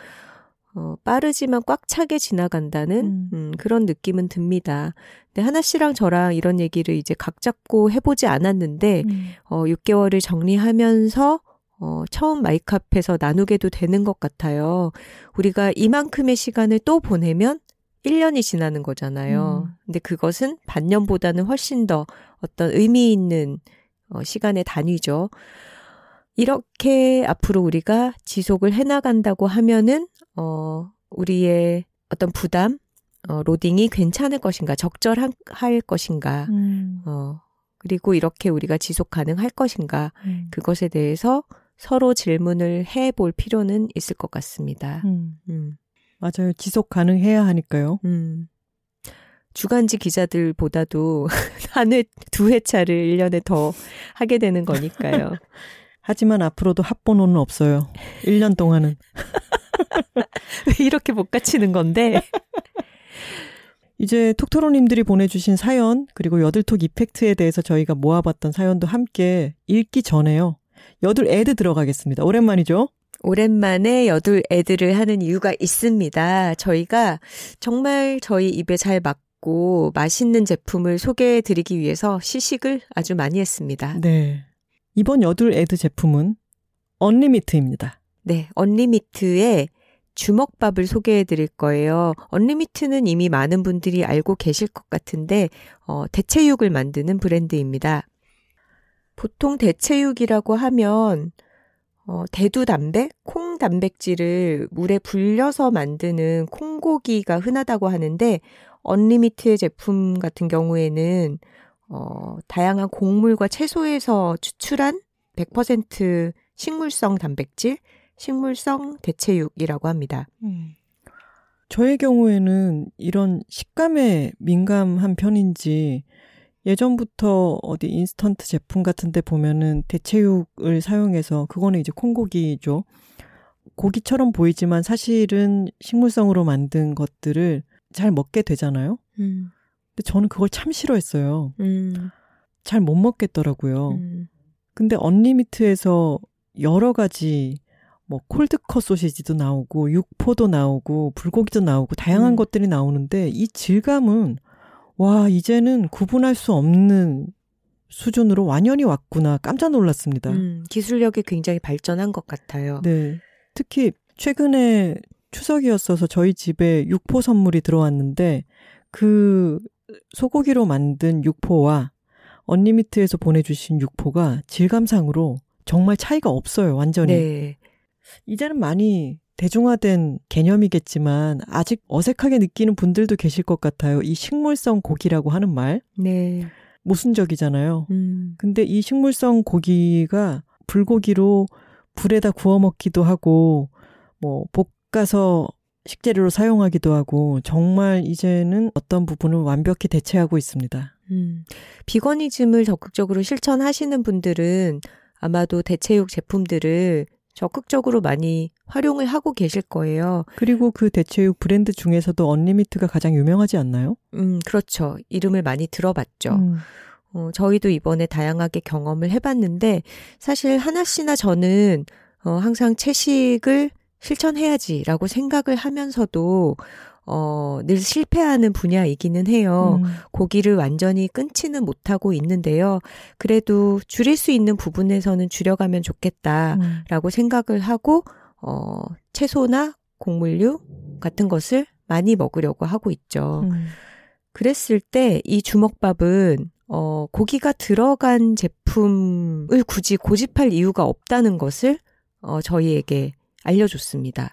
어, 빠르지만 꽉 차게 지나간다는 음. 음, 그런 느낌은 듭니다. 근데 하나 씨랑 저랑 이런 얘기를 이제 각 잡고 해보지 않았는데 음. 어, 6개월을 정리하면서 어, 처음 마이크 앞에서 나누게도 되는 것 같아요. 우리가 이만큼의 시간을 또 보내면 1년이 지나는 거잖아요. 음. 근데 그것은 반년보다는 훨씬 더 어떤 의미 있는 어, 시간의 단위죠. 이렇게 앞으로 우리가 지속을 해나간다고 하면은, 어, 우리의 어떤 부담, 어, 로딩이 괜찮을 것인가, 적절할 것인가, 음. 어, 그리고 이렇게 우리가 지속 가능할 것인가, 음. 그것에 대해서 서로 질문을 해 볼 필요는 있을 것 같습니다. 음. 음. 맞아요. 지속 가능해야 하니까요. 음. 주간지 기자들보다도 한 회, 두 회차를 1년에 더 하게 되는 거니까요. 하지만 앞으로도 합번호는 없어요. 1년 동안은. 왜 이렇게 못 갖추는 건데? 이제 톡토로님들이 보내주신 사연, 그리고 여들톡 이펙트에 대해서 저희가 모아봤던 사연도 함께 읽기 전에요. 여들 애드 들어가겠습니다. 오랜만이죠? 오랜만에 여둘 애들을 하는 이유가 있습니다. 저희가 정말 저희 입에 잘 맞고 맛있는 제품을 소개해 드리기 위해서 시식을 아주 많이 했습니다. 네. 이번 여둘 애드 제품은 언리미트입니다. 네, 언리미트의 주먹밥을 소개해 드릴 거예요. 언리미트는 이미 많은 분들이 알고 계실 것 같은데, 어, 대체육을 만드는 브랜드입니다. 보통 대체육이라고 하면, 어, 대두 단백, 콩 단백질을 물에 불려서 만드는 콩고기가 흔하다고 하는데, 언리미트의 제품 같은 경우에는 어, 다양한 곡물과 채소에서 추출한 100% 식물성 단백질, 식물성 대체육이라고 합니다. 음. 저의 경우에는 이런 식감에 민감한 편인지 예전부터 어디 인스턴트 제품 같은 데 보면은 대체육을 사용해서 그거는 이제 콩고기죠. 고기처럼 보이지만 사실은 식물성으로 만든 것들을 잘 먹게 되잖아요. 음. 근데 저는 그걸 참 싫어했어요. 음. 잘못 먹겠더라고요. 음. 근데 언리미트에서 여러 가지 뭐 콜드컷 소시지도 나오고 육포도 나오고 불고기도 나오고 다양한 음. 것들이 나오는데 이 질감은 와 이제는 구분할 수 없는 수준으로 완연히 왔구나 깜짝 놀랐습니다. 음, 기술력이 굉장히 발전한 것 같아요. 네. 특히 최근에 추석이었어서 저희 집에 육포 선물이 들어왔는데 그 소고기로 만든 육포와 언리미트에서 보내주신 육포가 질감상으로 정말 차이가 없어요, 완전히. 네. 이제는 많이 대중화된 개념이겠지만 아직 어색하게 느끼는 분들도 계실 것 같아요. 이 식물성 고기라고 하는 말. 네. 모순적이잖아요. 음. 근데 이 식물성 고기가 불고기로 불에다 구워 먹기도 하고 뭐 볶아서 식재료로 사용하기도 하고 정말 이제는 어떤 부분을 완벽히 대체하고 있습니다. 음, 비건이즘을 적극적으로 실천하시는 분들은 아마도 대체육 제품들을 적극적으로 많이 활용을 하고 계실 거예요. 그리고 그 대체육 브랜드 중에서도 언리미트가 가장 유명하지 않나요? 음, 그렇죠. 이름을 많이 들어봤죠. 음. 어, 저희도 이번에 다양하게 경험을 해봤는데 사실 하나 씨나 저는 어, 항상 채식을 실천해야지라고 생각을 하면서도 어, 늘 실패하는 분야이기는 해요. 음. 고기를 완전히 끊지는 못하고 있는데요. 그래도 줄일 수 있는 부분에서는 줄여가면 좋겠다라고 음. 생각을 하고, 어, 채소나 곡물류 같은 것을 많이 먹으려고 하고 있죠. 음. 그랬을 때 이 주먹밥은 어, 고기가 들어간 제품을 굳이 고집할 이유가 없다는 것을 어, 저희에게 알려줬습니다.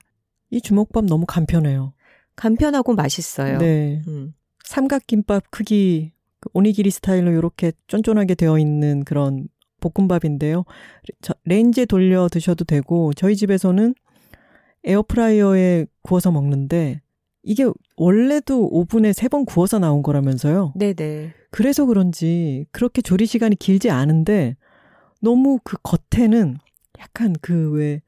이 주먹밥 너무 간편해요. 간편하고 맛있어요. 네. 음. 삼각김밥 크기 그 오니기리 스타일로 이렇게 쫀쫀하게 되어 있는 그런 볶음밥인데요. 레인지에 돌려 드셔도 되고 저희 집에서는 에어프라이어에 구워서 먹는데 이게 원래도 오븐에 세 번 구워서 나온 거라면서요. 네네. 그래서 그런지 그렇게 조리 시간이 길지 않은데 너무 그 겉에는 약간 그 왜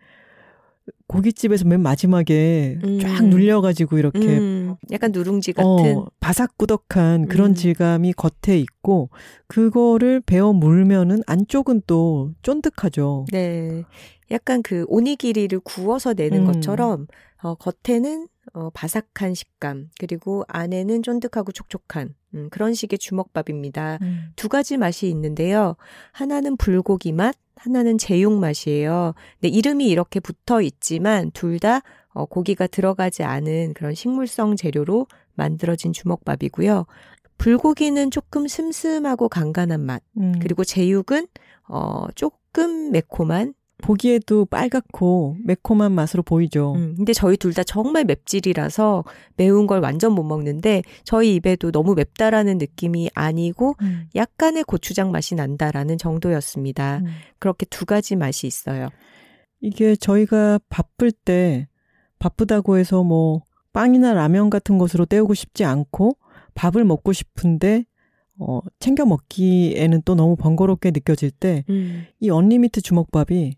고깃집에서 맨 마지막에 음. 쫙 눌려가지고 이렇게 음. 약간 누룽지 같은 어, 바삭구덕한 그런 음. 질감이 겉에 있고 그거를 베어 물면은 안쪽은 또 쫀득하죠. 네, 약간 그 오니기리를 구워서 내는 음. 것처럼 어, 겉에는 어, 바삭한 식감, 그리고 안에는 쫀득하고 촉촉한, 음, 그런 식의 주먹밥입니다. 음. 두 가지 맛이 있는데요. 하나는 불고기 맛, 하나는 제육 맛이에요. 근데 이름이 이렇게 붙어 있지만 둘다 어, 고기가 들어가지 않은 그런 식물성 재료로 만들어진 주먹밥이고요. 불고기는 조금 슴슴하고 간간한 맛, 음. 그리고 제육은 어, 조금 매콤한 보기에도 빨갛고 매콤한 맛으로 보이죠. 음, 근데 저희 둘 다 정말 맵찔이라서 매운 걸 완전 못 먹는데 저희 입에도 너무 맵다라는 느낌이 아니고 음. 약간의 고추장 맛이 난다라는 정도였습니다. 음. 그렇게 두 가지 맛이 있어요. 이게 저희가 바쁠 때 바쁘다고 해서 뭐 빵이나 라면 같은 것으로 때우고 싶지 않고 밥을 먹고 싶은데 어, 챙겨 먹기에는 또 너무 번거롭게 느껴질 때이 음. 언리미트 주먹밥이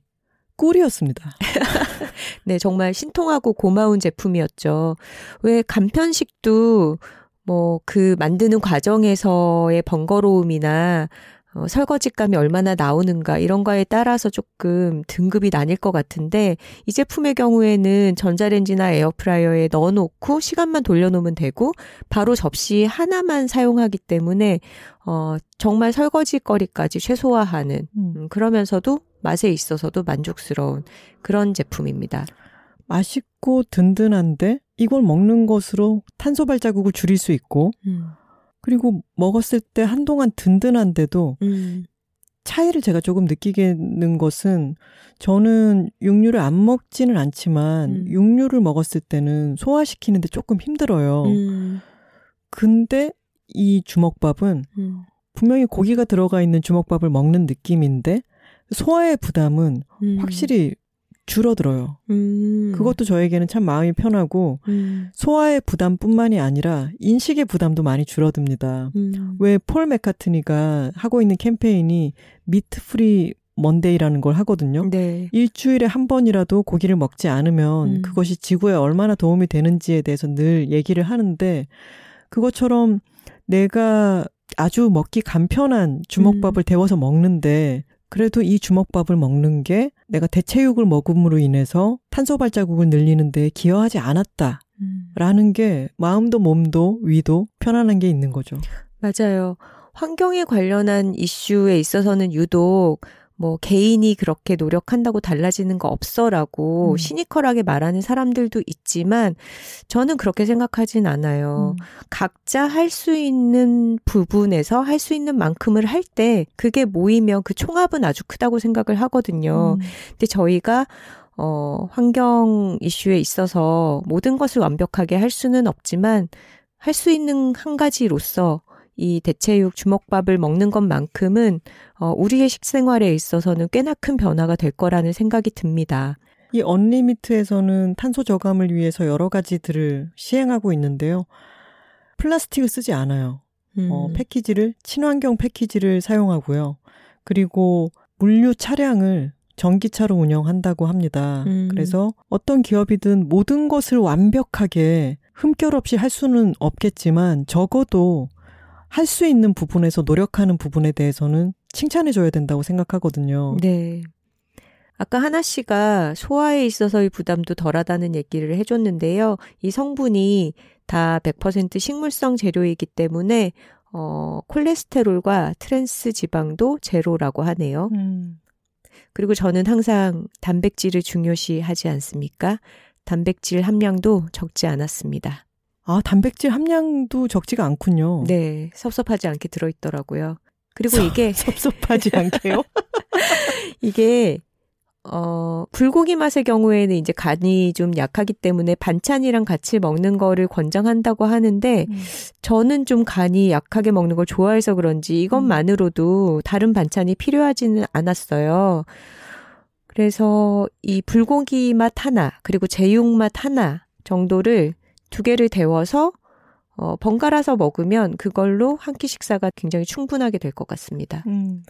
꿀이었습니다. 네, 정말 신통하고 고마운 제품이었죠. 왜 간편식도 뭐 그 만드는 과정에서의 번거로움이나 어, 설거지감이 얼마나 나오는가 이런 거에 따라서 조금 등급이 나뉠 것 같은데 이 제품의 경우에는 전자레인지나 에어프라이어에 넣어놓고 시간만 돌려놓으면 되고 바로 접시 하나만 사용하기 때문에 어, 정말 설거지거리까지 최소화하는 음. 음, 그러면서도 맛에 있어서도 만족스러운 그런 제품입니다. 맛있고 든든한데 이걸 먹는 것으로 탄소 발자국을 줄일 수 있고 음. 그리고 먹었을 때 한동안 든든한데도 음. 차이를 제가 조금 느끼게는 것은 저는 육류를 안 먹지는 않지만 음. 육류를 먹었을 때는 소화시키는데 조금 힘들어요. 음. 근데 이 주먹밥은 음. 분명히 고기가 들어가 있는 주먹밥을 먹는 느낌인데 소화의 부담은 음. 확실히 줄어들어요. 음. 그것도 저에게는 참 마음이 편하고 음. 소화의 부담뿐만이 아니라 인식의 부담도 많이 줄어듭니다. 음. 왜 폴 매카트니가 하고 있는 캠페인이 Meat Free Monday라는 걸 하거든요. 네. 일주일에 한 번이라도 고기를 먹지 않으면 음. 그것이 지구에 얼마나 도움이 되는지에 대해서 늘 얘기를 하는데 그것처럼 내가 아주 먹기 간편한 주먹밥을 음. 데워서 먹는데 그래도 이 주먹밥을 먹는 게 내가 대체육을 먹음으로 인해서 탄소 발자국을 늘리는 데 기여하지 않았다. 라는 게 마음도 몸도 위도 편안한 게 있는 거죠. 맞아요. 환경에 관련한 이슈에 있어서는 유독 뭐 개인이 그렇게 노력한다고 달라지는 거 없어라고 음. 시니컬하게 말하는 사람들도 있지만 저는 그렇게 생각하진 않아요. 음. 각자 할 수 있는 부분에서 할 수 있는 만큼을 할 때 그게 모이면 그 총합은 아주 크다고 생각을 하거든요. 음. 근데 저희가 어, 환경 이슈에 있어서 모든 것을 완벽하게 할 수는 없지만 할 수 있는 한 가지로서 이 대체육 주먹밥을 먹는 것만큼은 어, 우리의 식생활에 있어서는 꽤나 큰 변화가 될 거라는 생각이 듭니다. 이 언리미트에서는 탄소 저감을 위해서 여러 가지들을 시행하고 있는데요. 플라스틱을 쓰지 않아요. 어, 음. 어, 패키지를 친환경 패키지를 사용하고요. 그리고 물류 차량을 전기차로 운영한다고 합니다. 음. 그래서 어떤 기업이든 모든 것을 완벽하게 흠결 없이 할 수는 없겠지만 적어도 할 수 있는 부분에서 노력하는 부분에 대해서는 칭찬해줘야 된다고 생각하거든요. 네. 아까 하나 씨가 소화에 있어서의 부담도 덜하다는 얘기를 해줬는데요. 이 성분이 다 100% 식물성 재료이기 때문에 어, 콜레스테롤과 트랜스 지방도 제로라고 하네요. 음. 그리고 저는 항상 단백질을 중요시 하지 않습니까? 단백질 함량도 적지 않았습니다. 아, 단백질 함량도 적지가 않군요. 네, 섭섭하지 않게 들어있더라고요. 그리고 이게 섭섭하지 않게요? 이게 어, 불고기 맛의 경우에는 이제 간이 좀 약하기 때문에 반찬이랑 같이 먹는 거를 권장한다고 하는데, 음. 저는 좀 간이 약하게 먹는 걸 좋아해서 그런지 이것만으로도 다른 반찬이 필요하지는 않았어요. 그래서 이 불고기 맛 하나, 그리고 제육 맛 하나 정도를 두 개를 데워서 어, 번갈아서 먹으면 그걸로 한 끼 식사가 굉장히 충분하게 될 것 같습니다. 음.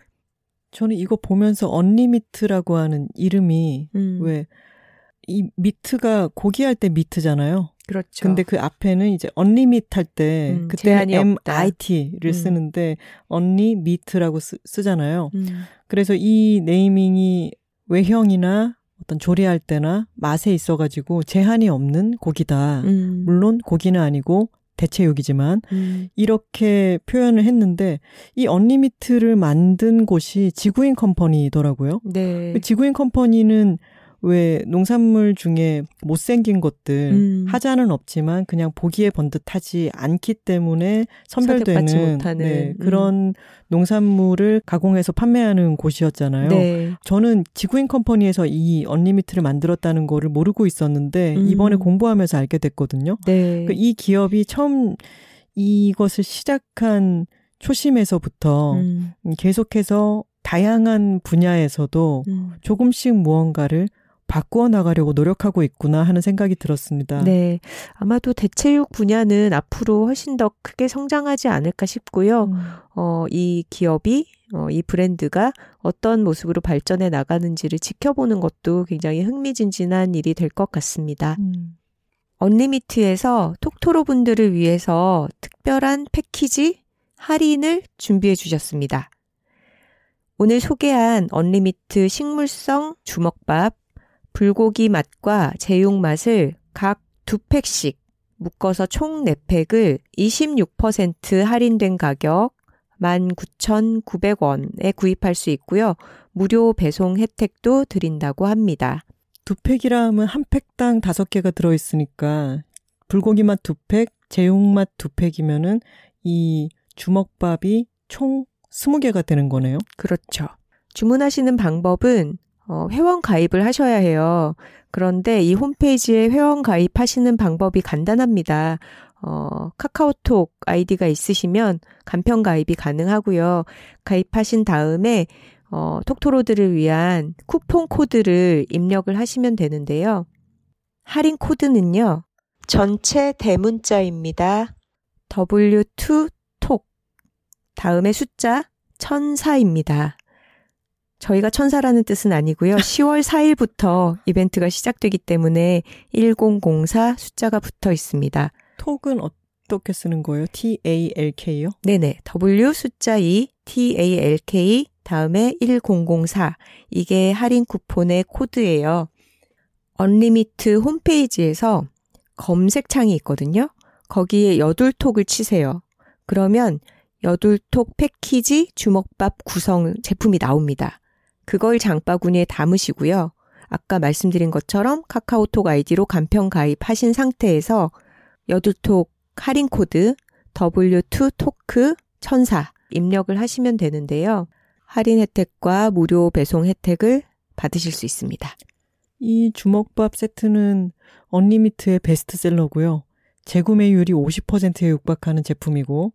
저는 이거 보면서 언리미트라고 하는 이름이 음. 왜이 미트가 고기할 때 미트잖아요. 그렇죠. 근데 그 앞에는 이제 언리밋 할때 음, 그때 제한이 MIT를 음. 쓰는데 언리미트라고 쓰 잖아요. 음. 그래서 이 네이밍이 외형이나 어떤 조리할 때나 맛에 있어가지고 제한이 없는 고기다. 음. 물론 고기는 아니고 대체육이지만 음. 이렇게 표현을 했는데 이 언리미트를 만든 곳이 지구인 컴퍼니더라고요. 네. 그 지구인 컴퍼니는 왜 농산물 중에 못생긴 것들 음. 하자는 없지만 그냥 보기에 번듯하지 않기 때문에 선별되는. 네, 음. 그런 농산물을 가공해서 판매하는 곳이었잖아요. 네. 저는 지구인 컴퍼니에서 이 언리미트를 만들었다는 거를 모르고 있었는데 음. 이번에 공부하면서 알게 됐거든요. 네. 그이 기업이 처음 이것을 시작한 초심에서부터 음. 계속해서 다양한 분야에서도 음. 조금씩 무언가를 바꾸어 나가려고 노력하고 있구나 하는 생각이 들었습니다. 네. 아마도 대체육 분야는 앞으로 훨씬 더 크게 성장하지 않을까 싶고요. 음. 어, 이 기업이, 어, 이 브랜드가 어떤 모습으로 발전해 나가는지를 지켜보는 것도 굉장히 흥미진진한 일이 될 것 같습니다. 음. 언리미트에서 톡토로 분들을 위해서 특별한 패키지 할인을 준비해 주셨습니다. 오늘 소개한 언리미트 식물성 주먹밥, 불고기 맛과 제육 맛을 각 두 팩씩 묶어서 총 4팩을 26% 할인된 가격 19,900원에 구입할 수 있고요. 무료 배송 혜택도 드린다고 합니다. 두 팩이라 하면 한 팩당 다섯 개가 들어있으니까 불고기 맛 두 팩, 제육 맛 두 팩이면은 이 주먹밥이 총 스무 개가 되는 거네요. 그렇죠. 주문하시는 방법은 어, 회원 가입을 하셔야 해요. 그런데 이 홈페이지에 회원 가입하시는 방법이 간단합니다. 어, 카카오톡 아이디가 있으시면 간편 가입이 가능하고요. 가입하신 다음에 어, 톡토로들을 위한 쿠폰 코드를 입력을 하시면 되는데요. 할인 코드는요. 전체 대문자입니다. W2톡 다음에 숫자 1004입니다. 저희가 천사라는 뜻은 아니고요. 10월 4일부터 이벤트가 시작되기 때문에 1004 숫자가 붙어 있습니다. 톡은 어떻게 쓰는 거예요? T-A-L-K요? 네네. W 숫자 2, TALK, 다음에 1004. 이게 할인 쿠폰의 코드예요. 언리미트 홈페이지에서 검색창이 있거든요. 거기에 여둘톡을 치세요. 그러면 여둘톡 패키지 주먹밥 구성 제품이 나옵니다. 그걸 장바구니에 담으시고요. 아까 말씀드린 것처럼 카카오톡 아이디로 간편 가입하신 상태에서 여둘톡 할인 코드 W2talk 1004 입력을 하시면 되는데요. 할인 혜택과 무료 배송 혜택을 받으실 수 있습니다. 이 주먹밥 세트는 언리미트의 베스트셀러고요. 재구매율이 50%에 육박하는 제품이고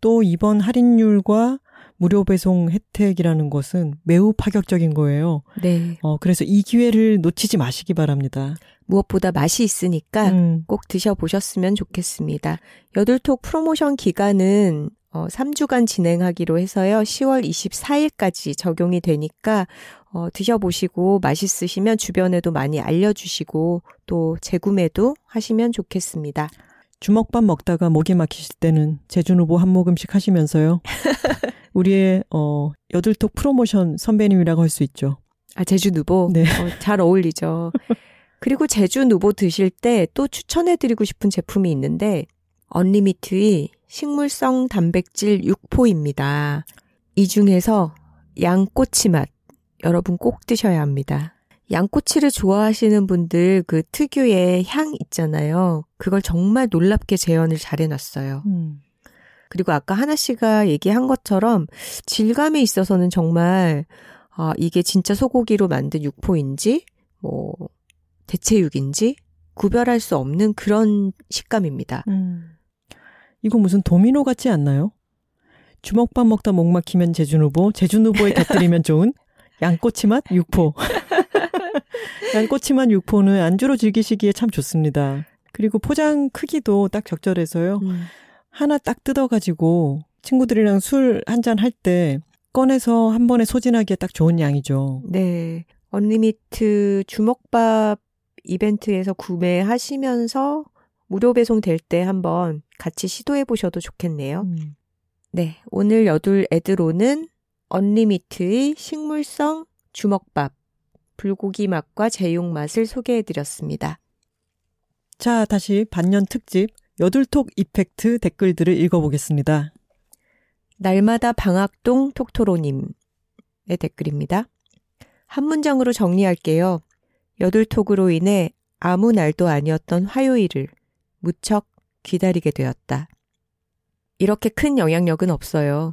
또 이번 할인율과 무료 배송 혜택이라는 것은 매우 파격적인 거예요. 네. 어, 그래서 이 기회를 놓치지 마시기 바랍니다. 무엇보다 맛이 있으니까 음, 꼭 드셔보셨으면 좋겠습니다. 여둘톡 프로모션 기간은 어, 3주간 진행하기로 해서요. 10월 24일까지 적용이 되니까 어, 드셔보시고 맛있으시면 주변에도 많이 알려주시고 또 재구매도 하시면 좋겠습니다. 주먹밥 먹다가 목이 막히실 때는 제준 후보 한 모금씩 하시면서요. 우리의 어, 여들톡 프로모션 선배님이라고 할 수 있죠. 아, 제주 누보? 네. 어, 잘 어울리죠. 그리고 제주 누보 드실 때 또 추천해드리고 싶은 제품이 있는데, 언리미트의 식물성 단백질 6포입니다. 이 중에서 양꼬치 맛, 여러분 꼭 드셔야 합니다. 양꼬치를 좋아하시는 분들 그 특유의 향 있잖아요. 그걸 정말 놀랍게 재현을 잘 해놨어요. 음. 그리고 아까 하나 씨가 얘기한 것처럼 질감에 있어서는 정말 아, 이게 진짜 소고기로 만든 육포인지 뭐 대체육인지 구별할 수 없는 그런 식감입니다. 음. 이거 무슨 도미노 같지 않나요? 주먹밥 먹다 목 막히면 제준 후보, 제준 후보에 곁들이면 좋은 양꼬치 맛 육포. 양꼬치 맛 육포는 안주로 즐기시기에 참 좋습니다. 그리고 포장 크기도 딱 적절해서요. 음. 하나 딱 뜯어가지고 친구들이랑 술 한 잔 할 때 꺼내서 한 번에 소진하기에 딱 좋은 양이죠. 네. 언리미트 주먹밥 이벤트에서 구매하시면서 무료 배송 될 때 한번 같이 시도해 보셔도 좋겠네요. 음. 네, 오늘 여둘 애드로는 언리미트의 식물성 주먹밥, 불고기 맛과 제육 맛을 소개해 드렸습니다. 자, 다시 반년 특집 여둘톡 이펙트 댓글들을 읽어보겠습니다. 날마다 방학동 톡토로님의 댓글입니다. 한 문장으로 정리할게요. 여둘톡으로 인해 아무 날도 아니었던 화요일을 무척 기다리게 되었다. 이렇게 큰 영향력은 없어요.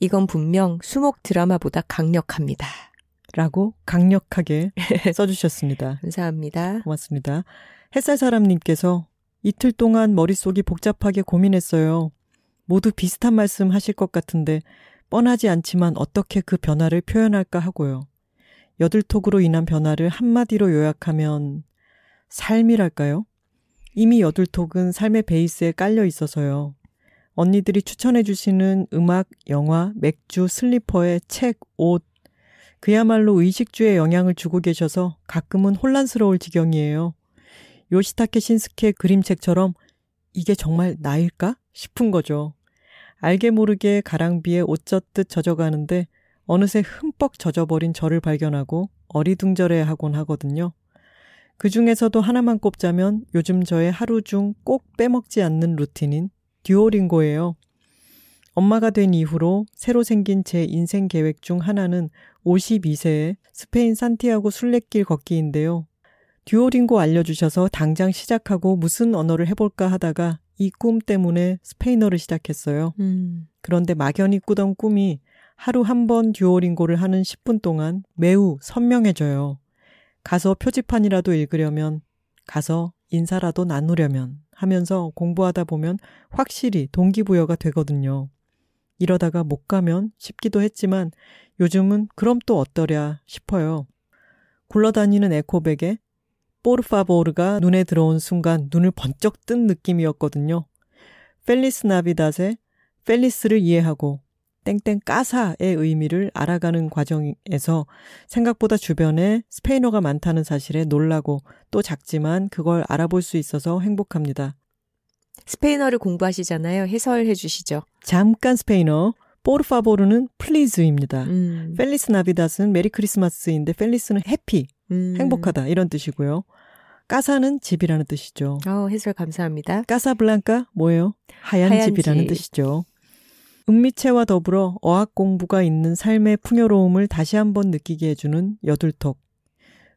이건 분명 수목 드라마보다 강력합니다. 라고 강력하게 써주셨습니다. 감사합니다. 고맙습니다. 햇살 사람님께서 이틀 동안 머릿속이 복잡하게 고민했어요. 모두 비슷한 말씀 하실 것 같은데 뻔하지 않지만 어떻게 그 변화를 표현할까 하고요. 여들톡으로 인한 변화를 한마디로 요약하면 삶이랄까요? 이미 여들톡은 삶의 베이스에 깔려 있어서요. 언니들이 추천해 주시는 음악, 영화, 맥주, 슬리퍼에 책, 옷, 그야말로 의식주에 영향을 주고 계셔서 가끔은 혼란스러울 지경이에요. 요시타케 신스케 그림책처럼 이게 정말 나일까? 싶은 거죠. 알게 모르게 가랑비에 옷 젖듯 젖어가는데 어느새 흠뻑 젖어버린 저를 발견하고 어리둥절해 하곤 하거든요. 그 중에서도 하나만 꼽자면 요즘 저의 하루 중 꼭 빼먹지 않는 루틴인 듀오링고예요. 엄마가 된 이후로 새로 생긴 제 인생 계획 중 하나는 52세에 스페인 산티아고 순례길 걷기인데요. 듀오링고 알려주셔서 당장 시작하고 무슨 언어를 해볼까 하다가 이 꿈 때문에 스페인어를 시작했어요. 음. 그런데 막연히 꾸던 꿈이 하루 한 번 듀오링고를 하는 10분 동안 매우 선명해져요. 가서 표지판이라도 읽으려면, 가서 인사라도 나누려면 하면서 공부하다 보면 확실히 동기부여가 되거든요. 이러다가 못 가면 싶기도 했지만 요즘은 그럼 또 어떠랴 싶어요. 굴러다니는 에코백에 por favor가 눈에 들어온 순간 눈을 번쩍 뜬 느낌이었거든요. Feliz Navidad의 Feliz를 이해하고 땡땡 casa의 의미를 알아가는 과정에서 생각보다 주변에 스페인어가 많다는 사실에 놀라고 또 작지만 그걸 알아볼 수 있어서 행복합니다. 스페인어를 공부하시잖아요. 해설해 주시죠. 잠깐 스페인어. por favor는 please입니다. 음. Feliz Navidad은 Merry Christmas인데 Feliz는 happy, 음. 행복하다 이런 뜻이고요. casa는 집이라는 뜻이죠. 어, 해설 감사합니다. casa blanca 뭐예요? 하얀, 하얀 집이라는 집. 뜻이죠. 음미체와 더불어 어학 공부가 있는 삶의 풍요로움을 다시 한번 느끼게 해주는 여둘톡.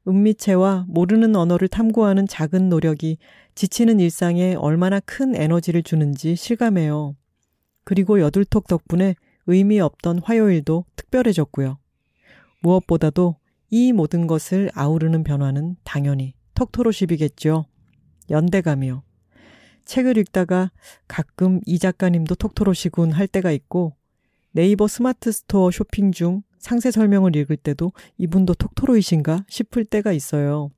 음미체와 모르는 언어를 탐구하는 작은 노력이 지치는 일상에 얼마나 큰 에너지를 주는지 실감해요. 그리고 여둘톡 덕분에 의미 없던 화요일도 특별해졌고요. 무엇보다도 이 모든 것을 아우르는 변화는 당연히 톡토로십이겠죠. 연대감이요. 책을 읽다가 가끔 이 작가님도 톡토로시군 할 때가 있고 네이버 스마트 스토어 쇼핑 중 상세 설명을 읽을 때도 이분도 톡토로이신가 싶을 때가 있어요.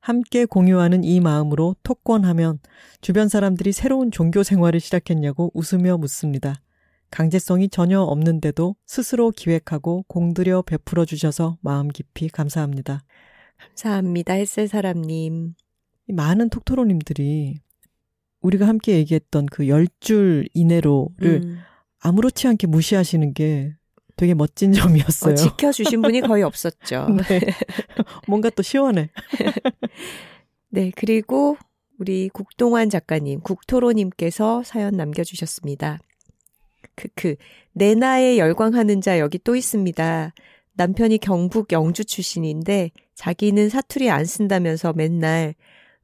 함께 공유하는 이 마음으로 톡권하면 주변 사람들이 새로운 종교 생활을 시작했냐고 웃으며 묻습니다. 강제성이 전혀 없는데도 스스로 기획하고 공들여 베풀어 주셔서 마음 깊이 감사합니다. 감사합니다. 햇살 사람님. 많은 톡토로님들이 우리가 함께 얘기했던 그 열 줄 이내로를 음. 아무렇지 않게 무시하시는 게 되게 멋진 점이었어요. 어, 지켜주신 분이 거의 없었죠. 네. 뭔가 또 시원해. 네, 그리고 우리 국동환 작가님, 국토로님께서 사연 남겨주셨습니다. 크크, 내 나에 열광하는 자 여기 또 있습니다. 남편이 경북 영주 출신인데 자기는 사투리 안 쓴다면서 맨날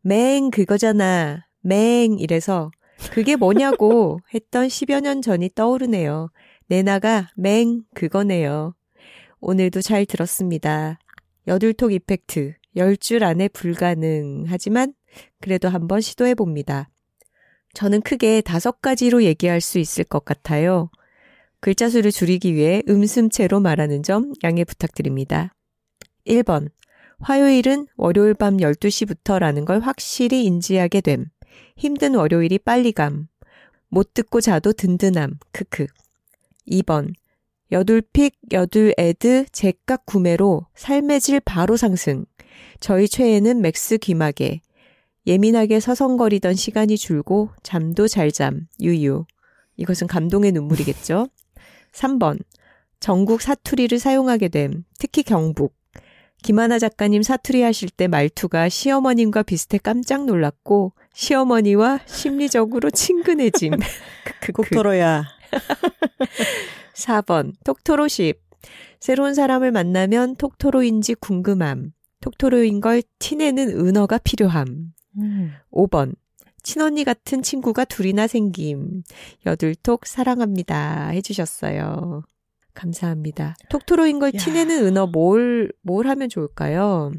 맹 그거잖아. 맹 이래서 그게 뭐냐고 했던 10여 년 전이 떠오르네요. 내나가 맹 그거네요. 오늘도 잘 들었습니다. 여둘톡 이펙트 10줄 안에 불가능 하지만 그래도 한번 시도해 봅니다. 저는 크게 다섯 가지로 얘기할 수 있을 것 같아요. 글자 수를 줄이기 위해 음슴체로 말하는 점 양해 부탁드립니다. 1번. 화요일은 월요일 밤 12시부터라는 걸 확실히 인지하게 됨. 힘든 월요일이 빨리 감. 못 듣고 자도 든든함. 크크. 2번. 여둘픽, 여둘애드, 제값 구매로 삶의 질 바로 상승. 저희 최애는 맥스 귀마개. 예민하게 서성거리던 시간이 줄고 잠도 잘 잠. 유유. 이것은 감동의 눈물이겠죠. 3번. 전국 사투리를 사용하게 됨. 특히 경북. 김하나 작가님 사투리 하실 때 말투가 시어머님과 비슷해 깜짝 놀랐고 시어머니와 심리적으로 친근해짐. 국토로야. 4번 톡토로십. 새로운 사람을 만나면 톡토로인지 궁금함. 톡토로인 걸 티내는 은어가 필요함. 음. 5번 친언니 같은 친구가 둘이나 생김. 여둘톡 사랑합니다. 해주셨어요. 감사합니다. 톡토로인 걸 야. 티내는 은어 뭘, 뭘 하면 좋을까요?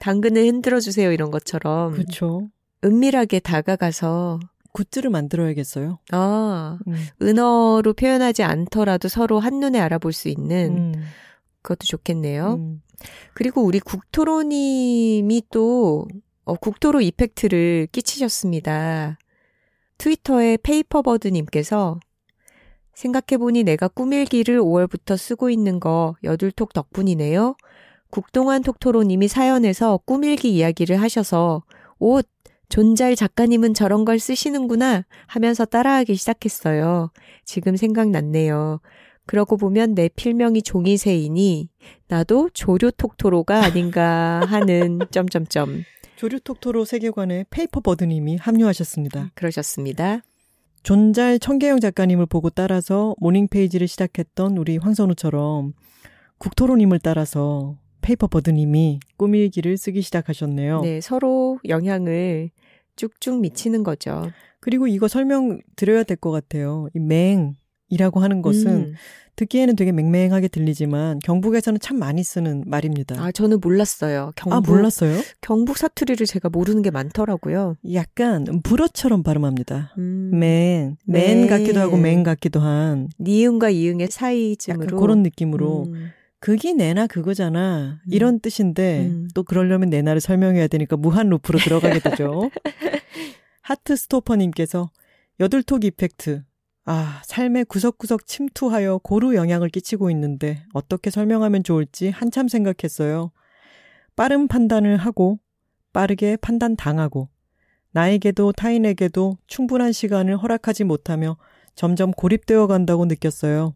당근을 흔들어 주세요 이런 것처럼. 그렇죠. 은밀하게 다가가서 굿즈를 만들어야겠어요. 아, 음. 은어로 표현하지 않더라도 서로 한눈에 알아볼 수 있는 음. 그것도 좋겠네요. 음. 그리고 우리 국토로님이 또 어, 국토로 이펙트를 끼치셨습니다. 트위터에 페이퍼버드님께서 생각해보니 내가 꾸밀기를 5월부터 쓰고 있는 거 여둘톡 덕분이네요. 국동환 톡토로님이 사연에서 꾸밀기 이야기를 하셔서 옷, 존잘 작가님은 저런 걸 쓰시는구나 하면서 따라하기 시작했어요. 지금 생각났네요. 그러고 보면 내 필명이 종이새이니 나도 조류 톡토로가 아닌가 하는 점점점. 조류톡토로 세계관에 페이퍼버드님이 합류하셨습니다. 그러셨습니다. 존잘 청계영 작가님을 보고 따라서 모닝페이지를 시작했던 우리 황선우처럼 국토로님을 따라서 페이퍼버드님이 꾸밀기를 쓰기 시작하셨네요. 네, 서로 영향을 쭉쭉 미치는 거죠. 그리고 이거 설명 드려야 될 것 같아요. 이 맹이라고 하는 것은 음. 듣기에는 되게 맹맹하게 들리지만 경북에서는 참 많이 쓰는 말입니다. 아, 저는 몰랐어요. 경북, 아, 몰랐어요? 경북 사투리를 제가 모르는 게 많더라고요. 약간 불어처럼 발음합니다. 음. 맨, 맨 같기도 하고 맨 같기도 한. 니은과 이응의 사이쯤으로. 그런 느낌으로. 음. 극이 내나 그거잖아. 음. 이런 뜻인데 음. 또 그러려면 내나를 설명해야 되니까 무한 루프로 들어가게 되죠. 하트 스토퍼 님께서 여둘톡 이펙트. 아, 삶의 구석구석 침투하여 고루 영향을 끼치고 있는데 어떻게 설명하면 좋을지 한참 생각했어요. 빠른 판단을 하고 빠르게 판단 당하고 나에게도 타인에게도 충분한 시간을 허락하지 못하며 점점 고립되어 간다고 느꼈어요.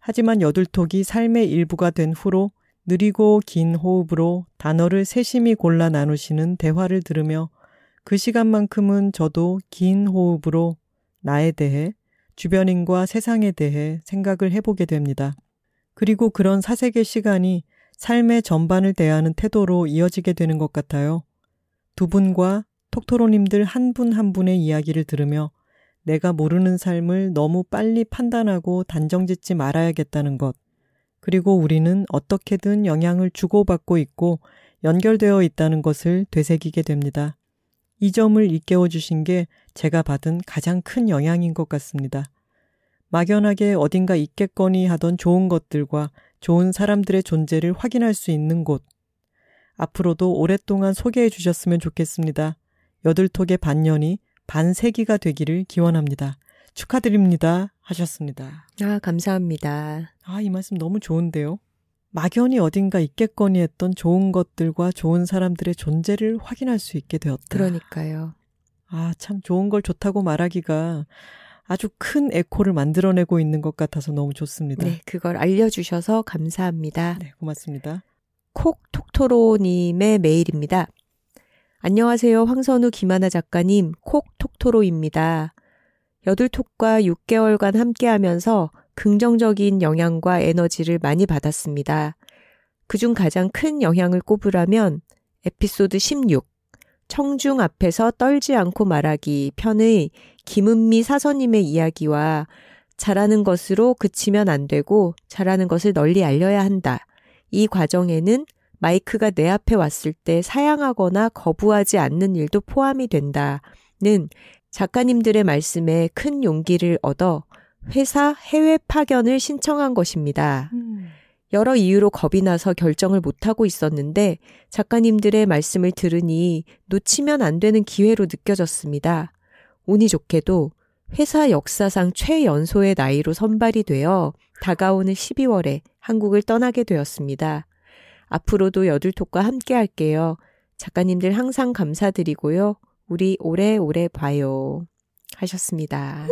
하지만 여둘톡이 삶의 일부가 된 후로 느리고 긴 호흡으로 단어를 세심히 골라 나누시는 대화를 들으며 그 시간만큼은 저도 긴 호흡으로 나에 대해 주변인과 세상에 대해 생각을 해보게 됩니다. 그리고 그런 사색의 시간이 삶의 전반을 대하는 태도로 이어지게 되는 것 같아요. 두 분과 톡토로님들 한 분한 한 분의 이야기를 들으며 내가 모르는 삶을 너무 빨리 판단하고 단정 짓지 말아야겠다는 것. 그리고 우리는 어떻게든 영향을 주고받고 있고 연결되어 있다는 것을 되새기게 됩니다. 이 점을 일깨워 주신 게 제가 받은 가장 큰 영향인 것 같습니다. 막연하게 어딘가 있겠거니 하던 좋은 것들과 좋은 사람들의 존재를 확인할 수 있는 곳. 앞으로도 오랫동안 소개해 주셨으면 좋겠습니다. 여들톡의 반년이 반세기가 되기를 기원합니다. 축하드립니다. 하셨습니다. 아, 감사합니다. 아, 이 말씀 너무 좋은데요. 막연히 어딘가 있겠거니 했던 좋은 것들과 좋은 사람들의 존재를 확인할 수 있게 되었다. 그러니까요. 아, 참 좋은 걸 좋다고 말하기가 아주 큰 에코를 만들어내고 있는 것 같아서 너무 좋습니다. 네, 그걸 알려주셔서 감사합니다. 네, 고맙습니다. 콕톡토로님의 메일입니다. 안녕하세요. 황선우 김하나 작가님, 콕톡토로입니다. 여둘톡과 6개월간 함께 하면서 긍정적인 영향과 에너지를 많이 받았습니다. 그중 가장 큰 영향을 꼽으라면 에피소드 16, 청중 앞에서 떨지 않고 말하기 편의 김은미 사서님의 이야기와 잘하는 것으로 그치면 안 되고 잘하는 것을 널리 알려야 한다. 이 과정에는 마이크가 내 앞에 왔을 때 사양하거나 거부하지 않는 일도 포함이 된다는 작가님들의 말씀에 큰 용기를 얻어 회사 해외 파견을 신청한 것입니다. 음. 여러 이유로 겁이 나서 결정을 못하고 있었는데 작가님들의 말씀을 들으니 놓치면 안 되는 기회로 느껴졌습니다. 운이 좋게도 회사 역사상 최연소의 나이로 선발이 되어 다가오는 12월에 한국을 떠나게 되었습니다. 앞으로도 여둘톡과 함께 할게요. 작가님들 항상 감사드리고요. 우리 오래오래 봐요. 하셨습니다.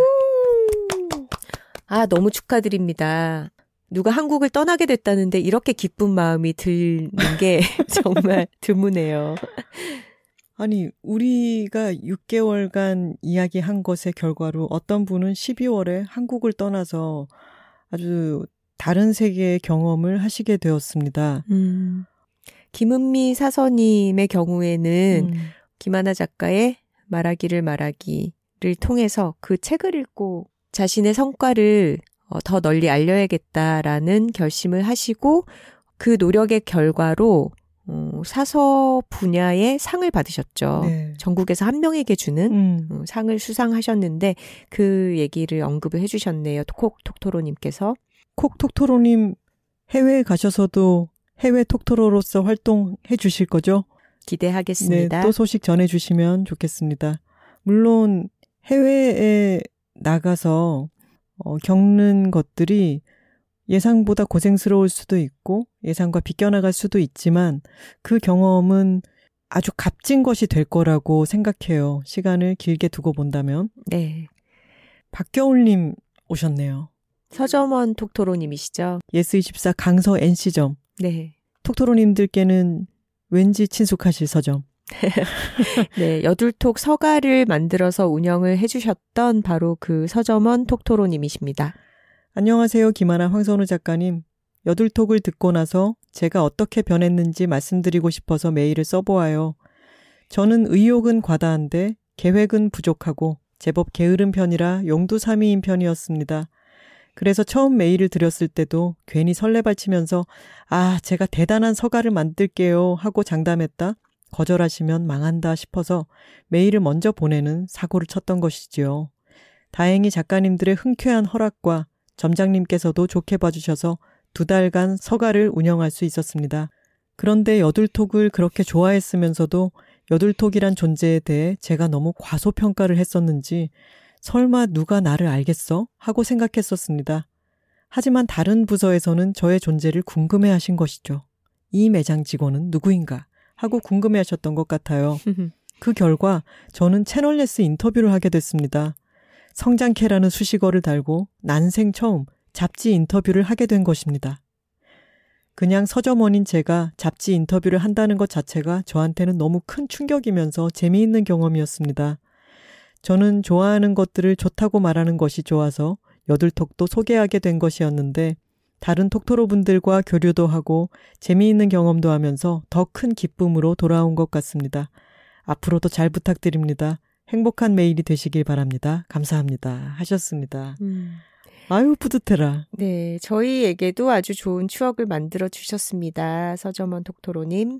아, 너무 축하드립니다. 누가 한국을 떠나게 됐다는데 이렇게 기쁜 마음이 드는 게 정말 드무네요. 아니, 우리가 6개월간 이야기한 것의 결과로 어떤 분은 12월에 한국을 떠나서 아주 다른 세계의 경험을 하시게 되었습니다. 음. 김은미 사서님의 경우에는 음. 김하나 작가의 말하기를 말하기를 통해서 그 책을 읽고 자신의 성과를 어, 더 널리 알려야겠다라는 결심을 하시고 그 노력의 결과로 어, 사서 분야의 상을 받으셨죠. 네. 전국에서 한 명에게 주는 음. 어, 상을 수상하셨는데 그 얘기를 언급을 해주셨네요. 콕 톡토로님께서. 콕 톡토로님 해외에 가셔서도 해외 톡토로로서 활동해 주실 거죠? 기대하겠습니다. 네, 또 소식 전해 주시면 좋겠습니다. 물론 해외에 나가서 어, 겪는 것들이 예상보다 고생스러울 수도 있고 예상과 비껴나갈 수도 있지만 그 경험은 아주 값진 것이 될 거라고 생각해요. 시간을 길게 두고 본다면. 네. 박겨울님 오셨네요. 서점원 톡토로님이시죠? 예스24 강서 NC점. 네. 톡토로님들께는 왠지 친숙하실 서점. 네, 여둘톡 서가를 만들어서 운영을 해주셨던 바로 그 서점원 톡토로님이십니다. 안녕하세요. 김하나 황선우 작가님. 여둘톡을 듣고 나서 제가 어떻게 변했는지 말씀드리고 싶어서 메일을 써보아요. 저는 의욕은 과다한데 계획은 부족하고 제법 게으른 편이라 용두사미인 편이었습니다. 그래서 처음 메일을 드렸을 때도 괜히 설레발치면서 아, 제가 대단한 서가를 만들게요 하고 장담했다. 거절하시면 망한다 싶어서 메일을 먼저 보내는 사고를 쳤던 것이지요. 다행히 작가님들의 흔쾌한 허락과 점장님께서도 좋게 봐주셔서 두 달간 서가를 운영할 수 있었습니다. 그런데 여둘톡을 그렇게 좋아했으면서도 여둘톡이란 존재에 대해 제가 너무 과소평가를 했었는지 설마 누가 나를 알겠어? 하고 생각했었습니다. 하지만 다른 부서에서는 저의 존재를 궁금해 하신 것이죠. 이 매장 직원은 누구인가? 하고 궁금해 하셨던 것 같아요. 그 결과 저는 채널레스 인터뷰를 하게 됐습니다. 성장캐라는 수식어를 달고 난생 처음 잡지 인터뷰를 하게 된 것입니다. 그냥 서점원인 제가 잡지 인터뷰를 한다는 것 자체가 저한테는 너무 큰 충격이면서 재미있는 경험이었습니다. 저는 좋아하는 것들을 좋다고 말하는 것이 좋아서 여들톡도 소개하게 된 것이었는데 다른 톡토로 분들과 교류도 하고 재미있는 경험도 하면서 더 큰 기쁨으로 돌아온 것 같습니다. 앞으로도 잘 부탁드립니다. 행복한 메일이 되시길 바랍니다. 감사합니다. 하셨습니다. 음. 아유, 뿌듯해라. 네, 저희에게도 아주 좋은 추억을 만들어 주셨습니다. 서점원 톡토로님.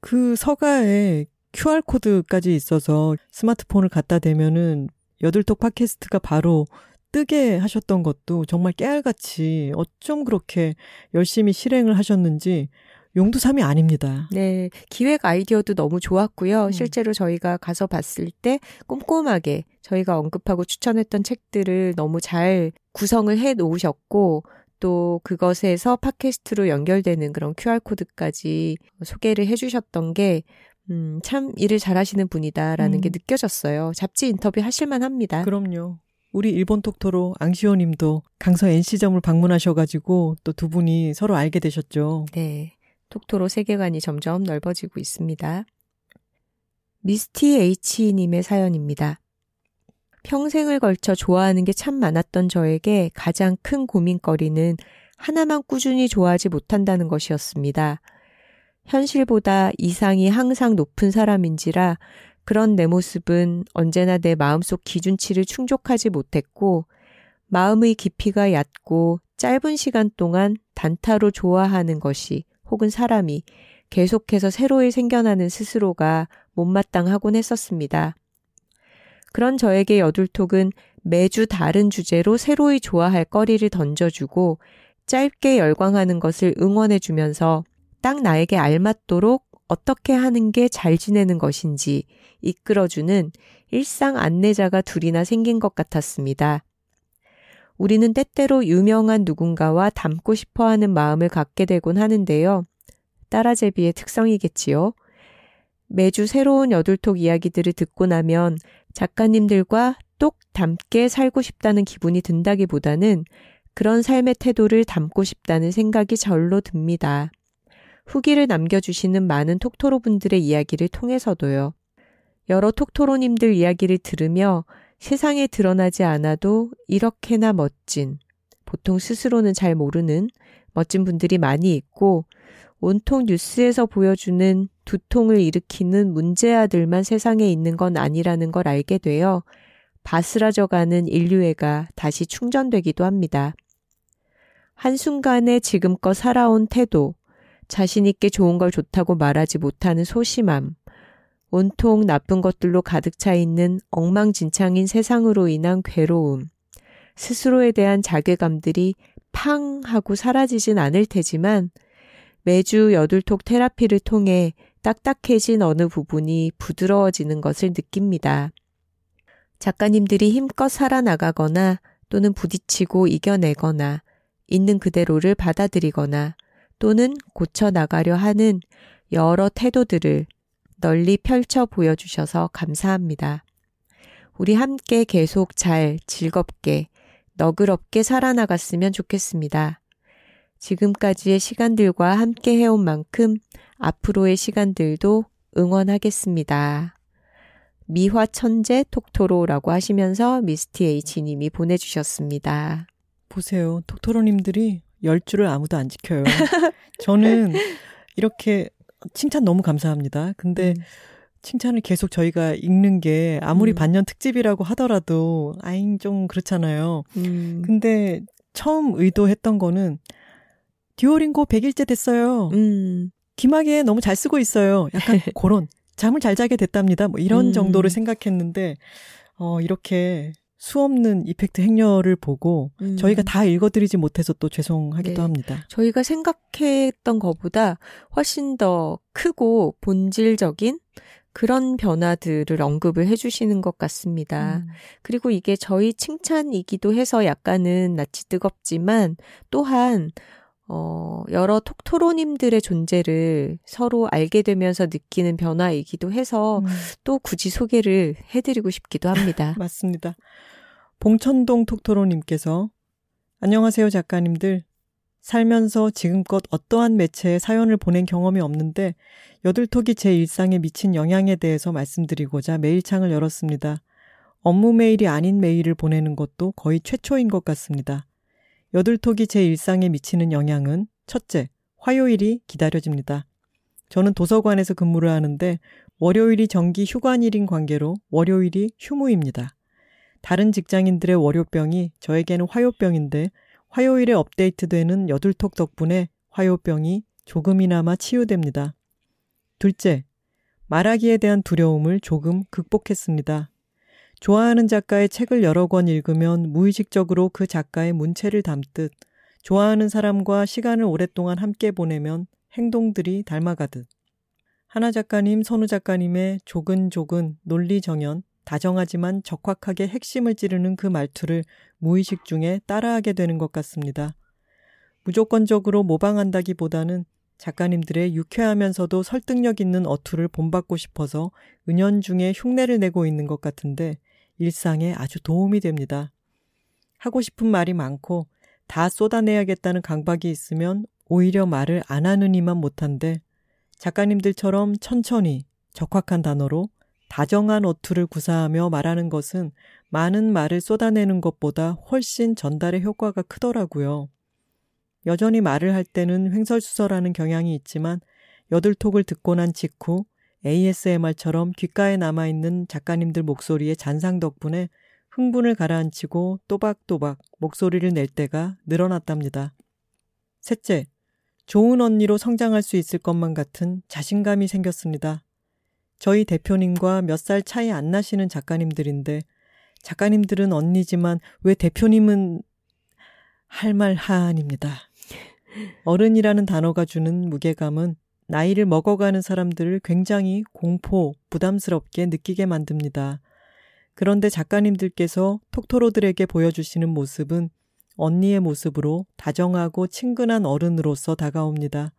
그 서가에 QR코드까지 있어서 스마트폰을 갖다 대면은 여들톡 팟캐스트가 바로 뜨게 하셨던 것도 정말 깨알같이 어쩜 그렇게 열심히 실행을 하셨는지 용두삼이 아닙니다. 네. 기획 아이디어도 너무 좋았고요. 음. 실제로 저희가 가서 봤을 때 꼼꼼하게 저희가 언급하고 추천했던 책들을 너무 잘 구성을 해 놓으셨고 또 그것에서 팟캐스트로 연결되는 그런 QR코드까지 소개를 해 주셨던 게 음, 참 일을 잘하시는 분이다라는 음. 게 느껴졌어요. 잡지 인터뷰 하실만 합니다. 그럼요. 우리 일본 톡토로 앙시오 님도 강서 NC점을 방문하셔가지고 또 두 분이 서로 알게 되셨죠. 네. 톡토로 세계관이 점점 넓어지고 있습니다. 미스티 H님의 사연입니다. 평생을 걸쳐 좋아하는 게 참 많았던 저에게 가장 큰 고민거리는 하나만 꾸준히 좋아하지 못한다는 것이었습니다. 현실보다 이상이 항상 높은 사람인지라 그런 내 모습은 언제나 내 마음속 기준치를 충족하지 못했고 마음의 깊이가 얕고 짧은 시간 동안 단타로 좋아하는 것이 혹은 사람이 계속해서 새로이 생겨나는 스스로가 못마땅하곤 했었습니다. 그런 저에게 여둘톡은 매주 다른 주제로 새로이 좋아할 거리를 던져주고 짧게 열광하는 것을 응원해주면서 딱 나에게 알맞도록 어떻게 하는 게 잘 지내는 것인지 이끌어주는 일상 안내자가 둘이나 생긴 것 같았습니다. 우리는 때때로 유명한 누군가와 닮고 싶어 하는 마음을 갖게 되곤 하는데요. 따라제비의 특성이겠지요. 매주 새로운 여둘톡 이야기들을 듣고 나면 작가님들과 똑 닮게 살고 싶다는 기분이 든다기보다는 그런 삶의 태도를 담고 싶다는 생각이 절로 듭니다. 후기를 남겨주시는 많은 톡토로 분들의 이야기를 통해서도요. 여러 톡토로님들 이야기를 들으며 세상에 드러나지 않아도 이렇게나 멋진, 보통 스스로는 잘 모르는 멋진 분들이 많이 있고 온통 뉴스에서 보여주는 두통을 일으키는 문제아들만 세상에 있는 건 아니라는 걸 알게 되어 바스라져가는 인류애가 다시 충전되기도 합니다. 한순간에 지금껏 살아온 태도, 자신있게 좋은 걸 좋다고 말하지 못하는 소심함, 온통 나쁜 것들로 가득 차 있는 엉망진창인 세상으로 인한 괴로움, 스스로에 대한 자괴감들이 팡 하고 사라지진 않을 테지만 매주 여둘톡 테라피를 통해 딱딱해진 어느 부분이 부드러워지는 것을 느낍니다. 작가님들이 힘껏 살아나가거나 또는 부딪히고 이겨내거나 있는 그대로를 받아들이거나 또는 고쳐나가려 하는 여러 태도들을 널리 펼쳐 보여주셔서 감사합니다. 우리 함께 계속 잘, 즐겁게, 너그럽게 살아나갔으면 좋겠습니다. 지금까지의 시간들과 함께 해온 만큼 앞으로의 시간들도 응원하겠습니다. 미화 천재 톡토로라고 하시면서 미스티 H님이 보내주셨습니다. 보세요. 톡토로님들이 열 줄을 아무도 안 지켜요. 저는 이렇게 칭찬 너무 감사합니다. 근데 음. 칭찬을 계속 저희가 읽는 게 아무리 음. 반년 특집이라고 하더라도 아잉 좀 그렇잖아요. 음. 근데 처음 의도했던 거는 듀오링고 100일째 됐어요. 음. 기막에 너무 잘 쓰고 있어요. 약간 그런 잠을 잘 자게 됐답니다. 뭐 이런 음. 정도를 생각했는데 어 이렇게 수 없는 이펙트 행렬을 보고 음. 저희가 다 읽어드리지 못해서 또 죄송하기도 네. 합니다. 저희가 생각했던 것보다 훨씬 더 크고 본질적인 그런 변화들을 언급을 해주시는 것 같습니다. 음. 그리고 이게 저희 칭찬이기도 해서 약간은 낯이 뜨겁지만 또한 어, 여러 톡토로님들의 존재를 서로 알게 되면서 느끼는 변화이기도 해서 음. 또 굳이 소개를 해드리고 싶기도 합니다. 맞습니다. 봉천동 톡토로님께서 안녕하세요 작가님들. 살면서 지금껏 어떠한 매체에 사연을 보낸 경험이 없는데 여들톡이 제 일상에 미친 영향에 대해서 말씀드리고자 메일창을 열었습니다. 업무 메일이 아닌 메일을 보내는 것도 거의 최초인 것 같습니다. 여들톡이 제 일상에 미치는 영향은 첫째, 화요일이 기다려집니다. 저는 도서관에서 근무를 하는데 월요일이 정기 휴관일인 관계로 월요일이 휴무입니다. 다른 직장인들의 월요병이 저에게는 화요병인데 화요일에 업데이트되는 여들톡 덕분에 화요병이 조금이나마 치유됩니다. 둘째, 말하기에 대한 두려움을 조금 극복했습니다. 좋아하는 작가의 책을 여러 권 읽으면 무의식적으로 그 작가의 문체를 담듯 좋아하는 사람과 시간을 오랫동안 함께 보내면 행동들이 닮아가듯 하나 작가님, 선우 작가님의 조근조근 논리정연, 다정하지만 적확하게 핵심을 찌르는 그 말투를 무의식 중에 따라하게 되는 것 같습니다. 무조건적으로 모방한다기보다는 작가님들의 유쾌하면서도 설득력 있는 어투를 본받고 싶어서 은연중에 흉내를 내고 있는 것 같은데 일상에 아주 도움이 됩니다. 하고 싶은 말이 많고 다 쏟아내야겠다는 강박이 있으면 오히려 말을 안 하는 이만 못한데 작가님들처럼 천천히 적확한 단어로 다정한 어투를 구사하며 말하는 것은 많은 말을 쏟아내는 것보다 훨씬 전달의 효과가 크더라고요. 여전히 말을 할 때는 횡설수설하는 경향이 있지만 여들톡을 듣고 난 직후 ASMR처럼 귓가에 남아있는 작가님들 목소리의 잔상 덕분에 흥분을 가라앉히고 또박또박 목소리를 낼 때가 늘어났답니다. 셋째, 좋은 언니로 성장할 수 있을 것만 같은 자신감이 생겼습니다. 저희 대표님과 몇 살 차이 안 나시는 작가님들인데 작가님들은 언니지만 왜 대표님은 할 말 하안입니다. 어른이라는 단어가 주는 무게감은 나이를 먹어가는 사람들을 굉장히 공포, 부담스럽게 느끼게 만듭니다. 그런데 작가님들께서 톡토로들에게 보여주시는 모습은 언니의 모습으로 다정하고 친근한 어른으로서 다가옵니다.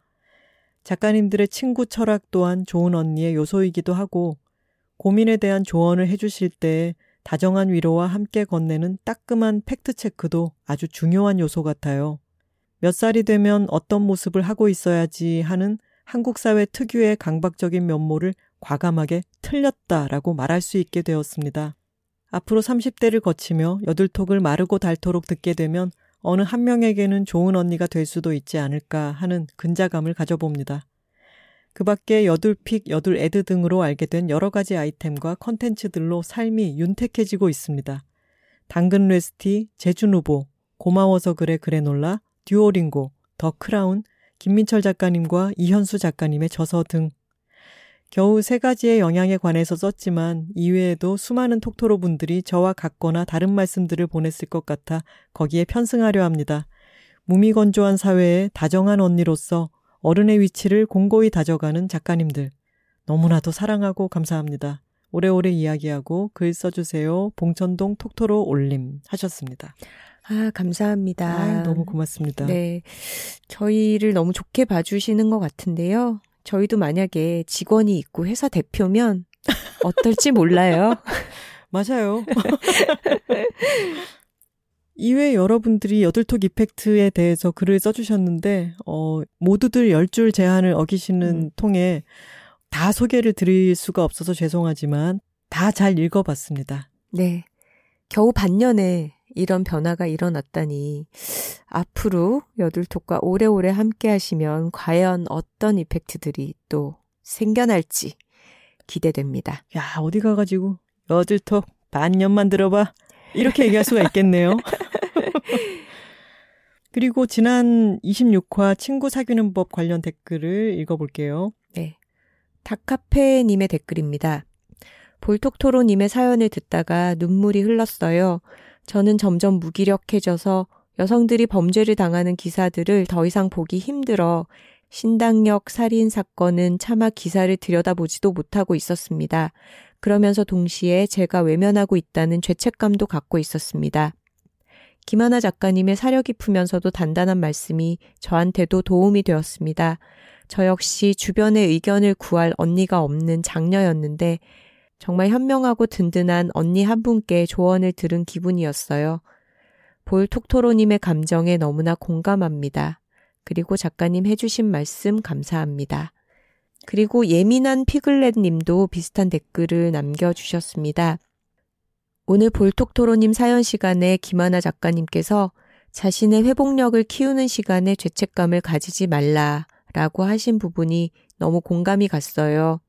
작가님들의 친구 철학 또한 좋은 언니의 요소이기도 하고 고민에 대한 조언을 해주실 때 다정한 위로와 함께 건네는 따끔한 팩트체크도 아주 중요한 요소 같아요. 몇 살이 되면 어떤 모습을 하고 있어야지 하는 한국 사회 특유의 강박적인 면모를 과감하게 틀렸다라고 말할 수 있게 되었습니다. 앞으로 30대를 거치며 여들톡을 마르고 닳도록 듣게 되면 어느 한 명에게는 좋은 언니가 될 수도 있지 않을까 하는 근자감을 가져봅니다. 그 밖에 여둘픽, 여둘애드 등으로 알게 된 여러 가지 아이템과 컨텐츠들로 삶이 윤택해지고 있습니다. 당근 레스티, 제주누보, 고마워서 그래 그래놀라, 듀오링고, 더 크라운, 김민철 작가님과 이현수 작가님의 저서 등 겨우 세 가지의 영향에 관해서 썼지만 이외에도 수많은 톡토로 분들이 저와 같거나 다른 말씀들을 보냈을 것 같아 거기에 편승하려 합니다. 무미건조한 사회에 다정한 언니로서 어른의 위치를 공고히 다져가는 작가님들. 너무나도 사랑하고 감사합니다. 오래오래 이야기하고 글 써주세요. 봉천동 톡토로 올림 하셨습니다. 아, 감사합니다. 아, 너무 고맙습니다. 네. 저희를 너무 좋게 봐주시는 것 같은데요. 저희도 만약에 직원이 있고 회사 대표면 어떨지 몰라요. 맞아요. 이외 여러분들이 여덟톡 이펙트에 대해서 글을 써주셨는데, 어, 모두들 열 줄 제한을 어기시는 음. 통에 다 소개를 드릴 수가 없어서 죄송하지만 다 잘 읽어봤습니다. 네. 겨우 반년에 이런 변화가 일어났다니 앞으로 여둘톡과 오래오래 함께 하시면 과연 어떤 이펙트들이 또 생겨날지 기대됩니다. 야, 어디 가가지고 여둘톡 반년만 들어봐. 이렇게 얘기할 수가 있겠네요. 그리고 지난 26화 친구 사귀는 법 관련 댓글을 읽어볼게요. 네. 다카페님의 댓글입니다. 볼톡토로님의 사연을 듣다가 눈물이 흘렀어요. 저는 점점 무기력해져서 여성들이 범죄를 당하는 기사들을 더 이상 보기 힘들어 신당역 살인 사건은 차마 기사를 들여다보지도 못하고 있었습니다. 그러면서 동시에 제가 외면하고 있다는 죄책감도 갖고 있었습니다. 김하나 작가님의 사려 깊으면서도 단단한 말씀이 저한테도 도움이 되었습니다. 저 역시 주변의 의견을 구할 언니가 없는 장녀였는데 정말 현명하고 든든한 언니 한 분께 조언을 들은 기분이었어요. 볼 톡토로님의 감정에 너무나 공감합니다. 그리고 작가님 해주신 말씀 감사합니다. 그리고 예민한 피글렛 님도 비슷한 댓글을 남겨주셨습니다. 오늘 볼톡토로님 사연 시간에 김하나 작가님께서 자신의 회복력을 키우는 시간에 죄책감을 가지지 말라라고 하신 부분이 너무 공감이 갔어요.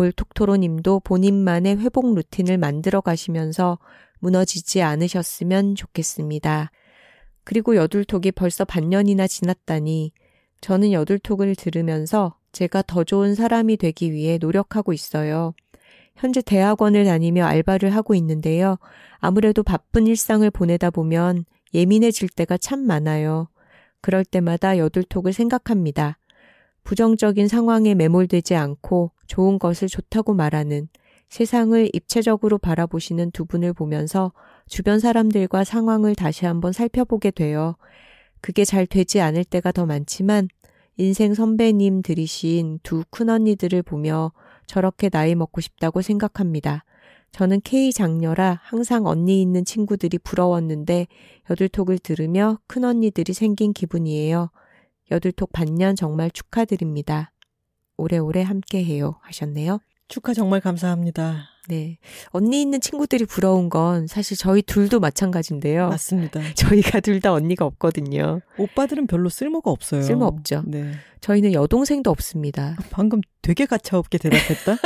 볼톡토로님도 본인만의 회복 루틴을 만들어 가시면서 무너지지 않으셨으면 좋겠습니다. 그리고 여둘톡이 벌써 반년이나 지났다니 저는 여둘톡을 들으면서 제가 더 좋은 사람이 되기 위해 노력하고 있어요. 현재 대학원을 다니며 알바를 하고 있는데요. 아무래도 바쁜 일상을 보내다 보면 예민해질 때가 참 많아요. 그럴 때마다 여둘톡을 생각합니다. 부정적인 상황에 매몰되지 않고 좋은 것을 좋다고 말하는 세상을 입체적으로 바라보시는 두 분을 보면서 주변 사람들과 상황을 다시 한번 살펴보게 되어 그게 잘 되지 않을 때가 더 많지만 인생 선배님 들이신 두 큰언니들을 보며 저렇게 나이 먹고 싶다고 생각합니다. 저는 K 장녀라 항상 언니 있는 친구들이 부러웠는데 여들톡을 들으며 큰언니들이 생긴 기분이에요. 여들톡 반년 정말 축하드립니다. 오래오래 함께 해요. 하셨네요. 축하 정말 감사합니다. 네. 언니 있는 친구들이 부러운 건 사실 저희 둘도 마찬가지인데요. 맞습니다. 저희가 둘 다 언니가 없거든요. 오빠들은 별로 쓸모가 없어요. 쓸모 없죠. 네. 저희는 여동생도 없습니다. 방금 되게 가차없게 대답했다?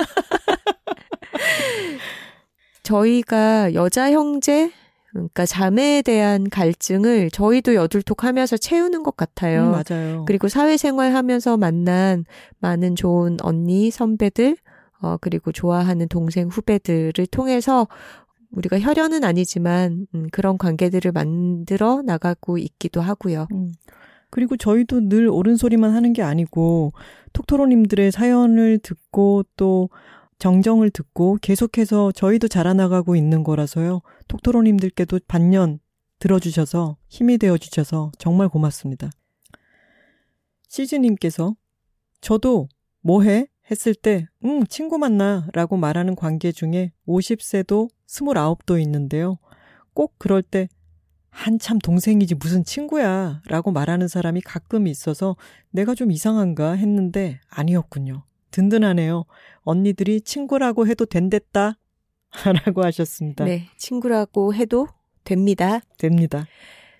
저희가 여자 형제, 그러니까 자매에 대한 갈증을 저희도 여둘톡 하면서 채우는 것 같아요. 음, 맞아요. 그리고 사회생활 하면서 만난 많은 좋은 언니, 선배들, 어, 그리고 좋아하는 동생, 후배들을 통해서 우리가 혈연은 아니지만 음, 그런 관계들을 만들어 나가고 있기도 하고요. 음. 그리고 저희도 늘 옳은 소리만 하는 게 아니고 톡토로님들의 사연을 듣고 또 정정을 듣고 계속해서 저희도 자라나가고 있는 거라서요. 톡토로님들께도 반년 들어주셔서 힘이 되어주셔서 정말 고맙습니다. 시즈님께서 저도 뭐해? 했을 때, 응, 친구 만나 라고 말하는 관계 중에 50세도 29도 있는데요. 꼭 그럴 때 한참 동생이지 무슨 친구야 라고 말하는 사람이 가끔 있어서 내가 좀 이상한가 했는데 아니었군요. 든든하네요. 언니들이 친구라고 해도 된댔다. 라고 하셨습니다. 네, 친구라고 해도 됩니다. 됩니다.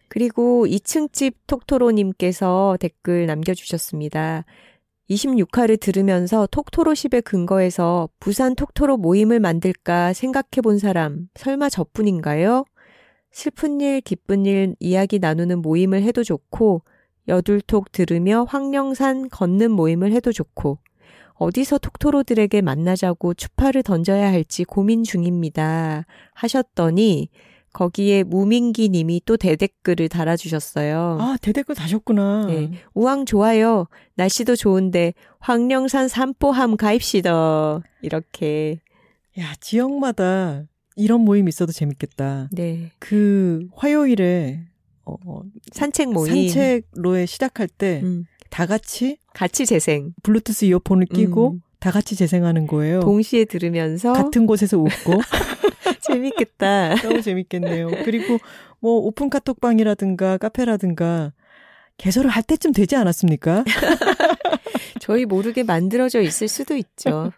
그리고 2층 집 톡토로님께서 댓글 남겨주셨습니다. 26화를 들으면서 톡토로십에 근거해서 부산 톡토로 모임을 만들까 생각해 본 사람, 설마 저뿐인가요? 슬픈 일, 기쁜 일 이야기 나누는 모임을 해도 좋고, 여둘톡 들으며 황령산 걷는 모임을 해도 좋고, 어디서 톡토로들에게 만나자고 추파를 던져야 할지 고민 중입니다. 하셨더니, 거기에 무민기 님이 또 대댓글을 달아주셨어요. 아, 대댓글 다셨구나. 네. 우왕 좋아요. 날씨도 좋은데 황령산 산보함 가입시다. 이렇게. 야, 지역마다 이런 모임 있어도 재밌겠다. 네. 그 화요일에 어, 어 산책 모임. 산책로에 시작할 때 음. 다 같이 같이 재생. 블루투스 이어폰을 끼고 음. 다 같이 재생하는 거예요. 동시에 들으면서 같은 곳에서 웃고 재밌겠다. 너무 재밌겠네요. 그리고 뭐 오픈 카톡방이라든가 카페라든가 개설을 할 때쯤 되지 않았습니까? 저희 모르게 만들어져 있을 수도 있죠.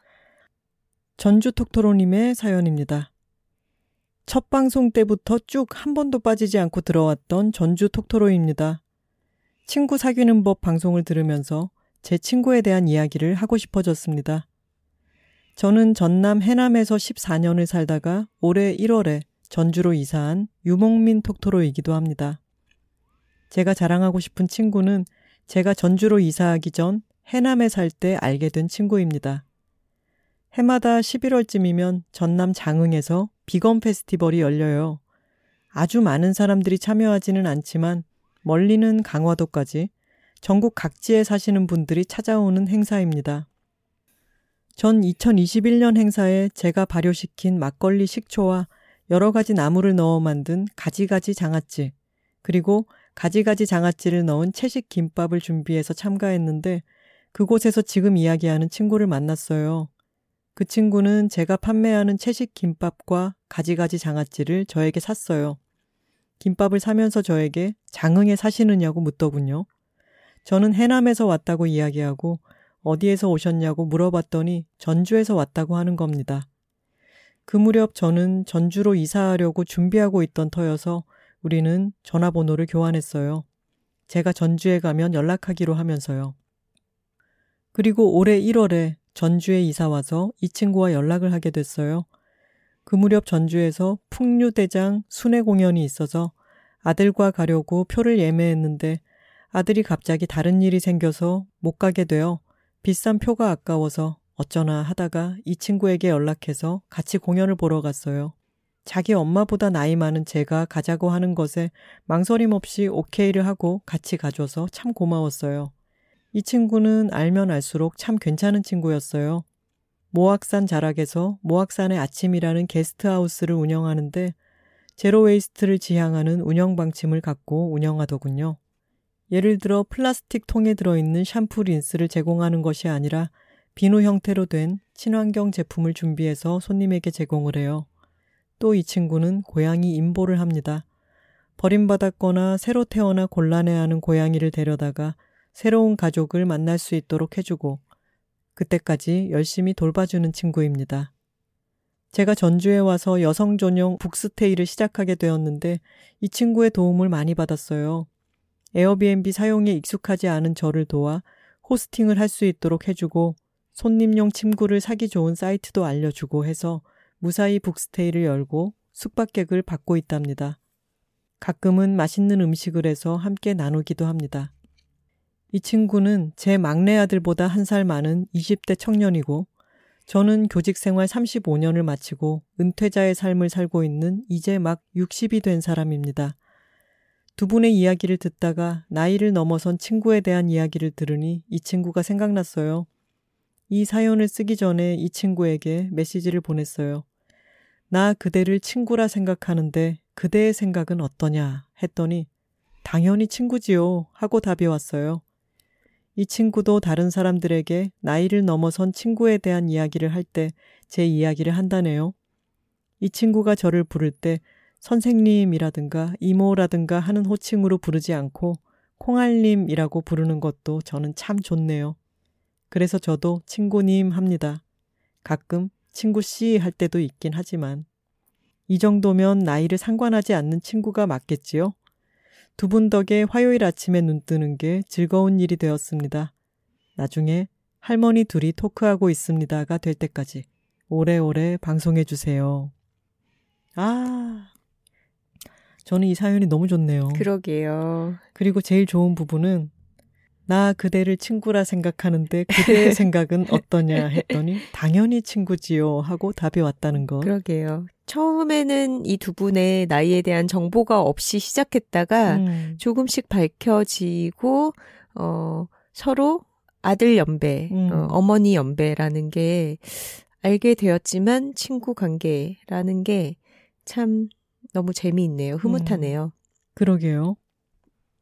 전주 톡토로님의 사연입니다. 첫 방송 때부터 쭉 한 번도 빠지지 않고 들어왔던 전주 톡토로입니다. 친구 사귀는 법 방송을 들으면서 제 친구에 대한 이야기를 하고 싶어졌습니다. 저는 전남 해남에서 14년을 살다가 올해 1월에 전주로 이사한 유목민 톡토로이기도 합니다. 제가 자랑하고 싶은 친구는 제가 전주로 이사하기 전 해남에 살 때 알게 된 친구입니다. 해마다 11월쯤이면 전남 장흥에서 비건 페스티벌이 열려요. 아주 많은 사람들이 참여하지는 않지만 멀리는 강화도까지 전국 각지에 사시는 분들이 찾아오는 행사입니다. 전 2021년 행사에 제가 발효시킨 막걸리 식초와 여러 가지 나무를 넣어 만든 가지가지 장아찌, 그리고 가지가지 장아찌를 넣은 채식 김밥을 준비해서 참가했는데 그곳에서 지금 이야기하는 친구를 만났어요. 그 친구는 제가 판매하는 채식 김밥과 가지가지 장아찌를 저에게 샀어요. 김밥을 사면서 저에게 장흥에 사시느냐고 묻더군요. 저는 해남에서 왔다고 이야기하고 어디에서 오셨냐고 물어봤더니 전주에서 왔다고 하는 겁니다. 그 무렵 저는 전주로 이사하려고 준비하고 있던 터여서 우리는 전화번호를 교환했어요. 제가 전주에 가면 연락하기로 하면서요. 그리고 올해 1월에 전주에 이사 와서 이 친구와 연락을 하게 됐어요. 그 무렵 전주에서 풍류대장 순회 공연이 있어서 아들과 가려고 표를 예매했는데 아들이 갑자기 다른 일이 생겨서 못 가게 되어 비싼 표가 아까워서 어쩌나 하다가 이 친구에게 연락해서 같이 공연을 보러 갔어요. 자기 엄마보다 나이 많은 제가 가자고 하는 것에 망설임 없이 오케이를 하고 같이 가줘서 참 고마웠어요. 이 친구는 알면 알수록 참 괜찮은 친구였어요. 모악산 자락에서 모악산의 아침이라는 게스트하우스를 운영하는데 제로웨이스트를 지향하는 운영 방침을 갖고 운영하더군요. 예를 들어 플라스틱 통에 들어있는 샴푸 린스를 제공하는 것이 아니라 비누 형태로 된 친환경 제품을 준비해서 손님에게 제공을 해요. 또 이 친구는 고양이 임보를 합니다. 버림받았거나 새로 태어나 곤란해하는 고양이를 데려다가 새로운 가족을 만날 수 있도록 해주고 그때까지 열심히 돌봐주는 친구입니다. 제가 전주에 와서 여성 전용 북스테이를 시작하게 되었는데 이 친구의 도움을 많이 받았어요. 에어비앤비 사용에 익숙하지 않은 저를 도와 호스팅을 할 수 있도록 해주고 손님용 침구를 사기 좋은 사이트도 알려주고 해서 무사히 북스테이를 열고 숙박객을 받고 있답니다. 가끔은 맛있는 음식을 해서 함께 나누기도 합니다. 이 친구는 제 막내 아들보다 한 살 많은 20대 청년이고 저는 교직 생활 35년을 마치고 은퇴자의 삶을 살고 있는 이제 막 60이 된 사람입니다. 두 분의 이야기를 듣다가 나이를 넘어선 친구에 대한 이야기를 들으니 이 친구가 생각났어요. 이 사연을 쓰기 전에 이 친구에게 메시지를 보냈어요. 나 그대를 친구라 생각하는데 그대의 생각은 어떠냐 했더니 당연히 친구지요 하고 답이 왔어요. 이 친구도 다른 사람들에게 나이를 넘어선 친구에 대한 이야기를 할 때 제 이야기를 한다네요. 이 친구가 저를 부를 때 선생님이라든가 이모라든가 하는 호칭으로 부르지 않고 콩알님이라고 부르는 것도 저는 참 좋네요. 그래서 저도 친구님 합니다. 가끔 친구씨 할 때도 있긴 하지만 이 정도면 나이를 상관하지 않는 친구가 맞겠지요? 두 분 덕에 화요일 아침에 눈 뜨는 게 즐거운 일이 되었습니다. 나중에 할머니 둘이 토크하고 있습니다가 될 때까지 오래오래 방송해 주세요. 아, 저는 이 사연이 너무 좋네요. 그러게요. 그리고 제일 좋은 부분은 나 그대를 친구라 생각하는데 그대의 생각은 어떠냐 했더니 당연히 친구지요 하고 답이 왔다는 것. 그러게요. 처음에는 이 두 분의 나이에 대한 정보가 없이 시작했다가 음. 조금씩 밝혀지고 어 서로 아들 연배, 음. 어, 어머니 연배라는 게 알게 되었지만 친구 관계라는 게 참 너무 재미있네요. 흐뭇하네요. 음. 그러게요.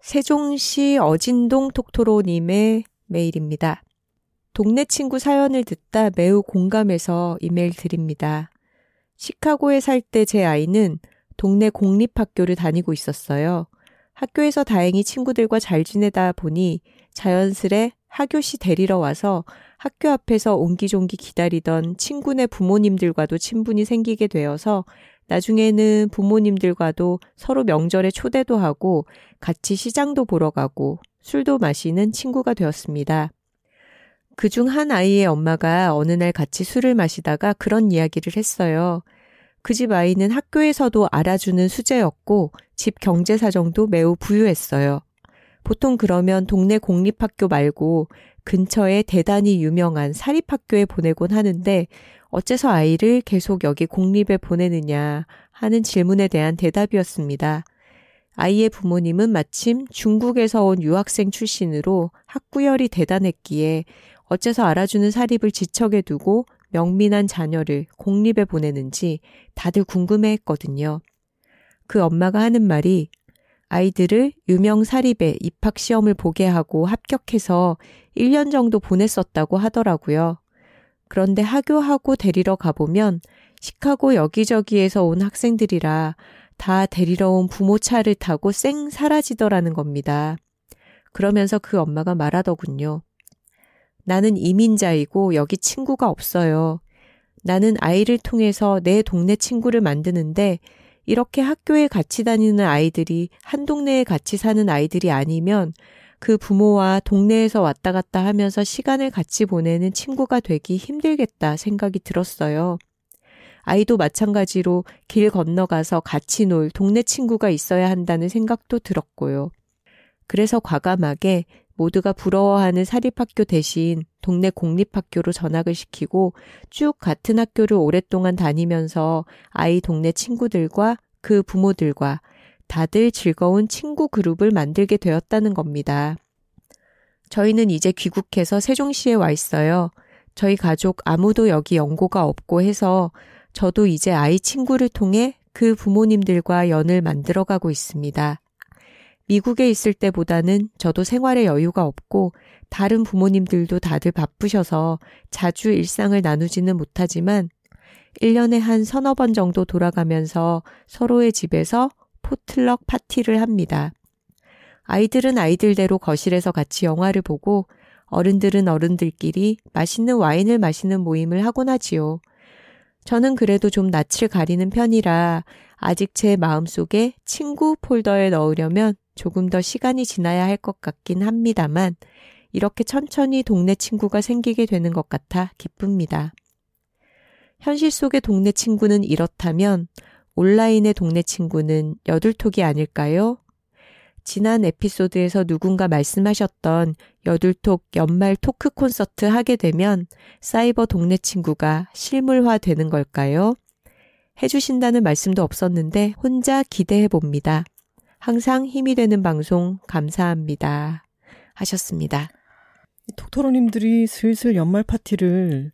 세종시 어진동 톡토로님의 메일입니다. 동네 친구 사연을 듣다 매우 공감해서 이메일 드립니다. 시카고에 살 때 제 아이는 동네 공립학교를 다니고 있었어요. 학교에서 다행히 친구들과 잘 지내다 보니 자연스레 하교시 데리러 와서 학교 앞에서 옹기종기 기다리던 친구네 부모님들과도 친분이 생기게 되어서 나중에는 부모님들과도 서로 명절에 초대도 하고 같이 시장도 보러 가고 술도 마시는 친구가 되었습니다. 그 중 한 아이의 엄마가 어느 날 같이 술을 마시다가 그런 이야기를 했어요. 그 집 아이는 학교에서도 알아주는 수재였고 집 경제 사정도 매우 부유했어요. 보통 그러면 동네 공립학교 말고 근처에 대단히 유명한 사립학교에 보내곤 하는데 어째서 아이를 계속 여기 공립에 보내느냐 하는 질문에 대한 대답이었습니다. 아이의 부모님은 마침 중국에서 온 유학생 출신으로 학구열이 대단했기에 어째서 알아주는 사립을 지척에 두고 명민한 자녀를 공립에 보내는지 다들 궁금해 했거든요. 그 엄마가 하는 말이 아이들을 유명 사립에 입학 시험을 보게 하고 합격해서 1년 정도 보냈었다고 하더라고요. 그런데 하교하고 데리러 가보면 시카고 여기저기에서 온 학생들이라 다 데리러 온 부모 차를 타고 쌩 사라지더라는 겁니다. 그러면서 그 엄마가 말하더군요. 나는 이민자이고 여기 친구가 없어요. 나는 아이를 통해서 내 동네 친구를 만드는데 이렇게 학교에 같이 다니는 아이들이 한 동네에 같이 사는 아이들이 아니면 그 부모와 동네에서 왔다 갔다 하면서 시간을 같이 보내는 친구가 되기 힘들겠다 생각이 들었어요. 아이도 마찬가지로 길 건너가서 같이 놀 동네 친구가 있어야 한다는 생각도 들었고요. 그래서 과감하게 모두가 부러워하는 사립학교 대신 동네 공립학교로 전학을 시키고 쭉 같은 학교를 오랫동안 다니면서 아이 동네 친구들과 그 부모들과 다들 즐거운 친구 그룹을 만들게 되었다는 겁니다. 저희는 이제 귀국해서 세종시에 와 있어요. 저희 가족 아무도 여기 연고가 없고 해서 저도 이제 아이 친구를 통해 그 부모님들과 연을 만들어가고 있습니다. 미국에 있을 때보다는 저도 생활에 여유가 없고 다른 부모님들도 다들 바쁘셔서 자주 일상을 나누지는 못하지만 1년에 한 서너 번 정도 돌아가면서 서로의 집에서 포틀럭 파티를 합니다. 아이들은 아이들대로 거실에서 같이 영화를 보고 어른들은 어른들끼리 맛있는 와인을 마시는 모임을 하곤 하지요. 저는 그래도 좀 낯을 가리는 편이라 아직 제 마음속에 친구 폴더에 넣으려면 조금 더 시간이 지나야 할 것 같긴 합니다만 이렇게 천천히 동네 친구가 생기게 되는 것 같아 기쁩니다. 현실 속의 동네 친구는 이렇다면 온라인의 동네 친구는 여둘톡이 아닐까요? 지난 에피소드에서 누군가 말씀하셨던 여둘톡 연말 토크 콘서트 하게 되면 사이버 동네 친구가 실물화 되는 걸까요? 해주신다는 말씀도 없었는데 혼자 기대해 봅니다. 항상 힘이 되는 방송 감사합니다. 하셨습니다. 톡토로님들이 슬슬 연말 파티를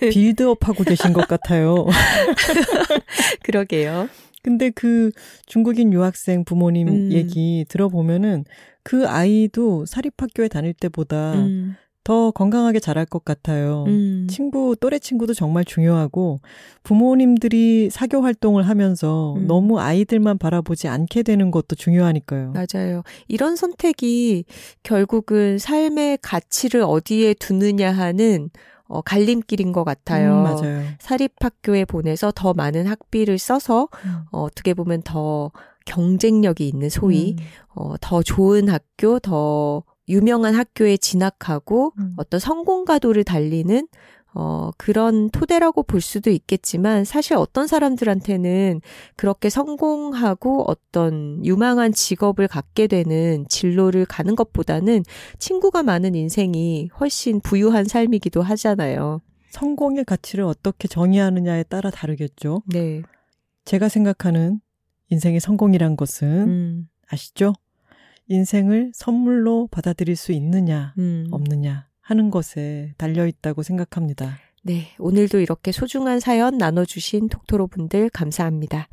빌드업 하고 계신 것 같아요. 그러게요. 근데 그 중국인 유학생 부모님 음. 얘기 들어보면은 그 아이도 사립학교에 다닐 때보다 음. 더 건강하게 자랄 것 같아요. 음. 친구, 또래 친구도 정말 중요하고 부모님들이 사교 활동을 하면서 음. 너무 아이들만 바라보지 않게 되는 것도 중요하니까요. 맞아요. 이런 선택이 결국은 삶의 가치를 어디에 두느냐 하는 어, 갈림길인 것 같아요. 음, 맞아요. 사립학교에 보내서 더 많은 학비를 써서 음. 어, 어떻게 보면 더 경쟁력이 있는 소위 음. 어, 더 좋은 학교, 더 유명한 학교에 진학하고 음. 어떤 성공가도를 달리는 어, 그런 토대라고 볼 수도 있겠지만 사실 어떤 사람들한테는 그렇게 성공하고 어떤 유망한 직업을 갖게 되는 진로를 가는 것보다는 친구가 많은 인생이 훨씬 부유한 삶이기도 하잖아요. 성공의 가치를 어떻게 정의하느냐에 따라 다르겠죠. 네. 제가 생각하는 인생의 성공이란 것은 음. 아시죠? 인생을 선물로 받아들일 수 있느냐, 음. 없느냐 하는 것에 달려 있다고 생각합니다. 네, 오늘도 이렇게 소중한 사연 나눠주신 톡토로 분들 감사합니다.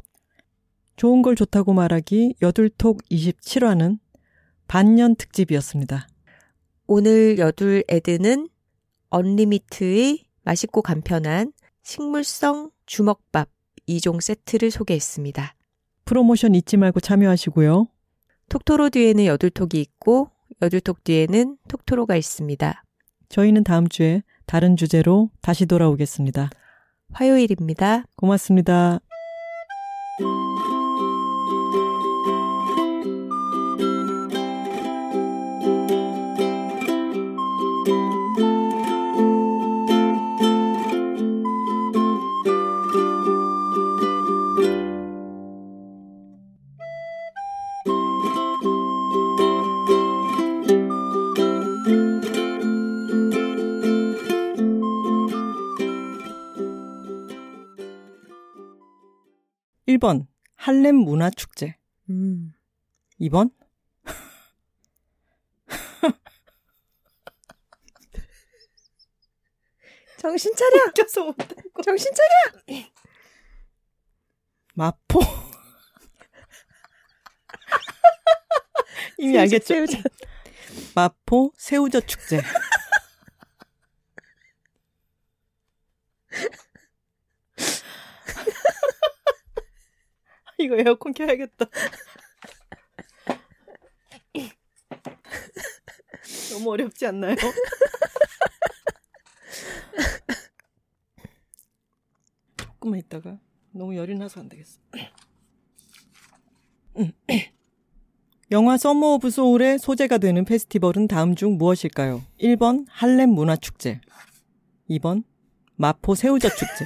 좋은 걸 좋다고 말하기 여둘톡 27화는 반년 특집이었습니다. 오늘 여둘 애드는 언리미트의 맛있고 간편한 식물성 주먹밥 2종 세트를 소개했습니다. 프로모션 잊지 말고 참여하시고요. 톡토로 뒤에는 여둘톡이 있고 여둘톡 뒤에는 톡토로가 있습니다. 저희는 다음 주에 다른 주제로 다시 돌아오겠습니다. 화요일입니다. 고맙습니다. 1번 할렘 문화축제. 음. 2번 정신 차려. 웃겨서 못하고. 정신 차려. 마포. 이미 알겠죠? 새우젓. 마포 새우젓 축제. 이거 에어컨 켜야겠다. 너무 어렵지 않나요? 조금만 있다가 너무 열이 나서 안 되겠어. 영화 Summer of Soul의 소재가 되는 페스티벌은 다음 중 무엇일까요? 1번 할렘 문화축제 2번 마포 새우젓 축제